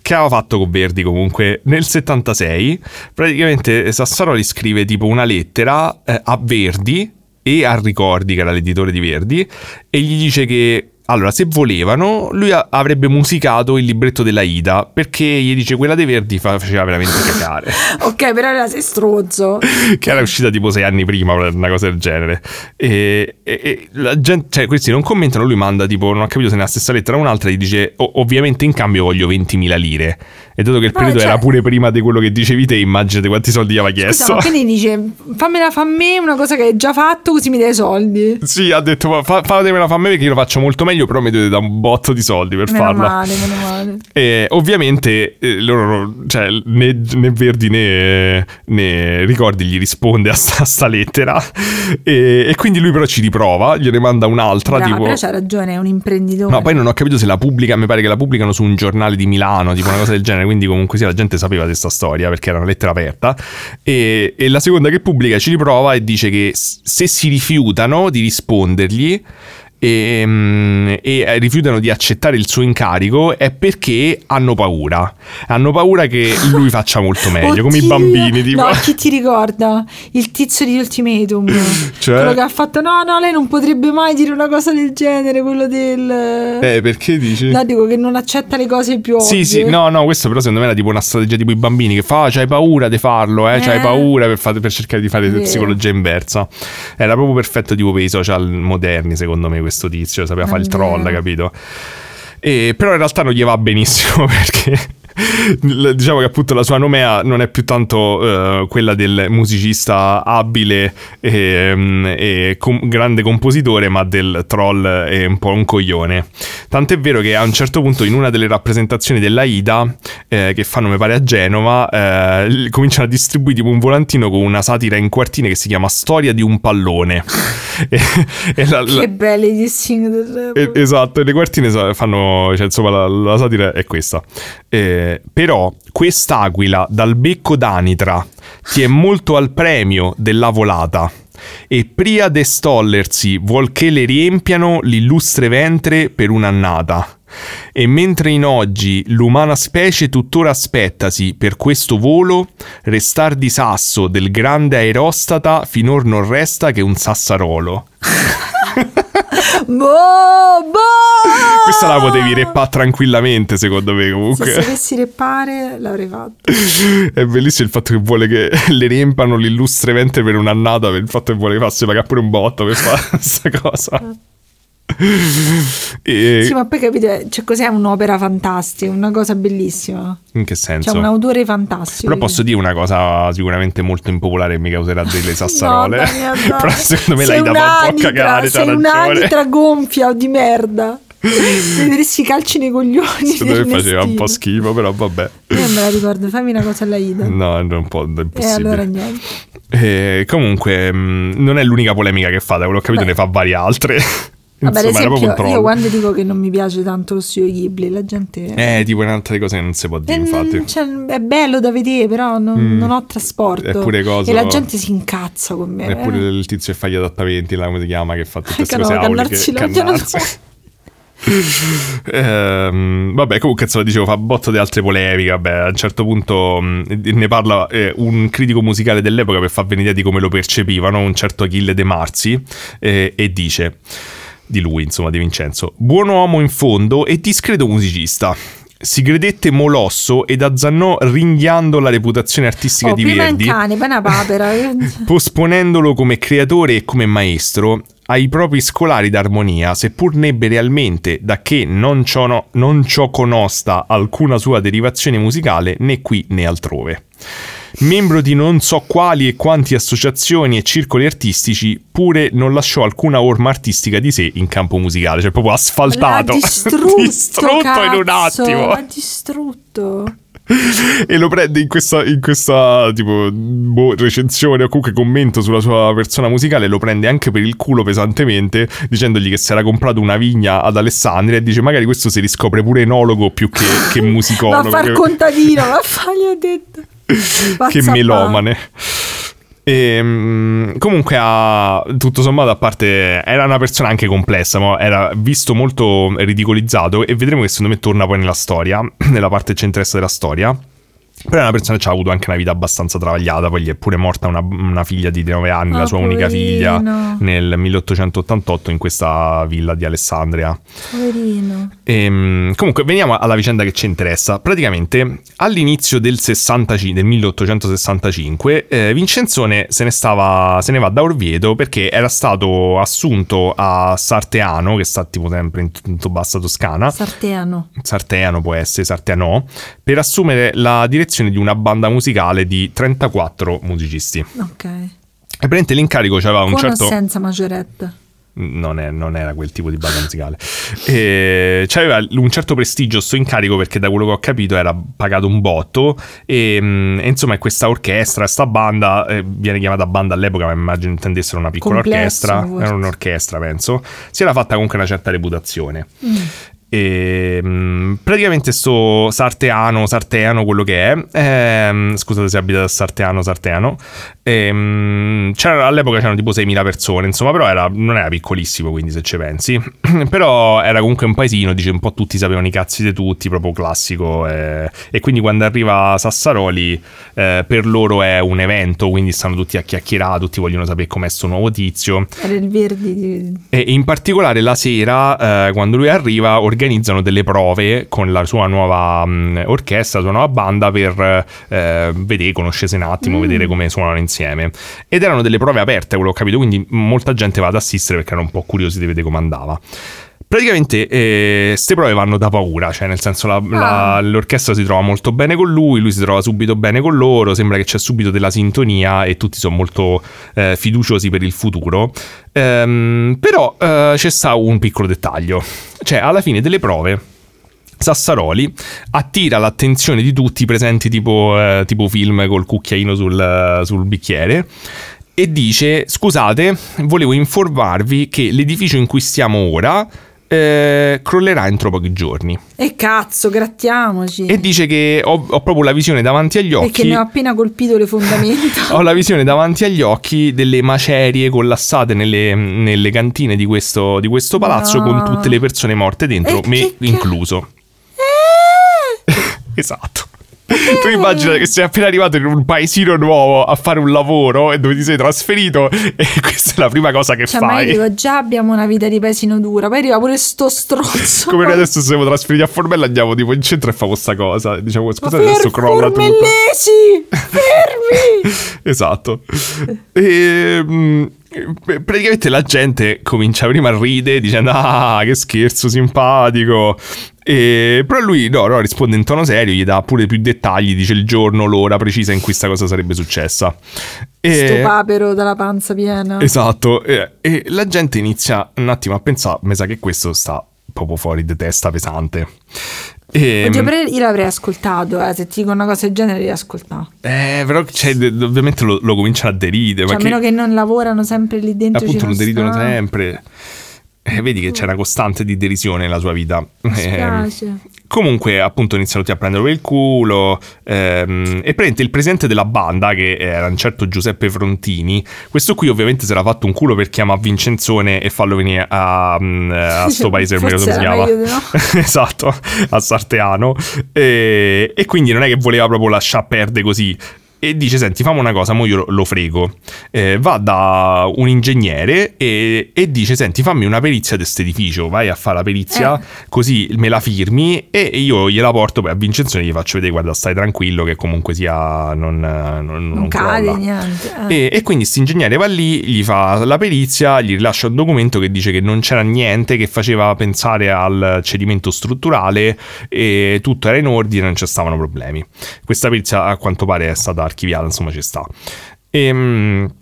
Che aveva fatto con Verdi comunque nel 76. Praticamente Sassaroli scrive tipo una lettera eh, a Verdi e a Ricordi, che era l'editore di Verdi, e gli dice che allora, se volevano, lui a- avrebbe musicato il libretto della Ida perché gli dice quella dei Verdi fa- faceva veramente cacare. ok, però era sei stronzo. che era uscita tipo sei anni prima, una cosa del genere. E, e- e la gente, cioè, questi non commentano, lui manda tipo, non ho capito se nella stessa lettera o un'altra, gli dice "O- ovviamente in cambio voglio 20.000 lire. E dato che il periodo cioè- era pure prima di quello che dicevi te, immaginate quanti soldi gli aveva chiesto. Scusa, ma quindi dice fammela fa a me una cosa che hai già fatto così mi dai soldi. Sì, ha detto "Ma fa- fatemela fa a me perché io lo faccio molto meglio, però mi dovete dare un botto di soldi per Meno farla. male, meno male. E ovviamente eh, loro, cioè, né, né Verdi né, né Ricordi gli risponde a sta, a sta lettera e, e quindi lui però ci riprova, gliene manda un'altra Brava, tipo... però c'ha ragione, è un imprenditore. No, poi non ho capito se la pubblica, mi pare che la pubblicano su un giornale di Milano, tipo una cosa del genere, quindi comunque sì, la gente sapeva di questa storia perché era una lettera aperta. E, e la seconda che pubblica ci riprova e dice che se si rifiutano di rispondergli e, mm, e rifiutano di accettare il suo incarico è perché hanno paura. Hanno paura che lui faccia molto meglio, come i Oddio! bambini, tipo. No, chi ti ricorda? Il tizio di Ultimatum. Cioè? Quello che ha fatto, no, no, lei non potrebbe mai dire una cosa del genere, quello del... Eh, perché dici? No, dico che non accetta le cose più ovvie. Sì, sì, no, no, questo però secondo me era tipo una strategia tipo i bambini che fa, ah, c'hai paura di farlo, eh, c'hai Eh. paura per, fare- per cercare di fare Vero. psicologia inversa. Era proprio perfetto tipo per i social moderni, secondo me, questo tizio, sapeva fare il troll, capito? E, però in realtà non gli va benissimo perché diciamo che appunto la sua nomea non è più tanto eh, quella del musicista abile e, mm, e com- grande compositore, ma del troll e un po' un coglione. Tant'è vero che a un certo punto in una delle rappresentazioni della Ida, eh, che fanno mi pare a Genova, eh, cominciano a distribuire tipo un volantino con una satira in quartine che si chiama Storia di un pallone. e, e la- la- Che belli gli sing del esatto, e le quartine fanno, cioè insomma la, la satira è questa. Eh, però quest'aquila dal becco d'anitra ti è molto al premio della volata. E pria de stollersi vuol che le riempiano l'illustre ventre per un'annata. E mentre in oggi l'umana specie tuttora aspettasi per questo volo, restar di sasso del grande aerostata finor non resta che un sassarolo. Boh, boh! Questa la potevi reppare tranquillamente, secondo me, Se comunque. sapessi reppare l'avrei fatto. È bellissimo il fatto che vuole che le riempano l'illustre ventre per un'annata, per il fatto che vuole che faccia pagare pure un botto per fare questa cosa. E... Sì, ma poi capite, cioè, cos'è un'opera fantastica, una cosa bellissima. In che senso? C'è un autore fantastico. Però posso dire una cosa sicuramente molto impopolare che mi causerà delle sassarole. No, Daniel, no. Però secondo me Sei l'hai da un po' a cagare, Sei un'anitra gonfia di merda. Vedresti i calci nei coglioni. Secondo me faceva un po' schifo, però vabbè. Io non me la ricordo, fammi una cosa alla Ida. No, è un po' e impossibile. allora niente. Eh, comunque, mh, non è l'unica polemica che fa, da quello che ho capito, Beh. ne fa varie altre. Vabbè, Insomma, esempio, io quando dico che non mi piace tanto lo studio Ghibli, la gente... Eh, tipo un'altra cosa che non si può Eh, dire, infatti. non- cioè, è bello da vedere, però non, Mm. non ho trasporto. Eppure cosa- E la gente si incazza con me. Eppure eh. il tizio che fa gli adattamenti, là, come si chiama, che fa tutte queste Che no, cose auliche. non cannarsi. Ehm, vabbè, comunque insomma, dicevo, fa botto di altre polemiche. Vabbè, a un certo punto mh, ne parla eh, un critico musicale dell'epoca per far venire idea di come lo percepivano, un certo Achille De Marzi, eh, e dice di lui, insomma, di Vincenzo: Buon uomo in fondo e discreto musicista. Si credette molosso ed azzannò ringhiando la reputazione artistica Oh, di prima Verdi un cane, poi una papera. posponendolo come creatore e come maestro ai propri scolari d'armonia, seppur nebbe realmente da che non ciò, no- non ciò conosta alcuna sua derivazione musicale né qui né altrove. Membro di non so quali e quanti associazioni e circoli artistici, pure non lasciò alcuna orma artistica di sé in campo musicale, cioè proprio asfaltato. L'ha distrutto, Distrutto in un cazzo, attimo. L'ha distrutto. E lo prende in questa, in questa tipo boh, recensione o comunque commento sulla sua persona musicale lo prende anche per il culo pesantemente dicendogli che si era comprato una vigna ad Alessandria e dice magari questo si riscopre pure enologo più che, che Va musicono a far contadino, va a fare, gli ho detto. che melomane e, mm, comunque ha tutto sommato a parte era una persona anche complessa ma era visto molto ridicolizzato e vedremo che secondo me torna poi nella storia nella parte centresta della storia Però è una persona che ha avuto anche una vita abbastanza travagliata, poi gli è pure morta una, una figlia di 9 anni, Ah, la sua unica figlia, poverino. nel 1888 in questa villa di Alessandria. Poverino. Ehm, comunque, veniamo alla vicenda che ci interessa. Praticamente, all'inizio del, 65 del 1865, eh, Vincenzone se ne, stava, se ne va da Orvieto perché era stato assunto a Sarteano, che sta tipo sempre in, in bassa Toscana. Sarteano. Sarteano può essere, Sarteano, per assumere la direzione di una banda musicale di 34 musicisti. Ok. E praticamente l'incarico c'aveva un Con certo... senza maggiorette? Non, è- non era quel tipo di banda musicale. E c'aveva un certo prestigio sto incarico perché da quello che ho capito era pagato un botto e, mm, e insomma questa orchestra, sta banda, eh, viene chiamata banda all'epoca ma immagino intendessero una piccola Complesso, orchestra, forse. era un'orchestra penso, si era fatta comunque una certa reputazione. Mm. E, mm, praticamente sto Sarteano, Sarteano, quello che è, ehm, scusate se abita a Sarteano, Sarteano, ehm, c'era- all'epoca c'erano tipo 6.000 persone, insomma, però era- non era piccolissimo, quindi se ci pensi, però era comunque un paesino, dice un po' tutti sapevano i cazzi di tutti, proprio classico, eh, e quindi quando arriva Sassaroli eh, per loro è un evento, quindi stanno tutti a chiacchierare, tutti vogliono sapere com'è sto nuovo tizio. Era il Verdi di... E in particolare la sera, eh, quando lui arriva, organizzano delle prove con la sua nuova mh, orchestra, la sua nuova banda per eh, vedere, conoscersi un attimo, Mm. vedere come suonano insieme. Ed erano delle prove aperte, quello ho capito, quindi molta gente va ad assistere perché erano un po' curiosi di vedere come andava. Praticamente queste prove vanno da paura, cioè nel senso la- la- Ah. l'orchestra si trova molto bene con lui, lui si trova subito bene con loro, sembra che c'è subito della sintonia e tutti sono molto eh, fiduciosi per il futuro. Ehm, però eh, c'è sta un piccolo dettaglio, cioè alla fine delle prove Sassaroli attira l'attenzione di tutti i presenti tipo, eh, tipo film col cucchiaino sul, sul bicchiere e dice scusate volevo informarvi che l'edificio in cui stiamo ora eh, crollerà entro pochi giorni E cazzo, grattiamoci. e dice che ho, ho proprio la visione davanti agli E che occhi ne ho appena colpito le fondamenta. ho la visione davanti agli occhi delle macerie collassate nelle, nelle cantine di questo, di questo palazzo No. con tutte le persone morte dentro, E me che incluso. Eh! Esatto. Tu immagina che sei appena arrivato in un paesino nuovo a fare un lavoro e dove ti sei trasferito e questa è la prima cosa che Cioè, ma io fai. dico, già abbiamo una vita di paesino dura, poi arriva pure sto stronzo. Come noi adesso siamo trasferiti a Formello andiamo tipo in centro e fa questa cosa. Diciamo scusate adesso crolla tutto. formellesi, fermi! Esatto. E, mm, praticamente la gente comincia prima a ridere dicendo ah che scherzo simpatico. E, però lui no, no, risponde in tono serio, gli dà pure più dettagli, dice il giorno, l'ora precisa in cui sta cosa sarebbe successa. E- Sto papero dalla panza piena. Esatto, e, e la gente inizia un attimo a pensare, mi sa che questo sta proprio fuori di testa pesante. E, Oddio, però io l'avrei ascoltato, eh, se ti dico una cosa del genere l'avrei ascoltato. eh, però cioè, ovviamente lo, lo cominciano a deride, Cioè, a meno che non lavorano sempre lì dentro. appunto lo deridono sempre. Eh, vedi che una costante di derisione nella sua vita. Eh, comunque, appunto, iniziano tutti a prendere per il culo. ehm, e prende il presidente della banda, che era un certo Giuseppe Frontini. Questo qui, ovviamente, si era fatto un culo per chiamare Vincenzone e farlo venire a, mm, a sto paese, non mi si chiama. meglio no. esatto, a Sarteano. E, e quindi non è che voleva proprio lasciar perdere così. E dice: Senti, fammi una cosa, mo io lo, frego. Eh, va da un ingegnere e, e dice: Senti, fammi una perizia di questo edificio. Vai a fare la perizia, Eh. così me la firmi e io gliela porto a Vincenzone e gli faccio vedere: Guarda, stai tranquillo, che comunque sia. Non, non, non Non cade crolla." niente. eh. E, e quindi questo ingegnere va lì, gli fa la perizia, gli rilascia un documento che dice che non c'era niente che faceva pensare al cedimento strutturale e tutto era in ordine, non ci stavano problemi. Questa perizia a quanto pare è stata archiviata, insomma ci sta. Ehm,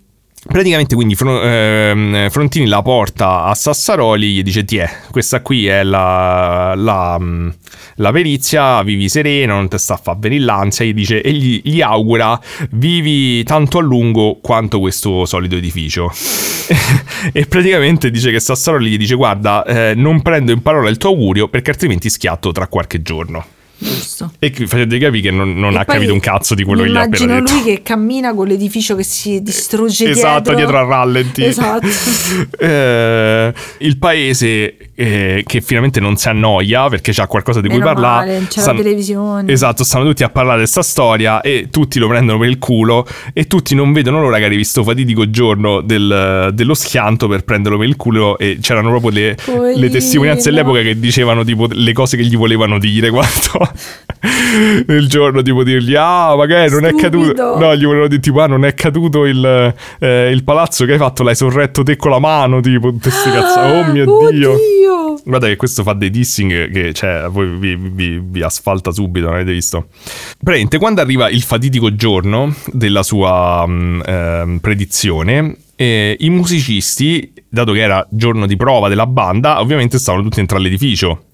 Praticamente quindi ehm, Frontini la porta a Sassaroli, gli dice Tiè, questa qui è la, la, la perizia, vivi sereno, non ti sta a far venire l'ansia, gli dice e gli, gli augura vivi tanto a lungo quanto questo solito edificio. e praticamente dice che Sassaroli gli dice guarda eh, non prendo in parola il tuo augurio perché altrimenti schiatto tra qualche giorno. Giusto. E facendo capire che non, non ha capito un cazzo di quello che gli ha appena Immagino detto. lui che cammina con l'edificio che si distrugge Esatto, dietro a rallenti. Esatto. Eh, il paese eh, che finalmente non si annoia perché c'ha qualcosa di cui Meno parlare. male, c'è la Stanno- televisione. Esatto, stanno tutti a parlare di sta storia e tutti lo prendono per il culo e tutti non vedono l'ora che arrivi sto fatidico giorno del- dello schianto per prenderlo per il culo e c'erano proprio le, le testimonianze dell'epoca che dicevano tipo le cose che gli volevano dire quando il giorno tipo dirgli ah magari non è Stupido. caduto no gli volevano dire tipo ah non è caduto il, eh, il palazzo che hai fatto l'hai sorretto te con la mano tipo tutte queste cazzo oh mio dio Oddio. Guarda che questo fa dei dissing che cioè, voi vi, vi- vi asfalta subito, non avete visto? Praticamente quando arriva il fatidico giorno della sua mm, ehm, predizione, eh, i musicisti, dato che era giorno di prova della banda, ovviamente stavano tutti dentro all'edificio.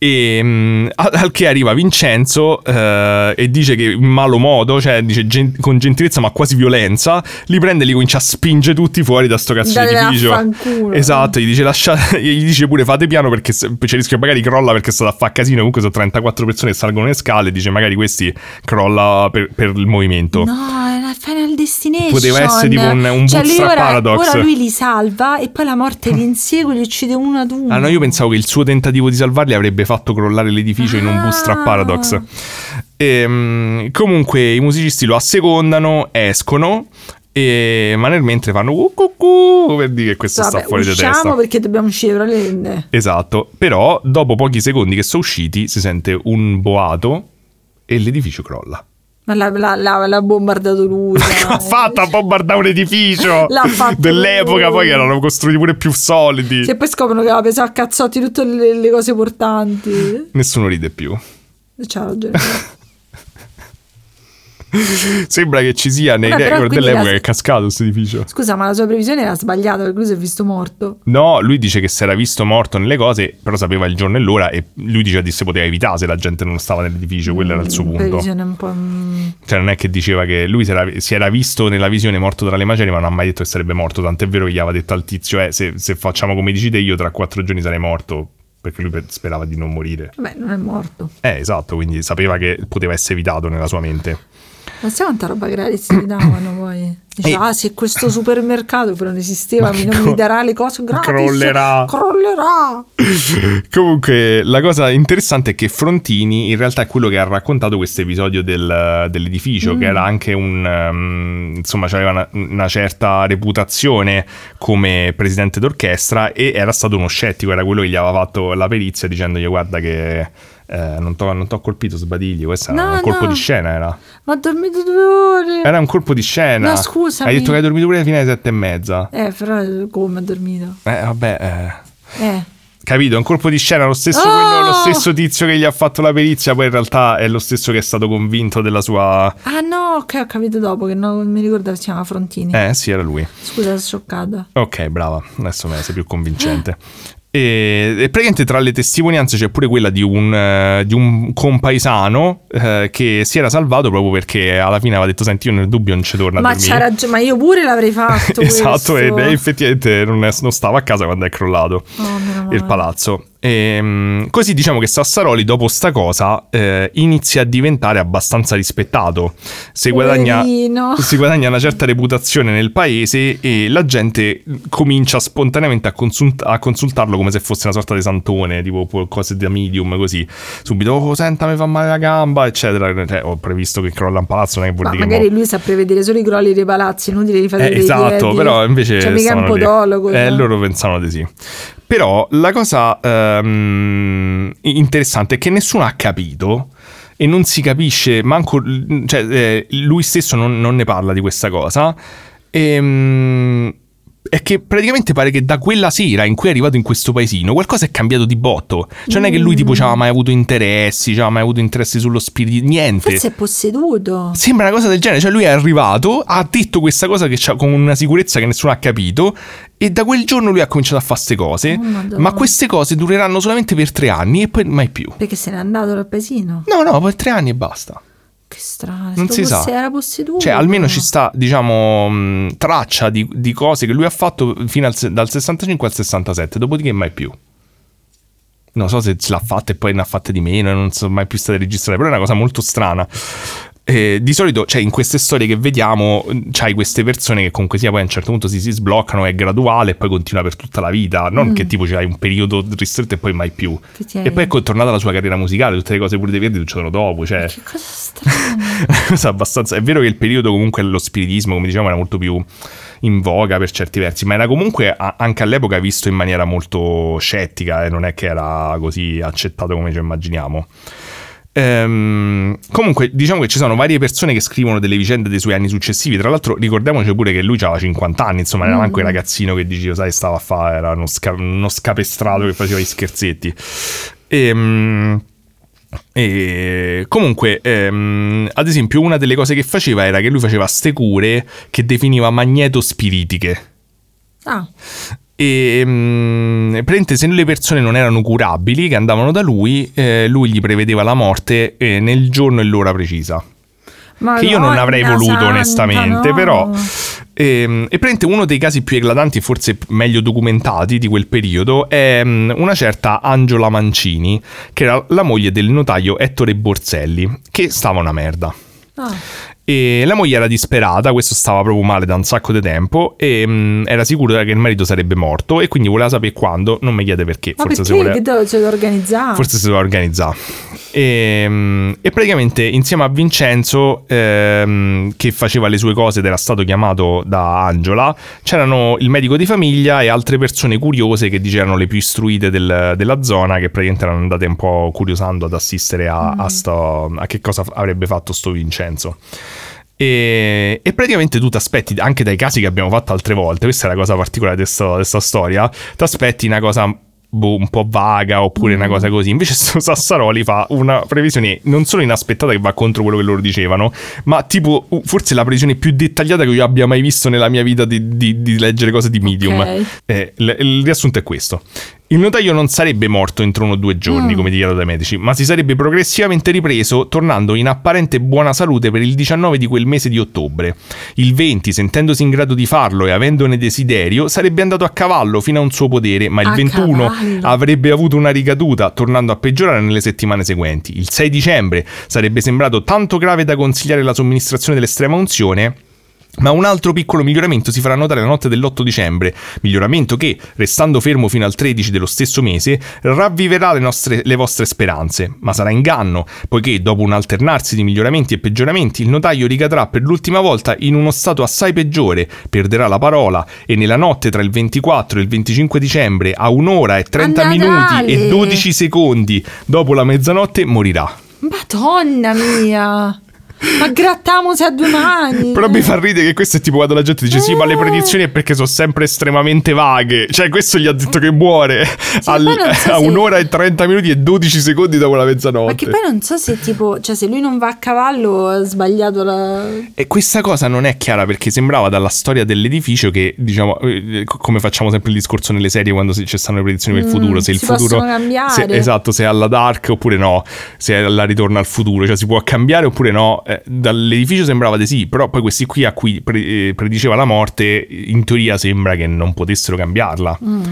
E mm, al che arriva Vincenzo eh, e dice che in malo modo, cioè dice gen- con gentilezza ma quasi violenza, li prende e li comincia a spingere tutti fuori da sto cazzo di Dai, edificio. Esatto, gli dice, lasciate, gli dice pure fate piano perché se- c'è il rischio magari crolla perché sta a fare casino. Comunque sono 34 persone che salgono le scale. Dice magari questi crolla per, per il movimento. No, era Final Destination. Poteva essere tipo un- un cioè, lui ora, Paradox. Ora lui li salva e poi la morte li insegue, li uccide uno ad uno. Ah no, io pensavo che il suo tentativo di salvarli avrebbe fatto crollare l'edificio in un Ah. bootstrap paradox. Ehm, comunque i musicisti lo assecondano, escono. E, ma nel mentre fanno uh, per dire che questo Vabbè, sta fuori usciamo testa. perché dobbiamo uscire le... Esatto, però dopo pochi secondi che sono usciti si sente un boato e l'edificio crolla. Ma l'ha, l'ha- l'ha- l'ha bombardato lui. Ha dai. fatto a bombardare un edificio L'ha fatto dell'epoca, lui. poi erano costruiti pure più solidi. Se poi scoprono che aveva pesato a cazzotti tutte le, le cose portanti. Nessuno ride più. C'ha ragione. Sembra che ci sia nei Vabbè, record dell'epoca la- che è cascato questo edificio. Scusa, ma la sua previsione era sbagliata perché lui si è visto morto. No, lui dice che si era visto morto nelle cose, però sapeva il giorno e l'ora e lui diceva che si poteva evitare se la gente non stava nell'edificio, quello era il suo Mm, punto. Previsione un po'... mm. Cioè non è che diceva che lui si era, si era visto nella visione morto tra le macerie, ma non ha mai detto che sarebbe morto, tant'è vero che gli aveva detto al tizio, eh, se, se facciamo come dici te io tra quattro giorni sarei morto, perché lui pe- sperava di non morire. Vabbè, non è morto. Eh, esatto, quindi sapeva che poteva essere evitato nella sua mente. Ma sai quanta roba gratis si davano poi? Dice, E- ah, se questo supermercato però non esisteva, mi non co- mi darà le cose gratis. crollerà. Crollerà. Comunque, la cosa interessante è che Frontini in realtà è quello che ha raccontato questo episodio del- dell'edificio, che era anche un. um, insomma, aveva una, una certa reputazione come presidente d'orchestra e era stato uno scettico, era quello che gli aveva fatto la perizia dicendogli: Guarda, che. Eh, non t'ho colpito sbadigli, questo era No, un colpo no. di scena. Era. Ma ha dormito due ore. Era un colpo di scena. No, scusami. Hai detto che hai dormito pure fino alle sette e mezza. Eh, però come ha dormito? Eh, vabbè. eh. Eh. Capito, è un colpo di scena, lo stesso, Oh! quello- lo stesso tizio che gli ha fatto la perizia, poi in realtà è lo stesso che è stato convinto della sua... Ah no, ok, ho capito dopo che non mi ricordavo si chiama Frontini. Eh sì, era lui. Scusa, sono scioccata. Ok, brava, adesso me sei più convincente. E, e praticamente tra le testimonianze c'è pure quella di un, eh, di un compaesano eh, che si era salvato proprio perché alla fine aveva detto senti io nel dubbio non ci torno Ma ragione, ma io pure l'avrei fatto. esatto, questo. ed e effettivamente non, è- non stava a casa quando è crollato Oh, il palazzo. Ehm, così diciamo che Sassaroli, dopo sta cosa, eh, inizia a diventare abbastanza rispettato. Si guadagna, si guadagna una certa reputazione nel paese e la gente comincia spontaneamente a, consult- a consultarlo come se fosse una sorta di santone, tipo cose da medium, così. Subito, oh, senta, mi fa male la gamba, eccetera. Cioè, ho previsto che crolla un palazzo, non è che vuol Ma dire che magari mo- lui sa prevedere solo i crolli dei palazzi, inutile di fare eh, esatto, piedi. però invece Cioè, mica un podologo. Eh, no? loro pensavano di sì. Però la cosa ehm, interessante è che nessuno ha capito e non si capisce, manco, cioè, eh, lui stesso non, non ne parla di questa cosa. Ehm, è che praticamente pare che da quella sera in cui è arrivato in questo paesino qualcosa è cambiato di botto. Cioè, non è che lui tipo ci aveva mai avuto interessi, aveva mai avuto interessi sullo spirito, niente. Forse è posseduto. Sembra una cosa del genere, cioè lui è arrivato, ha detto questa cosa che c'ha- con una sicurezza che nessuno ha capito e da quel giorno lui ha cominciato a fare queste cose, Oh, ma queste cose dureranno solamente per tre anni e poi mai più. Perché se n'è andato dal paesino. No, no, per tre anni e basta. Che strano. Non si sa. Era posseduto. Cioè, almeno ci sta, diciamo, mh, traccia di, di cose che lui ha fatto fino al dal 65 al 67, dopodiché mai più. non so se ce l'ha fatta e poi ne ha fatte di meno, non sono mai più state registrate, però è una cosa molto strana. Eh, di solito, cioè, in queste storie che vediamo, c'hai queste persone che comunque sia poi a un certo punto si, si sbloccano, è graduale e poi continua per tutta la vita. Non Mm. che tipo c'hai un periodo ristretto e poi mai più. E poi è tornata la sua carriera musicale, tutte le cose pure dei verdi succedono dopo. Cioè, Che cosa strana. cosa abbastanza. È vero che il periodo comunque lo spiritismo, come diciamo, era molto più in voga per certi versi, ma era comunque a- anche all'epoca visto in maniera molto scettica e non è che era così accettato come ci immaginiamo. Ehm, comunque, diciamo che ci sono varie persone che scrivono delle vicende dei suoi anni successivi. Tra l'altro, ricordiamoci pure che lui aveva 50 anni, insomma, era manco il ragazzino che dicevo, sai, stava a fare, era uno, sca- uno scapestrato che faceva gli scherzetti. Ehm. E comunque, ehm, ad esempio, una delle cose che faceva era che lui faceva ste cure che definiva magnetospiritiche. Ah, E mm, praticamente se le persone non erano curabili, che andavano da lui, eh, lui gli prevedeva la morte eh, nel giorno e l'ora precisa. Che io non avrei Madonna voluto santa, onestamente, no. però... Ehm, e praticamente uno dei casi più eclatanti, forse meglio documentati di quel periodo, è mm, una certa Angela Mancini, che era la moglie del notaio Ettore Borselli, che stava una merda. Ah, E la moglie era disperata, questo stava proprio male da un sacco di tempo e mm, era sicura che il marito sarebbe morto e quindi voleva sapere quando, non mi chiede perché, ma forse perché? se voleva... Che dove c'è da organizzare? Forse si doveva organizzare. E, mm, e praticamente insieme a Vincenzo, ehm, che faceva le sue cose ed era stato chiamato da Angela, c'erano il medico di famiglia e altre persone curiose che dicevano le più istruite del- della zona, che praticamente erano andate un po' curiosando ad assistere a, a sto- a che cosa avrebbe fatto sto Vincenzo. E, e praticamente tu ti aspetti, anche dai casi che abbiamo fatto altre volte, questa è la cosa particolare di questa storia, ti aspetti una cosa boh, un po' vaga oppure una cosa così. Invece Sassaroli fa una previsione non solo inaspettata che va contro quello che loro dicevano, ma tipo forse la previsione più dettagliata che io abbia mai visto nella mia vita di, di- di leggere cose di Medium. Ok. Eh, il, il riassunto è questo. Il notaio non sarebbe morto entro uno o due giorni, Mm. come dichiarato dai medici, ma si sarebbe progressivamente ripreso, tornando in apparente buona salute per il 19 di quel mese di ottobre. Il 20, sentendosi in grado di farlo e avendone desiderio, sarebbe andato a cavallo fino a un suo podere, ma il A 21 cavallo? avrebbe avuto una ricaduta, tornando a peggiorare nelle settimane seguenti. Il 6 dicembre sarebbe sembrato tanto grave da consigliare la somministrazione dell'estrema unzione. Ma un altro piccolo miglioramento si farà notare la notte dell'8 dicembre, miglioramento che, restando fermo fino al 13 dello stesso mese, ravviverà le, nostre- le vostre speranze. Ma sarà inganno, poiché dopo un alternarsi di miglioramenti e peggioramenti, il notaio ricadrà per l'ultima volta in uno stato assai peggiore, perderà la parola e nella notte tra il 24 e il 25 dicembre, a un'ora e 30 A minuti e 12 secondi dopo la mezzanotte, morirà. Madonna mia! Ma grattamosi a due mani! Però mi fa ridere che questo è tipo quando la gente dice sì, ma le Eh. predizioni è perché sono sempre estremamente vaghe. Cioè, questo gli ha detto che muore al- poi non so a se- un'ora e 30 minuti e 12 secondi dopo la mezzanotte. Ma che poi non so se tipo, cioè se lui non va a cavallo ha sbagliato la... E questa cosa non è chiara perché sembrava dalla storia dell'edificio che, diciamo, eh, co- come facciamo sempre il discorso nelle serie quando ci stanno le predizioni per il Mm, futuro, se il si futuro... cambiare. se- esatto, se è alla Dark oppure no, se è alla Ritorno al futuro, cioè si può cambiare oppure no. Eh, dall'edificio sembrava di sì, però poi questi qui a cui pre- eh, prediceva la morte, in teoria sembra che non potessero cambiarla. Mm.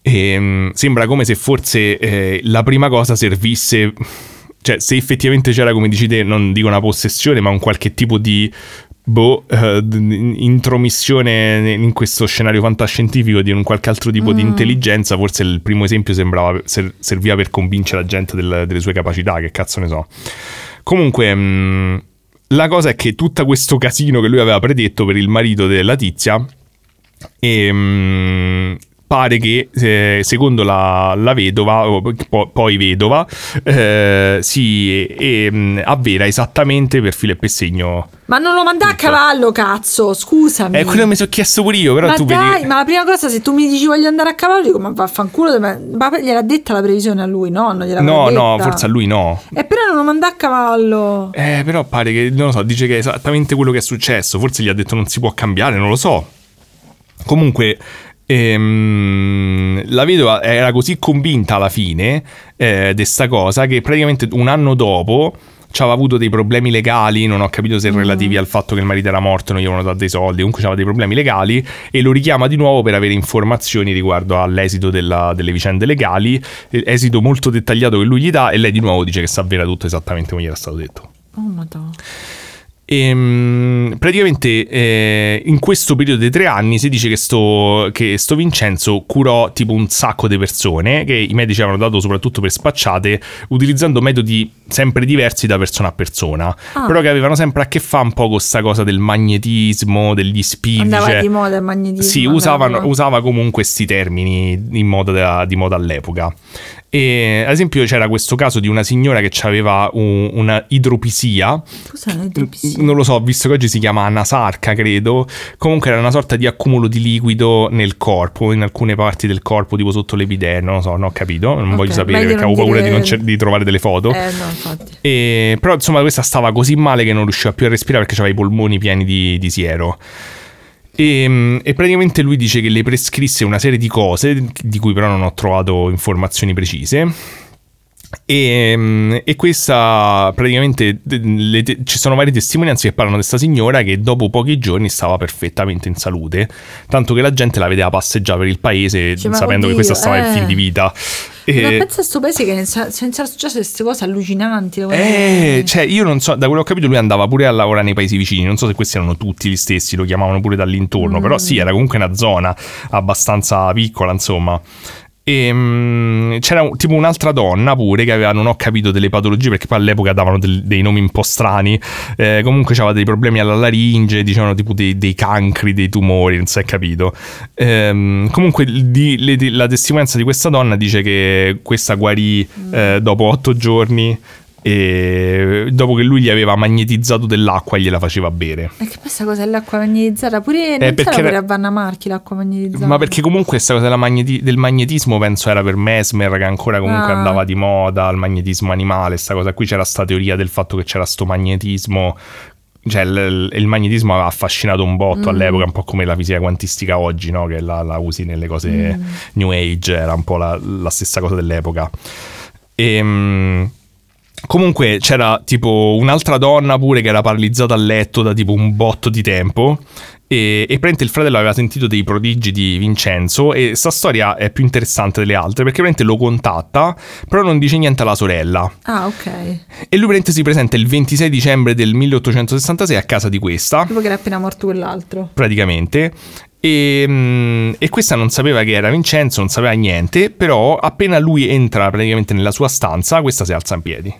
E, mm, sembra come se forse eh, la prima cosa servisse, cioè se effettivamente c'era, come dici te, non dico una possessione, ma un qualche tipo di boh, d- intromissione in questo scenario fantascientifico di un qualche altro tipo di intelligenza, forse il primo esempio sembrava ser- serviva per convincere la gente del- delle sue capacità, che cazzo ne so. Comunque, mh, la cosa è che tutto questo casino che lui aveva predetto per il marito della tizia, e, mh, pare che eh, secondo la, la vedova, po- poi vedova, eh, si e, mh, avvera esattamente per filo e per segno. Ma non lo manda a cavallo, cazzo, scusami. È quello che mi sono chiesto pure io, però ma tu dai, vedi. ma la prima cosa, se tu mi dici voglio andare a cavallo, dico, ma vaffanculo, ma ma gliel'ha detta la previsione a lui, no? Non gliel'ha No, detta. no, forse a lui no. E però non lo manda a cavallo. Eh, però pare che, non lo so, dice che è esattamente quello che è successo. Forse gli ha detto non si può cambiare, non lo so. Comunque, ehm, la vedova era così convinta alla fine eh, di sta cosa che praticamente un anno dopo aveva avuto dei problemi legali, non ho capito se Mm. relativi al fatto che il marito era morto e non gli avevano dato dei soldi, comunque aveva dei problemi legali e lo richiama di nuovo per avere informazioni riguardo all'esito della- delle vicende legali, eh, esito molto dettagliato che lui gli dà e lei di nuovo dice che sa avvera tutto esattamente come gli era stato detto. Oh, madonna. E, mm, praticamente eh, in questo periodo dei tre anni si dice che sto, che sto Vincenzo curò tipo un sacco di persone che i medici avevano dato soprattutto per spacciate utilizzando metodi sempre diversi da persona a persona Ah. però che avevano sempre a che fare un po' con questa cosa del magnetismo degli spiriti Andava cioè- di moda il magnetismo. sì, usavano- usava comunque questi termini in moda da- di moda all'epoca. E, ad esempio c'era questo caso di una signora che aveva una idropisia, Cos'è l'idropisia? non lo so, visto che oggi si chiama anasarca, credo. Comunque era una sorta di accumulo di liquido nel corpo, in alcune parti del corpo, tipo sotto l'epidermo, non lo so, non ho capito, non Ok, voglio sapere perché avevo paura dire- di, di trovare delle foto. Eh, no. E- però insomma questa stava così male che non riusciva più a respirare perché aveva i polmoni pieni di, di siero. E, e praticamente lui dice che le prescrisse una serie di cose di cui però non ho trovato informazioni precise. E, e questa praticamente le te- ci sono varie testimonianze che parlano di questa signora che dopo pochi giorni stava perfettamente in salute, tanto che la gente la vedeva passeggiare per il paese Cioè, sapendo che oddio, questa stava in eh. fin di vita. E- Ma pensa a sto paese che senza successo queste cose allucinanti. Eh, cioè, io non so, da quello che ho capito, lui andava pure a lavorare nei paesi vicini. Non so se questi erano tutti gli stessi, lo chiamavano pure dall'intorno. Però sì, era comunque una zona abbastanza piccola, insomma. E mm, c'era un- tipo un'altra donna pure che aveva, non ho capito, delle patologie perché poi all'epoca davano del- dei nomi un po' strani. Eh, comunque aveva dei problemi alla laringe, dicevano tipo dei, dei cancri, dei tumori, non si è capito. Ehm, comunque di- le- di- la testimonianza di questa donna dice che questa guarì eh, dopo otto giorni e dopo che lui gli aveva magnetizzato dell'acqua e gliela faceva bere. E che questa cosa dell'acqua magnetizzata? Pure non Eh, perché era- pure a Vanna Marchi l'acqua magnetizzata. Ma perché comunque questa cosa magneti- del magnetismo penso era per Mesmer che ancora comunque Ah. andava di moda, il magnetismo animale, sta cosa qui c'era sta teoria del fatto che c'era sto magnetismo cioè il, il magnetismo aveva affascinato un botto Mm. all'epoca, un po' come la fisica quantistica oggi, no? che la, la usi nelle cose Mm. New Age, era un po' la, la stessa cosa dell'epoca. E, comunque c'era tipo un'altra donna pure che era paralizzata a letto da tipo un botto di tempo. E, e praticamente il fratello aveva sentito dei prodigi di Vincenzo e sta storia è più interessante delle altre perché praticamente lo contatta però non dice niente alla sorella Ah, ok. e lui praticamente si presenta il 26 dicembre del 1866 a casa di questa Dopo che era appena morto quell'altro. praticamente. E, mm, e questa non sapeva che era Vincenzo, non sapeva niente, però appena lui entra praticamente nella sua stanza, questa si alza in piedi.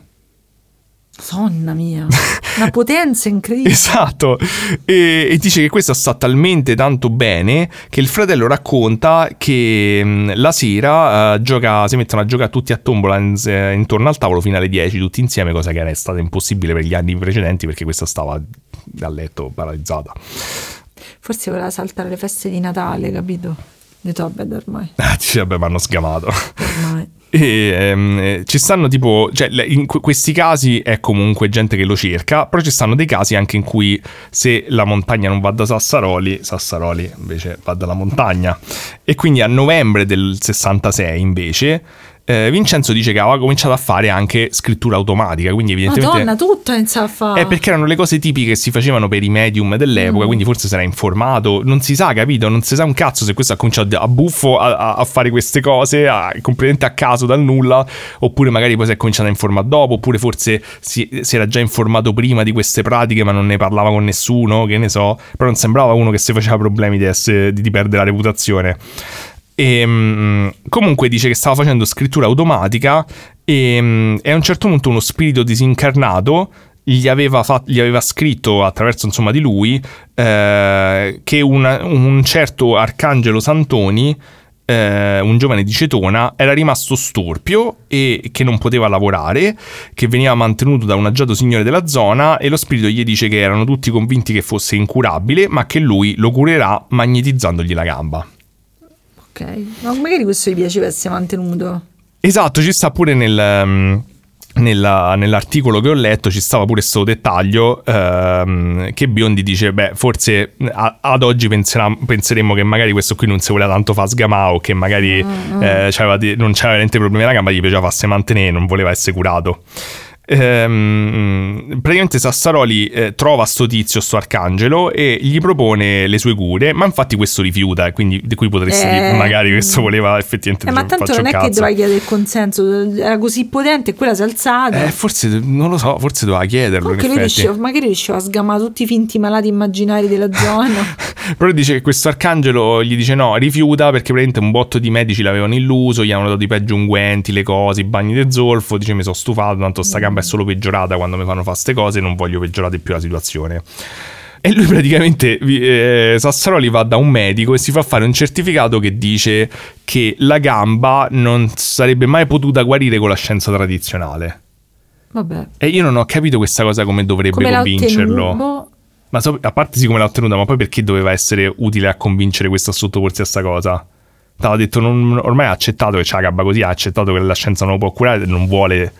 Sonna mia. Una potenza incredibile. Esatto, e, e dice che questa sta talmente tanto bene che il fratello racconta che mm, la sera eh, gioca, si mettono a giocare tutti a tombola in- eh, intorno al tavolo fino alle 10 tutti insieme, cosa che era stata impossibile per gli anni precedenti perché questa stava a letto paralizzata. Forse voleva saltare le feste di Natale, capito? Ho detto, vabbè, ormai. Ah, dice, vabbè, mi hanno sgamato. Ormai. E ehm, eh, ci stanno tipo, cioè in que- questi casi è comunque gente che lo cerca, però ci stanno dei casi anche in cui se la montagna non va da Sassaroli, Sassaroli invece va dalla montagna. E quindi a novembre del 66 invece eh, Vincenzo dice che aveva cominciato a fare anche scrittura automatica, quindi evidentemente... Madonna, tutto inizia a fare. È perché erano le cose tipiche che si facevano per i medium dell'epoca, Mm. quindi forse sarà informato. Non si sa, capito? Non si sa un cazzo se questo ha cominciato a buffo a, a- a fare queste cose, a- completamente a caso dal nulla, oppure magari poi si è cominciato a informare dopo, oppure forse si, si era già informato prima di queste pratiche ma non ne parlava con nessuno, che ne so. Però non sembrava uno che si faceva problemi di, essere- di- di perdere la reputazione. E, mm, comunque dice che stava facendo scrittura automatica e, mm, e a un certo punto uno spirito disincarnato gli aveva, fa- gli aveva scritto attraverso insomma di lui eh, che una- un certo Arcangelo Santoni eh, un giovane di Cetona era rimasto storpio e che non poteva lavorare, che veniva mantenuto da un agiato signore della zona e lo spirito gli dice che erano tutti convinti che fosse incurabile, ma che lui lo curerà magnetizzandogli la gamba. Ok. Ma magari questo gli piaceva essere mantenuto. Esatto, ci sta pure nel, ehm, nella- nell'articolo che ho letto, ci stava pure questo dettaglio ehm, che Biondi dice, beh, forse a- ad oggi penserà- penseremmo che magari questo qui non si voleva tanto fa sgamà o che magari eh, c'aveva non c'aveva niente problemi alla gamba, gli piaceva farsi mantenere, non voleva essere curato. Ehm, praticamente Sassaroli eh, trova sto tizio, sto arcangelo, e gli propone le sue cure, ma infatti questo rifiuta, e quindi di cui potresti Eh, dire, magari questo voleva effettivamente Eh, ma tanto non è un che cazzo. doveva chiedere il consenso, era così potente e quella si è alzata. Eh, forse, non lo so, forse doveva chiederlo in lui riusciva, magari riusciva a sgamare tutti i finti malati immaginari della zona. Però dice che questo arcangelo gli dice no, rifiuta perché praticamente un botto di medici l'avevano illuso, gli avevano dato i peggio unguenti, le cose, i bagni del zolfo, dice mi sono stufato, tanto sta gamba è solo peggiorata quando mi fanno fare ste cose, non voglio peggiorare più la situazione. E lui praticamente, eh, Sassaroli va da un medico e si fa fare un certificato che dice che la gamba non sarebbe mai potuta guarire con la scienza tradizionale. Vabbè. E io non ho capito questa cosa come dovrebbe Come convincerlo. Ma so- a parte sì come l'ha ottenuta, ma poi perché doveva essere utile a convincere questo sottoporsi a sta cosa? T'aveva detto, non- ormai ha accettato che c'è la gabba così, ha accettato che la scienza non lo può curare e non vuole...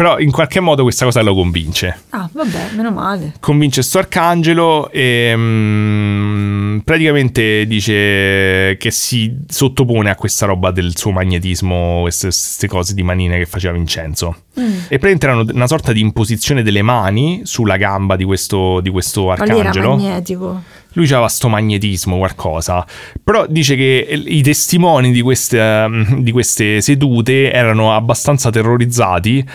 Però in qualche modo questa cosa lo convince. Ah, vabbè, meno male. Convince sto arcangelo e mm, praticamente dice che si sottopone a questa roba del suo magnetismo, queste, queste cose di manine che faceva Vincenzo. Mm. E praticamente erano una sorta di imposizione delle mani sulla gamba di questo, di questo Ma lì era arcangelo. magnetico. Lui aveva sto magnetismo, qualcosa. Però dice che i testimoni di queste, di queste sedute erano abbastanza terrorizzati.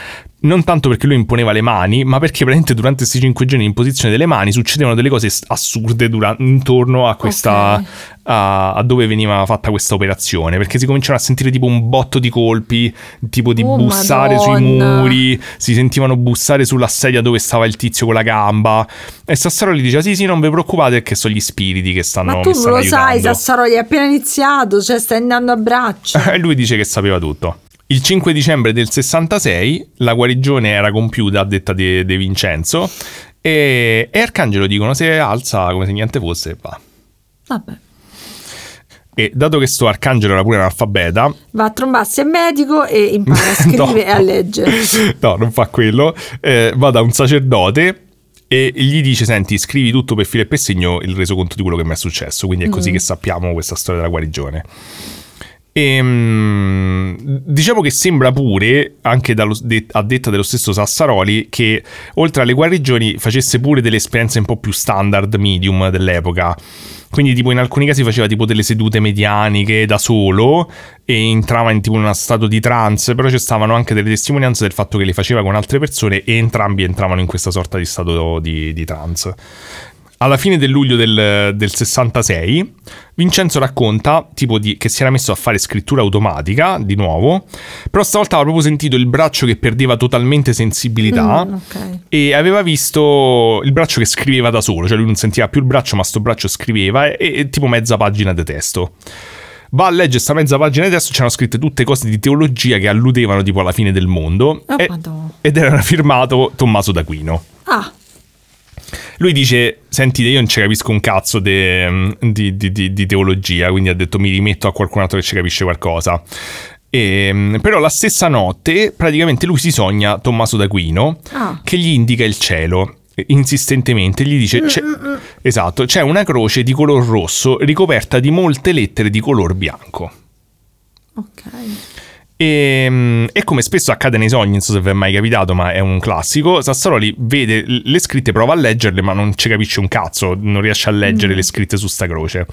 Non tanto perché lui imponeva le mani, ma perché praticamente durante questi cinque giorni di imposizione delle mani succedevano delle cose assurde dura- intorno a questa. Ok. A, a dove veniva fatta questa operazione. Perché si cominciano a sentire tipo un botto di colpi, tipo di Oh, bussare sui Madonna. muri, si sentivano bussare sulla sedia dove stava il tizio con la gamba. E Sassaro gli diceva: Sì, sì, non vi preoccupate, perché sono gli spiriti che stanno Ma tu stanno lo sai, aiutando." Sassaroli è appena iniziato, cioè stai andando a braccio. E lui dice che sapeva tutto. Il 5 dicembre del 66 la guarigione era compiuta a detta di, di Vincenzo e, e Arcangelo dicono se alza come se niente fosse e va. Vabbè. E dato che sto Arcangelo era pure analfabeta, Va a trombarsi al medico e impara a scrivere No. e a leggere. no, non fa quello, eh, va da un sacerdote e gli dice: Senti, scrivi tutto per filo e per segno il resoconto di quello che mi è successo. Quindi è così che sappiamo questa storia della guarigione. Ehm, diciamo che sembra pure, anche dallo- de- a detta dello stesso Sassaroli, che oltre alle guarigioni facesse pure delle esperienze un po' più standard, medium dell'epoca. Quindi, tipo, in alcuni casi faceva tipo delle sedute medianiche da solo e entrava in tipo uno stato di trance, però ci stavano anche delle testimonianze del fatto che le faceva con altre persone e entrambi entravano in questa sorta di stato di, di trance. Alla fine del luglio del, del 66, Vincenzo racconta tipo di, che si era messo a fare scrittura automatica di nuovo, però stavolta aveva proprio sentito il braccio che perdeva totalmente sensibilità Mm, ok. e aveva visto il braccio che scriveva da solo, cioè lui non sentiva più il braccio, ma sto braccio scriveva e, e tipo mezza pagina di testo. Va a leggere sta mezza pagina di testo, c'erano scritte tutte cose di teologia che alludevano tipo alla fine del mondo Oh, e- ed era firmato Tommaso d'Aquino. Ah, Lui dice: Sentite, io non ci capisco un cazzo de- di, teologia, quindi ha detto mi rimetto a qualcun altro che ci capisce qualcosa. E, però la stessa notte, praticamente lui si sogna Tommaso d'Aquino Ah. che gli indica il cielo. Insistentemente gli dice: c'è, Esatto, c'è una croce di color rosso ricoperta di molte lettere di color bianco. ok. E, mm, e come spesso accade nei sogni, non so se vi è mai capitato, ma è un classico. Sassaroli vede le scritte, prova a leggerle, ma non ci capisce un cazzo, non riesce a leggere le scritte su sta croce.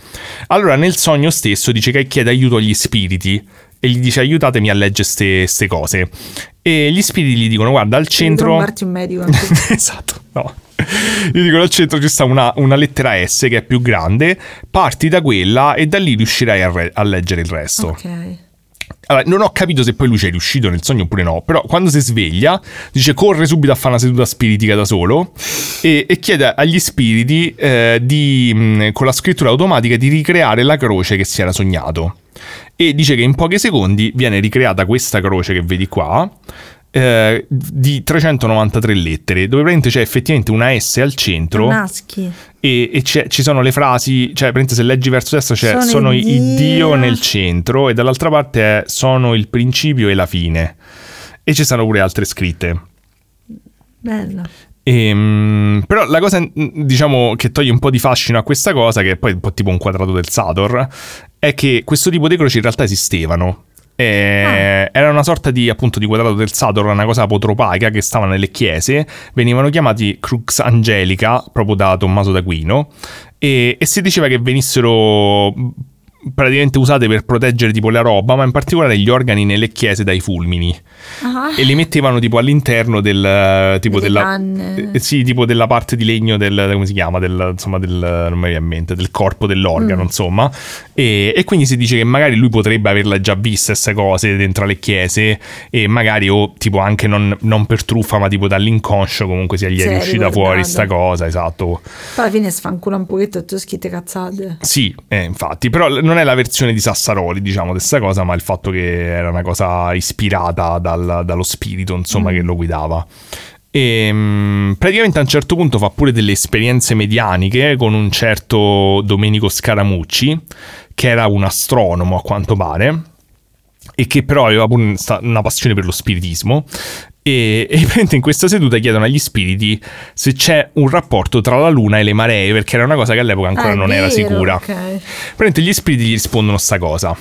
Allora, nel sogno stesso dice che chiede aiuto agli spiriti e gli dice aiutatemi a leggere queste cose. E gli spiriti gli dicono: Guarda, al centro. trombarti un medico esatto, no. Gli dicono al centro ci sta una, una lettera S che è più grande, parti da quella e da lì riuscirai a, re- a leggere il resto. ok. Allora, non ho capito se poi lui ci è riuscito nel sogno oppure no, però quando si sveglia dice corre subito a fare una seduta spiritica da solo e, e chiede agli spiriti eh, di, con la scrittura automatica di ricreare la croce che si era sognato. E dice che in pochi secondi viene ricreata questa croce che vedi qua. Eh, di 393 lettere, dove praticamente c'è effettivamente una S al centro Naschi. e, e ci sono le frasi, cioè praticamente se leggi verso destra c'è Sono sono, il il Dio nel centro e dall'altra parte è sono il principio e la fine. E ci sono pure altre scritte. Bella. Ehm, però la cosa, diciamo, che toglie un po' di fascino a questa cosa, che è poi un po' tipo un quadrato del Sator, è che questo tipo di croci in realtà esistevano. Eh, Era una sorta di appunto di quadrato del Saturn, una cosa apotropaica che stava nelle chiese, venivano chiamati Crux Angelica proprio da Tommaso d'Aquino. E, e si diceva che venissero praticamente usate per proteggere tipo la roba, ma in particolare gli organi nelle chiese dai fulmini. Ah, E li mettevano tipo all'interno del tipo Delle della eh, sì, tipo della parte di legno del come si chiama del insomma del non mi viene in mente del corpo dell'organo, Mm. insomma. E, e quindi si dice che magari lui potrebbe averla già vista queste cose dentro le chiese e magari o tipo anche non, non per truffa, ma tipo dall'inconscio comunque sia gli Si è riuscita fuori ricordato. sta cosa, esatto. Poi alla fine sfancula un pochetto e tu scritte cazzate. Sì, eh, infatti, però l- non è la versione di Sassaroli, diciamo, di questa cosa, ma il fatto che era una cosa ispirata dal- dallo spirito, insomma, che lo guidava. E mm, praticamente a un certo punto fa pure delle esperienze medianiche con un certo Domenico Scaramucci, che era un astronomo a quanto pare, e che però aveva pure una passione per lo spiritismo. E, e in questa seduta chiedono agli spiriti se c'è un rapporto tra la luna e le maree, perché era una cosa che all'epoca ancora Ah, non era vero, sicura. ok. Praticamente gli spiriti gli rispondono sta cosa.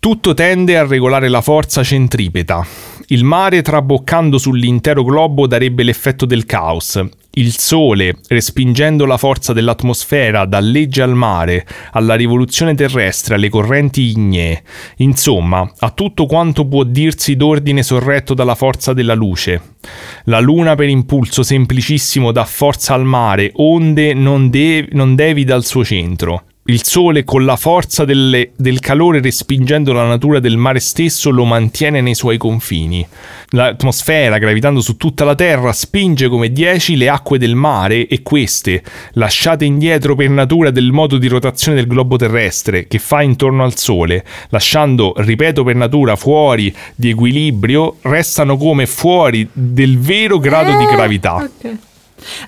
Tutto tende a regolare la forza centripeta. Il mare traboccando sull'intero globo darebbe l'effetto del caos. Il sole, respingendo la forza dell'atmosfera dal legge al mare, alla rivoluzione terrestre, alle correnti ignee. Insomma, a tutto quanto può dirsi d'ordine sorretto dalla forza della luce. La luna per impulso semplicissimo dà forza al mare, onde non, de- non devi dal suo centro. Il sole con la forza delle- del calore respingendo la natura del mare stesso lo mantiene nei suoi confini. L'atmosfera, gravitando su tutta la Terra, spinge come dieci le acque del mare e queste, lasciate indietro per natura del modo di rotazione del globo terrestre che fa intorno al Sole, lasciando, ripeto per natura, fuori di equilibrio, restano come fuori del vero grado di Eh, gravità. ok.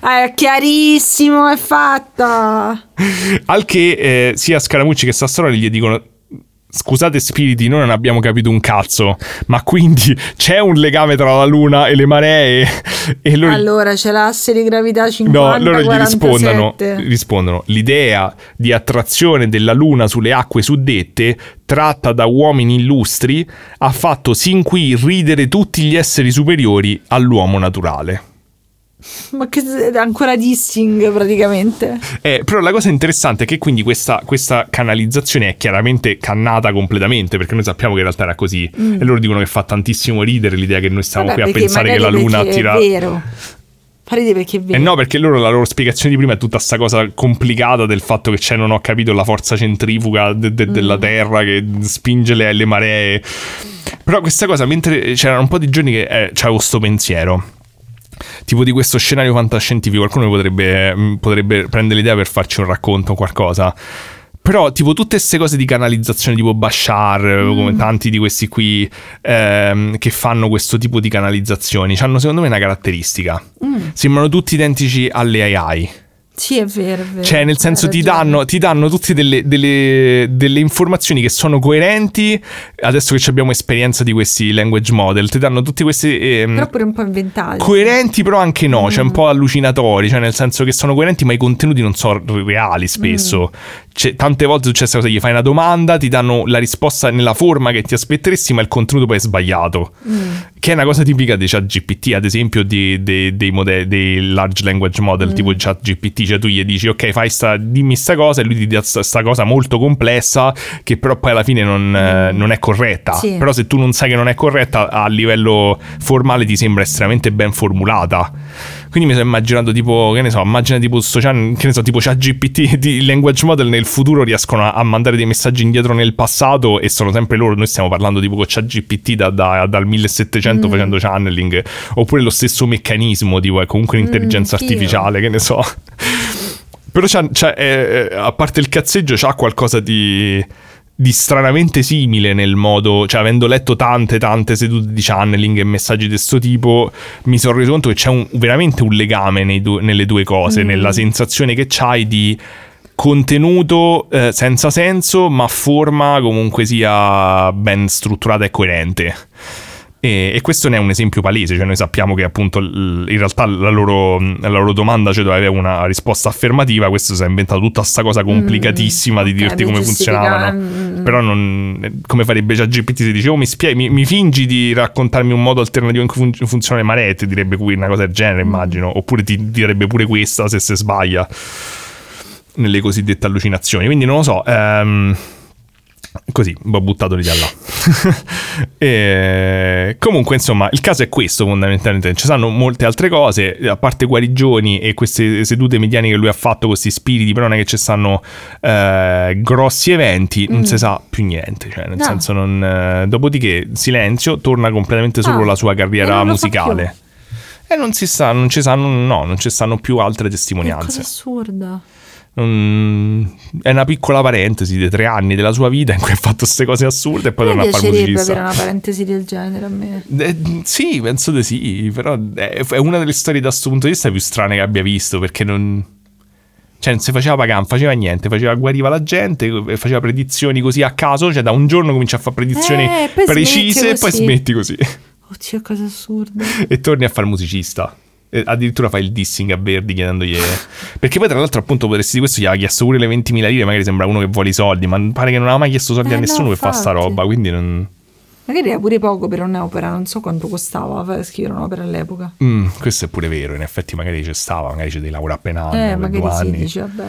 Ah, è chiarissimo, è fatta. Al che eh, sia Scaramucci che Sassaroli gli dicono Scusate spiriti, noi non abbiamo capito un cazzo, ma quindi c'è un legame tra la luna e le maree? E loro, Allora, c'è l'asse di gravità 50 no, loro gli 47. rispondono, rispondono, l'idea di attrazione della luna sulle acque suddette, tratta da uomini illustri, ha fatto sin qui ridere tutti gli esseri superiori all'uomo naturale. Ma che ancora dissing praticamente. Eh, però la cosa interessante è che quindi questa, questa canalizzazione è chiaramente cannata completamente, perché noi sappiamo che in realtà era così. E loro dicono che fa tantissimo ridere l'idea che noi stiamo Mm. Vabbè, qui a pensare che la luna perché tira... È vero. Fa ridere perché è Eh vero. no, perché loro la loro spiegazione di prima è tutta sta cosa complicata del fatto che c'è, non ho capito, la forza centrifuga de- de- della Mm. Terra che spinge le, le maree. Però questa cosa, mentre c'erano un po' di giorni che eh, c'avevo sto pensiero. Tipo di questo scenario fantascientifico, qualcuno potrebbe, mh, potrebbe prendere l'idea per farci un racconto o qualcosa. Però, tipo, tutte queste cose di canalizzazione, tipo Bashar, Mm. come tanti di questi qui ehm, che fanno questo tipo di canalizzazioni, hanno secondo me una caratteristica. Mm. Sembrano tutti identici alle AI. Sì, è vero, è vero. Cioè, nel senso, Hai ti danno, ti danno tutte delle, delle- delle informazioni che sono coerenti. Adesso che abbiamo esperienza di questi language model, ti danno tutti questi. ehm, Però pure un po' inventati. Coerenti, però anche no, cioè Mm. un po' allucinatori, cioè nel senso che sono coerenti, ma i contenuti non sono reali spesso. Mm. Cioè, tante volte succede questa cosa: gli fai una domanda, ti danno la risposta nella forma che ti aspetteresti, ma il contenuto poi è sbagliato. Mm. Che è una cosa tipica di ChatGPT, ad esempio, di- di- dei, modelli, dei large language model Mm. tipo ChatGPT. Cioè, tu gli dici, ok, fai sta, dimmi sta cosa, e lui ti dà sta, sta cosa molto complessa, che però poi alla fine non, eh, non è corretta. Mm. Sì. Però se tu non sai che non è corretta, a livello formale ti sembra estremamente ben formulata. Quindi mi sono immaginato tipo, che ne so, immagina tipo sto chan- che ne so, tipo ChatGPT di language model nel futuro riescono a, a mandare dei messaggi indietro nel passato e sono sempre loro. Noi stiamo parlando tipo con ChatGPT da, da- dal 1700 facendo channeling, oppure lo stesso meccanismo, tipo è comunque un'intelligenza anch'io. artificiale, che ne so. Però c'ha, c'ha- eh, eh, a parte il cazzeggio, c'ha qualcosa di, di stranamente simile nel modo, cioè avendo letto tante tante sedute di channeling e messaggi di questo tipo, mi sono reso conto che c'è un- veramente un legame due- nelle due cose, nella sensazione che c'hai di contenuto eh, senza senso, ma forma comunque sia ben strutturata e coerente. E, e questo ne è un esempio palese, cioè noi sappiamo che appunto l- in realtà la loro, la loro domanda cioè, doveva avere una risposta affermativa, questo si è inventato tutta questa cosa complicatissima Mm, di ok, dirti come funzionavano. mm. Però non, come farebbe già GPT se dice oh mi, spie- mi, mi fingi di raccontarmi un modo alternativo in cui fun- funzionano le maree, ti direbbe qui una cosa del genere Mm. immagino, oppure ti direbbe pure questa se si sbaglia nelle cosiddette allucinazioni. Quindi non lo so. ehm, Così, ho buttato lì da là. E, comunque, insomma, il caso è questo fondamentalmente. Ci sono molte altre cose, a parte guarigioni e queste sedute mediane che lui ha fatto questi spiriti, però non è che ci stanno eh, grossi eventi, non si sa più niente. Cioè, nel Mm. No. senso, non, eh, dopodiché, silenzio, torna completamente solo Ah, la sua carriera musicale. E non si sa, non ci sanno, no, non ci stanno più altre testimonianze. assurda. È una piccola parentesi dei tre anni della sua vita in cui ha fatto queste cose assurde e poi torna a fare piacerebbe musicista. avere una parentesi del genere a me. Eh, sì, penso di sì, però è, una delle storie da questo punto di vista più strane che abbia visto perché non... Cioè non si faceva pagare, non faceva niente, faceva, guariva la gente, faceva predizioni così a caso, cioè da un giorno comincia a fare predizioni Eh, precise e poi smetti così Oddio, cosa assurda. e torni a fare musicista. E addirittura fai il dissing a Verdi chiedendogli... Perché poi tra l'altro appunto potresti di questo gli aveva chiesto pure le 20.000 lire, magari sembra uno che vuole i soldi, ma pare che non aveva mai chiesto soldi Eh, a no, nessuno per fare sta roba, quindi non... Magari era pure poco per un'opera, non so quanto costava scrivere un'opera all'epoca. Mm, questo è pure vero, in effetti magari ci stava, magari ci devi lavorare appena eh, magari due sì, dici, vabbè,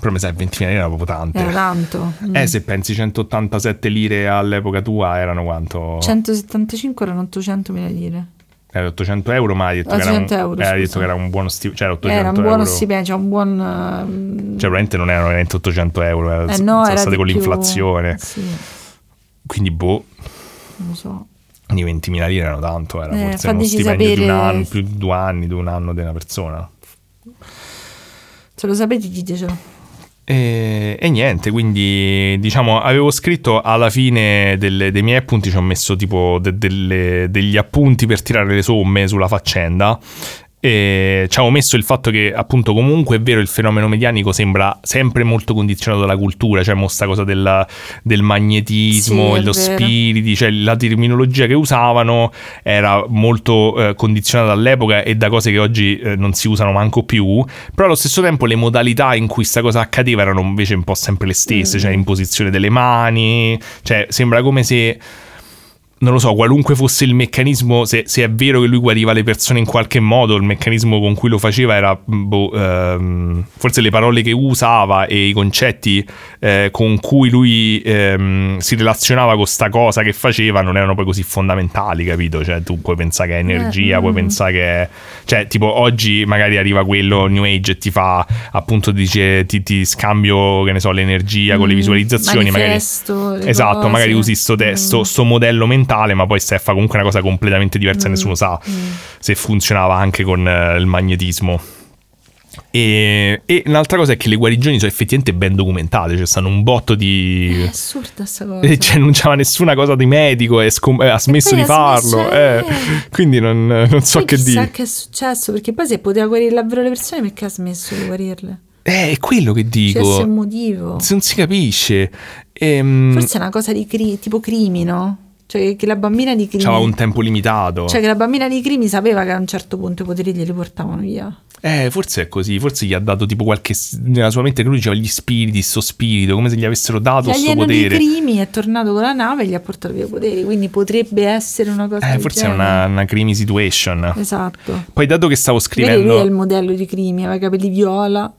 Però mi sa che 20.000 lire erano proprio tante. era tanto. Mm. Eh, se pensi 187 lire all'epoca tua erano quanto? 175 erano 800 mila lire. Era 800 euro, ma hai detto, che era, un, 800 euro, eh, scusa. detto che era un buono stipendio. Cioè, era 800 Era un buono euro. stipendio, cioè un buon... ehm, Cioè, probabilmente non erano veramente 800 euro, era, eh sono no, era state con più. l'inflazione. Sì, Quindi, boh, non lo so. di 20.000 lire erano tanto, era Eh, forse uno stipendio di un sapere- anno, più di due anni, di un anno di una persona. Se lo sapete ditecelo. E, e niente, quindi diciamo avevo scritto alla fine delle- dei miei appunti, ci ho messo tipo de- delle- degli appunti per tirare le somme sulla faccenda. E ci avevo messo il fatto che appunto comunque è vero il fenomeno medianico sembra sempre molto condizionato dalla cultura, cioè mo sta cosa della- del magnetismo, Sì, lo spiriti, cioè la terminologia che usavano era molto eh, condizionata dall'epoca e da cose che oggi eh, non si usano manco più, però allo stesso tempo le modalità in cui sta cosa accadeva erano invece un po' sempre le stesse, Mm. cioè imposizione delle mani, cioè sembra come se non lo so, qualunque fosse il meccanismo, se, se è vero che lui guariva le persone in qualche modo, il meccanismo con cui lo faceva era, boh, ehm, forse le parole che usava e i concetti eh, con cui lui ehm, si relazionava con sta cosa che faceva non erano poi così fondamentali, capito? Cioè tu puoi pensare che è energia, Eh, puoi mm. pensare che è... Cioè tipo oggi magari arriva quello New Age e ti fa, appunto dice, ti, ti scambio, che ne so, l'energia con le Mm, visualizzazioni, magari... Esatto, cose. magari usi sto testo, Mm. sto modello mentale, ma poi stai a fare comunque una cosa completamente diversa e Mm, nessuno sa mm. se funzionava anche con eh, il magnetismo. E, e un'altra cosa è che le guarigioni sono effettivamente ben documentate, cioè stanno un botto di... È assurda sta cosa. E cioè, non c'era nessuna cosa di medico e scom- eh, ha smesso di ha farlo. smesso, eh. eh. Quindi non, non so che dire. che è successo, perché poi se poteva guarire davvero le persone, perché ha smesso di guarirle? Eh, è quello che C'è il dico. motivo. Se non si capisce. Ehm, Forse è una cosa di cri- tipo no? Cioè che la bambina di crimi... c'aveva un tempo limitato. Cioè che la bambina di crimi sapeva che a un certo punto i poteri glieli portavano via. Eh, forse è così, forse gli ha dato tipo qualche... nella sua mente che lui diceva gli spiriti, sto spirito, come se gli avessero dato sto L'alieno dei potere. crimi è tornato con la nave e gli ha portato via i poteri, quindi potrebbe essere una cosa Eh, forse è genere. una, una crimi situation. Esatto. Poi dato che stavo Vedi, lui è scrivendo... il modello di crimi, aveva i capelli viola.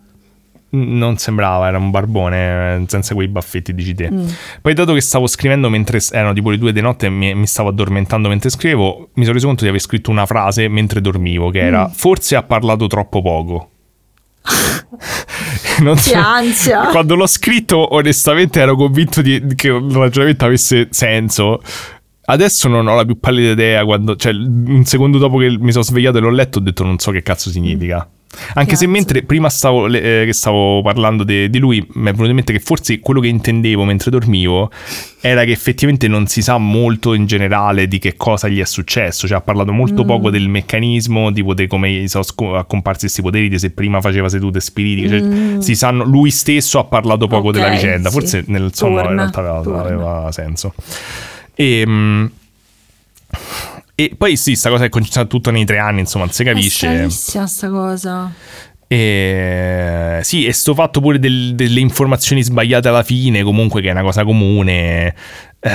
Non sembrava, era un barbone eh, senza quei baffetti dici te. Mm. Poi dato che stavo scrivendo mentre erano tipo le due di notte e mi, mi stavo addormentando mentre scrivevo, mi sono reso conto di aver scritto una frase mentre dormivo che era Mm. forse ha parlato troppo poco. non Che ansia. Quando l'ho scritto onestamente ero convinto di- che il ragionamento avesse senso. Adesso non ho la più pallida idea quando, cioè un secondo dopo che mi sono svegliato e l'ho letto ho detto non so che cazzo significa. Anche se Cazzo. mentre prima stavo, eh, che stavo parlando de- di lui mi è venuto in mente che forse quello che intendevo mentre dormivo era che effettivamente non si sa molto in generale di che cosa gli è successo, cioè ha parlato molto Mm. poco del meccanismo, di come sono sco- accomparsi questi poteri, di se prima faceva sedute spiritiche, cioè Mm. si sanno, lui stesso ha parlato poco Ok, della vicenda, sì. forse nel sonno in realtà aveva, aveva senso. E, mm, E poi sì, sta cosa è concentrata tutto nei tre anni, insomma, non si È capisce. stranissima sta cosa. E, sì, e sto fatto pure del- delle informazioni sbagliate alla fine, comunque che è una cosa comune. Eh,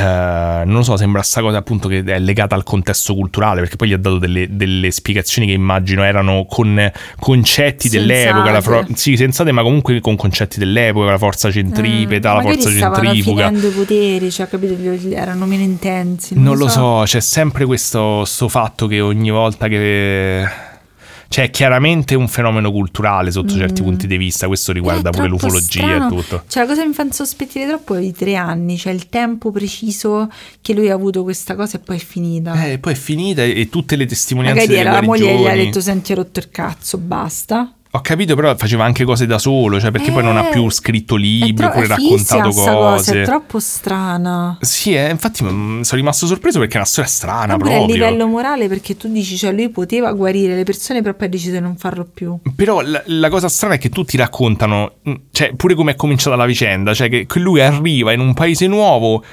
non lo so, sembra sta cosa appunto che è legata al contesto culturale, perché poi gli ha dato delle, delle spiegazioni che immagino erano con concetti dell'epoca, la fro- Sensate. sì, sensate, ma comunque con concetti dell'epoca, la forza centripeta, Eh, la forza centrifuga. finendo i poteri, cioè, capito? Erano meno intensi. Non lo so, c'è sempre questo sto fatto che ogni volta che... Cioè, è chiaramente un fenomeno culturale sotto certi punti di vista, questo riguarda pure l'ufologia strano. e tutto. Cioè, la cosa che mi fa insospettire troppo è i tre anni, cioè il tempo preciso che lui ha avuto questa cosa e poi è finita. Eh, poi è finita e, e tutte le testimonianze Magari delle era la moglie gli ha detto senti hai rotto il cazzo, basta. Ho capito, però faceva anche cose da solo, cioè perché poi non ha Eh, più scritto libri tro- oppure raccontato sta cosa, cose. è troppo strana. Sì, eh, infatti mm, sono rimasto sorpreso perché è una storia strana a proprio. livello morale perché tu dici, cioè lui poteva guarire le persone però poi ha deciso di non farlo più. Però la, la cosa strana è che tutti raccontano, mm, cioè pure come è cominciata la vicenda, cioè che lui arriva in un paese nuovo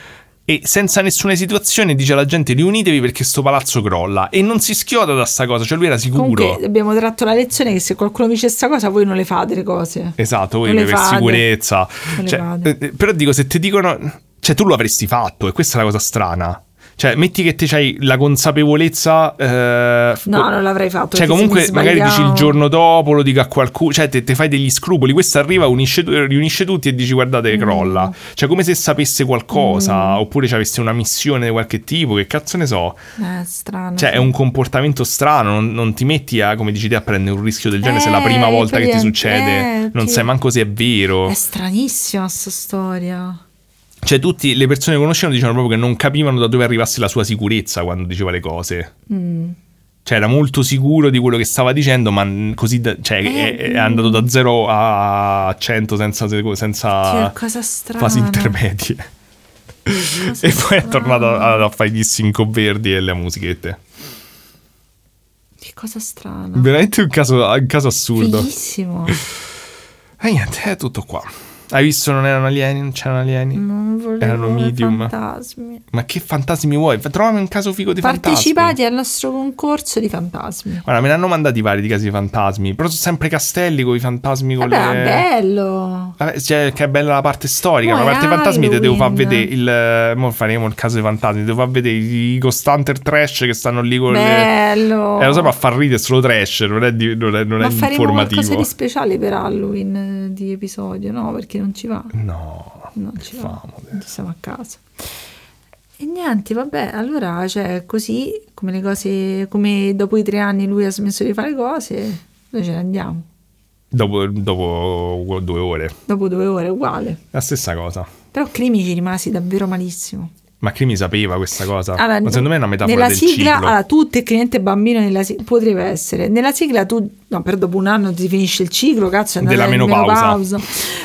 e senza nessuna situazione dice alla gente riunitevi perché sto palazzo crolla e non si schioda da sta cosa, cioè lui era sicuro. Comunque abbiamo tratto la lezione che se qualcuno dice sta cosa voi non le fate le cose. Esatto, voi per fate. sicurezza. Cioè, fate. eh, però dico, se ti dicono... Cioè, tu lo avresti fatto e questa è la cosa strana. Cioè, metti che te c'hai la consapevolezza... eh, No, non l'avrei fatto. Cioè, comunque, magari dici il giorno dopo, lo dico a qualcuno, cioè, te, te fai degli scrupoli. Questo arriva, unisce, riunisce tutti e dici, guardate, Mm. crolla. Cioè, come se sapesse qualcosa, oppure ci avesse una missione di qualche tipo, che cazzo ne so. Eh, strano. Cioè, sì. è un comportamento strano, non, non ti metti a, come dici te, a prendere un rischio del genere se è la Eh, prima volta che ti succede. eh, non sai manco se è vero. È stranissima sta storia. Cioè, tutte le persone che conoscevano dicevano proprio che non capivano da dove arrivasse la sua sicurezza quando diceva le cose. Mm. Cioè, era molto sicuro di quello che stava dicendo, ma così da- cioè, Eh, è, è andato da 0 a 100 senza, senza Che cosa strana. fasi intermedie. E poi è tornato a, a fare gli sinco verdi e le musichette. Che cosa strana. Veramente un caso, un caso assurdo. Fighissimo. E niente, è tutto qua. Hai visto non erano alieni, non c'erano alieni? Non volevo Erano medium. fantasmi. Ma che fantasmi vuoi? Trovami un caso figo di fantasmi. Partecipati al nostro concorso di fantasmi. Guarda, me ne hanno mandati vari di casi di fantasmi. Però sono sempre castelli con i fantasmi con Vabbè, le. bello. Vabbè, cioè, che è bella la parte storica. Mo' la parte dei fantasmi te devo far Halloween. vedere il. Mo faremo il caso dei fantasmi. Devo far vedere i Ghost Hunter trash che stanno lì con le. Bello. Eh, lo so, ma fa ridere solo trash, non è, di- non è, non Ma è faremo informativo. qualcosa di speciale per Halloween eh, di episodio, no? Perché non ci va. No, Non ci va. famo. Siamo a casa. E niente, vabbè, allora, cioè, così, come le cose, come dopo i tre anni lui ha smesso di fare cose, noi ce ne andiamo. Dopo, dopo due ore. Dopo due ore, uguale. La stessa cosa. Però Crimi ci rimasi davvero malissimo. Ma Crimi sapeva questa cosa? Allora, Ma secondo me è una metafora nella sigla, ciclo. allora, tu tecnicamente bambino nella sigla, potrebbe essere. Nella sigla tu, no, per dopo un anno ti finisce il ciclo, cazzo, è Della in menopausa.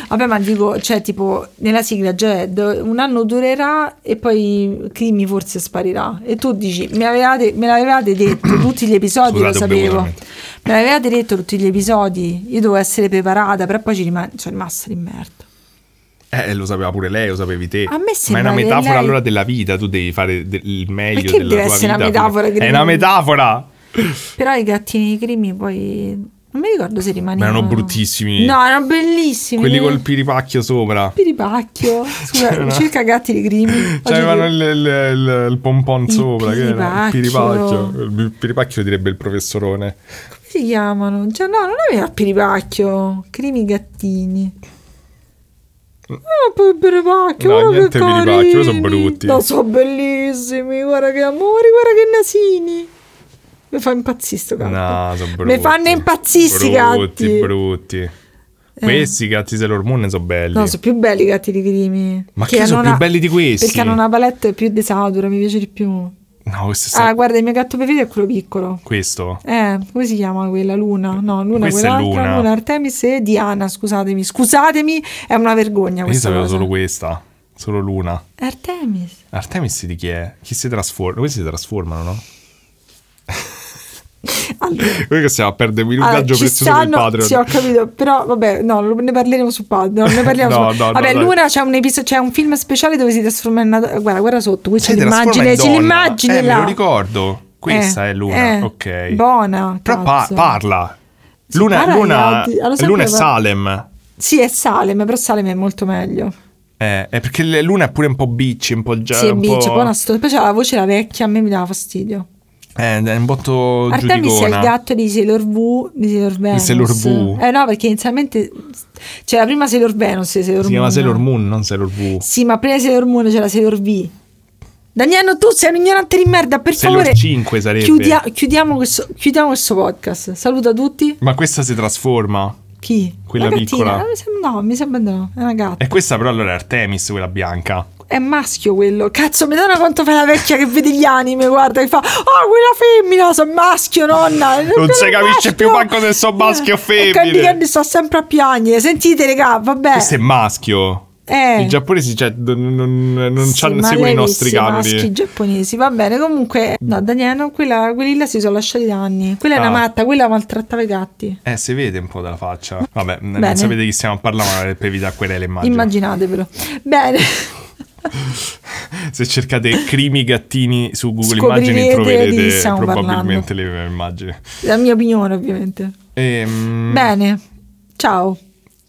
Vabbè, ma dico, cioè, tipo, nella sigla già è, do- un anno durerà e poi Crimi forse sparirà. E tu dici, me l'avevate, me l'avevate detto tutti gli episodi, Scusate, lo sapevo. Me l'avevate detto tutti gli episodi, io dovevo essere preparata, però poi ci rimane, sono rimasta di merda. Eh, lo sapeva pure lei, lo sapevi te. A me Ma è sembra una metafora lei- allora della vita, tu devi fare de- il meglio Perché della deve tua essere vita. una metafora È una metafora! Però i gattini di Crimi poi... Non mi ricordo se Ma rimanevano... erano bruttissimi. No, erano bellissimi. Quelli col piripacchio sopra. Piripacchio. Scusa, cerca gatti di Crimi. C'avevano il, il, il- il pompon Il sopra. Era? Il piripacchio. piripacchio. Il piripacchio direbbe il professorone. Come si chiamano? Cioè, no, non aveva il piripacchio. Crimi gattini. Ah, poi il piripacchio. No, guarda niente che carini. sono brutti. No, sono bellissimi. Guarda che amori, guarda che nasini. Mi fa impazzire sto gatto. No, sono brutti. Mi fanno impazzire sti Brutti, gatti. brutti. Questi gatti Sailor Moon sono belli. No, sono più belli i gatti di Crimi. Ma Che che sono più una- belli di questi? Perché hanno una palette più desatura, mi piace di più. No, questo Ah, è guarda, il mio gatto preferito è quello piccolo. questo. Eh, come si chiama quella? Luna? No, Luna Questa è quell'altra. Luna. Artemis e Diana, scusatemi. Scusatemi, è una vergogna Io questa sapevo cosa. solo questa. Solo l'una. Artemis. Artemis di chi è? Chi si trasforma? Questi si trasformano, no? Allora. Noi che stiamo a perdere un Allora, minutaggio ci prezioso stanno, Patreon. sì, ho capito, però vabbè, no, ne parleremo su Patreon. Ne parliamo No, su- no, no, vabbè, dai. Luna c'è un, episodio, c'è un film speciale dove si trasforma in una Guarda, guarda sotto, qui c'è l'immagine, c'è l'immagine Eh, là. me lo ricordo. Questa Eh, è Luna, eh, ok. Buona, Però pa- parla. Luna, parla Luna. Allora, Luna è Salem. Sì, è Salem, però Salem è molto meglio. Eh, è perché Luna è pure un po' bitchy, un po' già. sì, è un bici, po'... poi una sto- poi c'è la voce la vecchia, a me mi dava fastidio. Eh, è un botto Artemis è il giudicona. gatto di Sailor V di Sailor Venus. Sailor V? Eh no, perché inizialmente c'è la prima Sailor Venus e Sailor Si chiama Moon. Sailor Moon, non Sailor V. Sì, ma prima Sailor Moon c'era Sailor V. Daniele, tu sei un ignorante di merda, per Sailor favore. 5 sarebbe. chiudia- chiudiamo, questo, chiudiamo questo podcast. Saluta tutti. Ma questa si trasforma. Chi? Quella piccola. Eh, no, mi sembra no. È una gatta. E questa però allora è Artemis, quella bianca. È maschio quello. Cazzo, mi dona quanto fa la vecchia che vede gli anime, guarda, che fa "Ah, quella femmina, sono maschio, nonna". Non si capisce maschio. più manco se sono maschio o Eh, E Candy. Candy sta sempre a piangere. Sentite, raga, vabbè. Questo è maschio. Eh. I giapponesi cioè, non, non, non Sì, seguono i nostri canoni. maschi giapponesi va bene comunque no Daniele no, quella, quelli là si sono lasciati da anni quella è una Ah. matta quella maltrattava i gatti Eh, si vede un po' dalla faccia. Vabbè, Bene. non sapete chi stiamo a parlare, ma per evitare querele immagino. immaginatevelo bene Se cercate crimi gattini su Google Immagini troverete probabilmente le immagini. la mia opinione ovviamente Ehm, bene ciao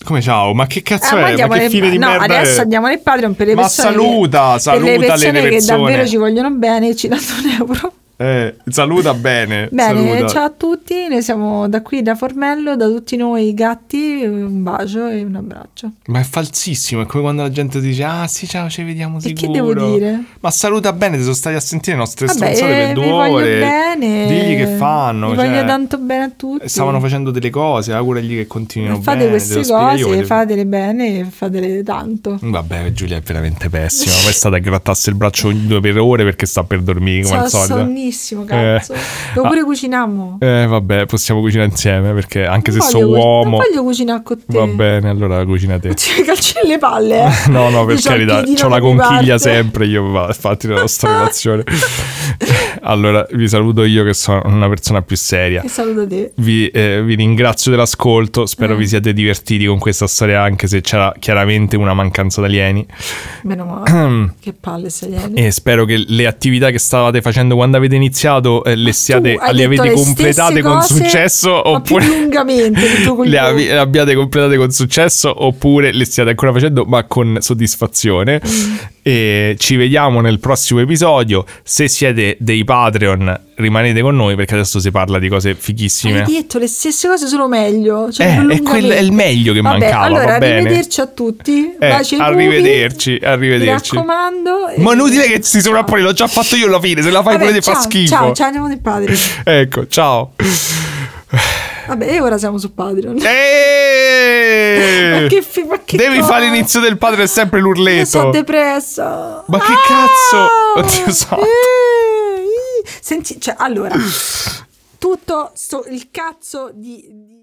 Come ciao? Ma che cazzo ma è? Ma che fine di no, merda adesso è? andiamo nel Patreon per le Ma persone saluta, che, saluta per le le persone, che persone. davvero ci vogliono bene ci danno un euro Eh, saluta bene. bene saluta. ciao a tutti noi siamo da qui da Formello da tutti noi gatti un bacio e un abbraccio Ma è falsissimo, è come quando la gente dice "Ah, sì, ciao, ci vediamo E sicuro". che devo dire? Ma saluta bene, ti sono stati a sentire le nostre Vabbè, stronzate eh, per due vi voglio ore. bene. Digli che fanno, Vi cioè, voglio tanto bene a tutti. Stavano facendo delle cose, auguragli che continuino fate bene. queste te lo spiego io, cose, te- fatele bene e fatele tanto. Vabbè, Giulia è veramente pessima. È stata a grattarsi il braccio ogni due per ore perché sta per dormire come Sono al solito. Sonnissimo, cazzo. Eh. Ah. pure cucinare. Eh, vabbè, possiamo cucinare insieme perché anche se Non sono voglio cu- uomo. Non voglio cucinare con te. Va bene, allora cucina te. Ti calci le palle. eh. No, no, per il carità, c'ho la conchiglia sempre io, infatti, nella nostra relazione. allora, vi saluto io che sono una persona più seria. Saluto te. Vi, eh, vi ringrazio dell'ascolto, spero Eh. vi siate divertiti con questa storia anche se c'era chiaramente una mancanza d'alieni Meno male. che palle sei ieri. e spero che le attività che stavate facendo quando avete iniziato eh, le, siate, le avete le completate con successo oppure le gli avi- abbiate completate con successo oppure le stiate ancora facendo ma con soddisfazione Mm. e ci vediamo nel prossimo episodio se siete dei Patreon rimanete con noi perché adesso si parla di cose fighissime Hai detto le stesse cose, solo meglio. Cioè Eh, è quel- è il meglio che Vabbè, mancava, Allora, arrivederci a tutti. Eh, Baci ai pupi. arrivederci, arrivederci. Mi raccomando. e- ma inutile che si sovrappone l'ho già fatto io alla fine se la fai Vabbè, pure ti fa schifo Ciao, ciao, andiamo nel Patreon. ecco ciao Vabbè, e ora siamo su Patreon. Eeeh! Ma che fi- ma che devi cosa? fare l'inizio del padre è sempre Io l'urleto sono depressa. Ma che Ah! cazzo? Oddio santo. Senti, cioè, allora, tutto sto, il cazzo di- di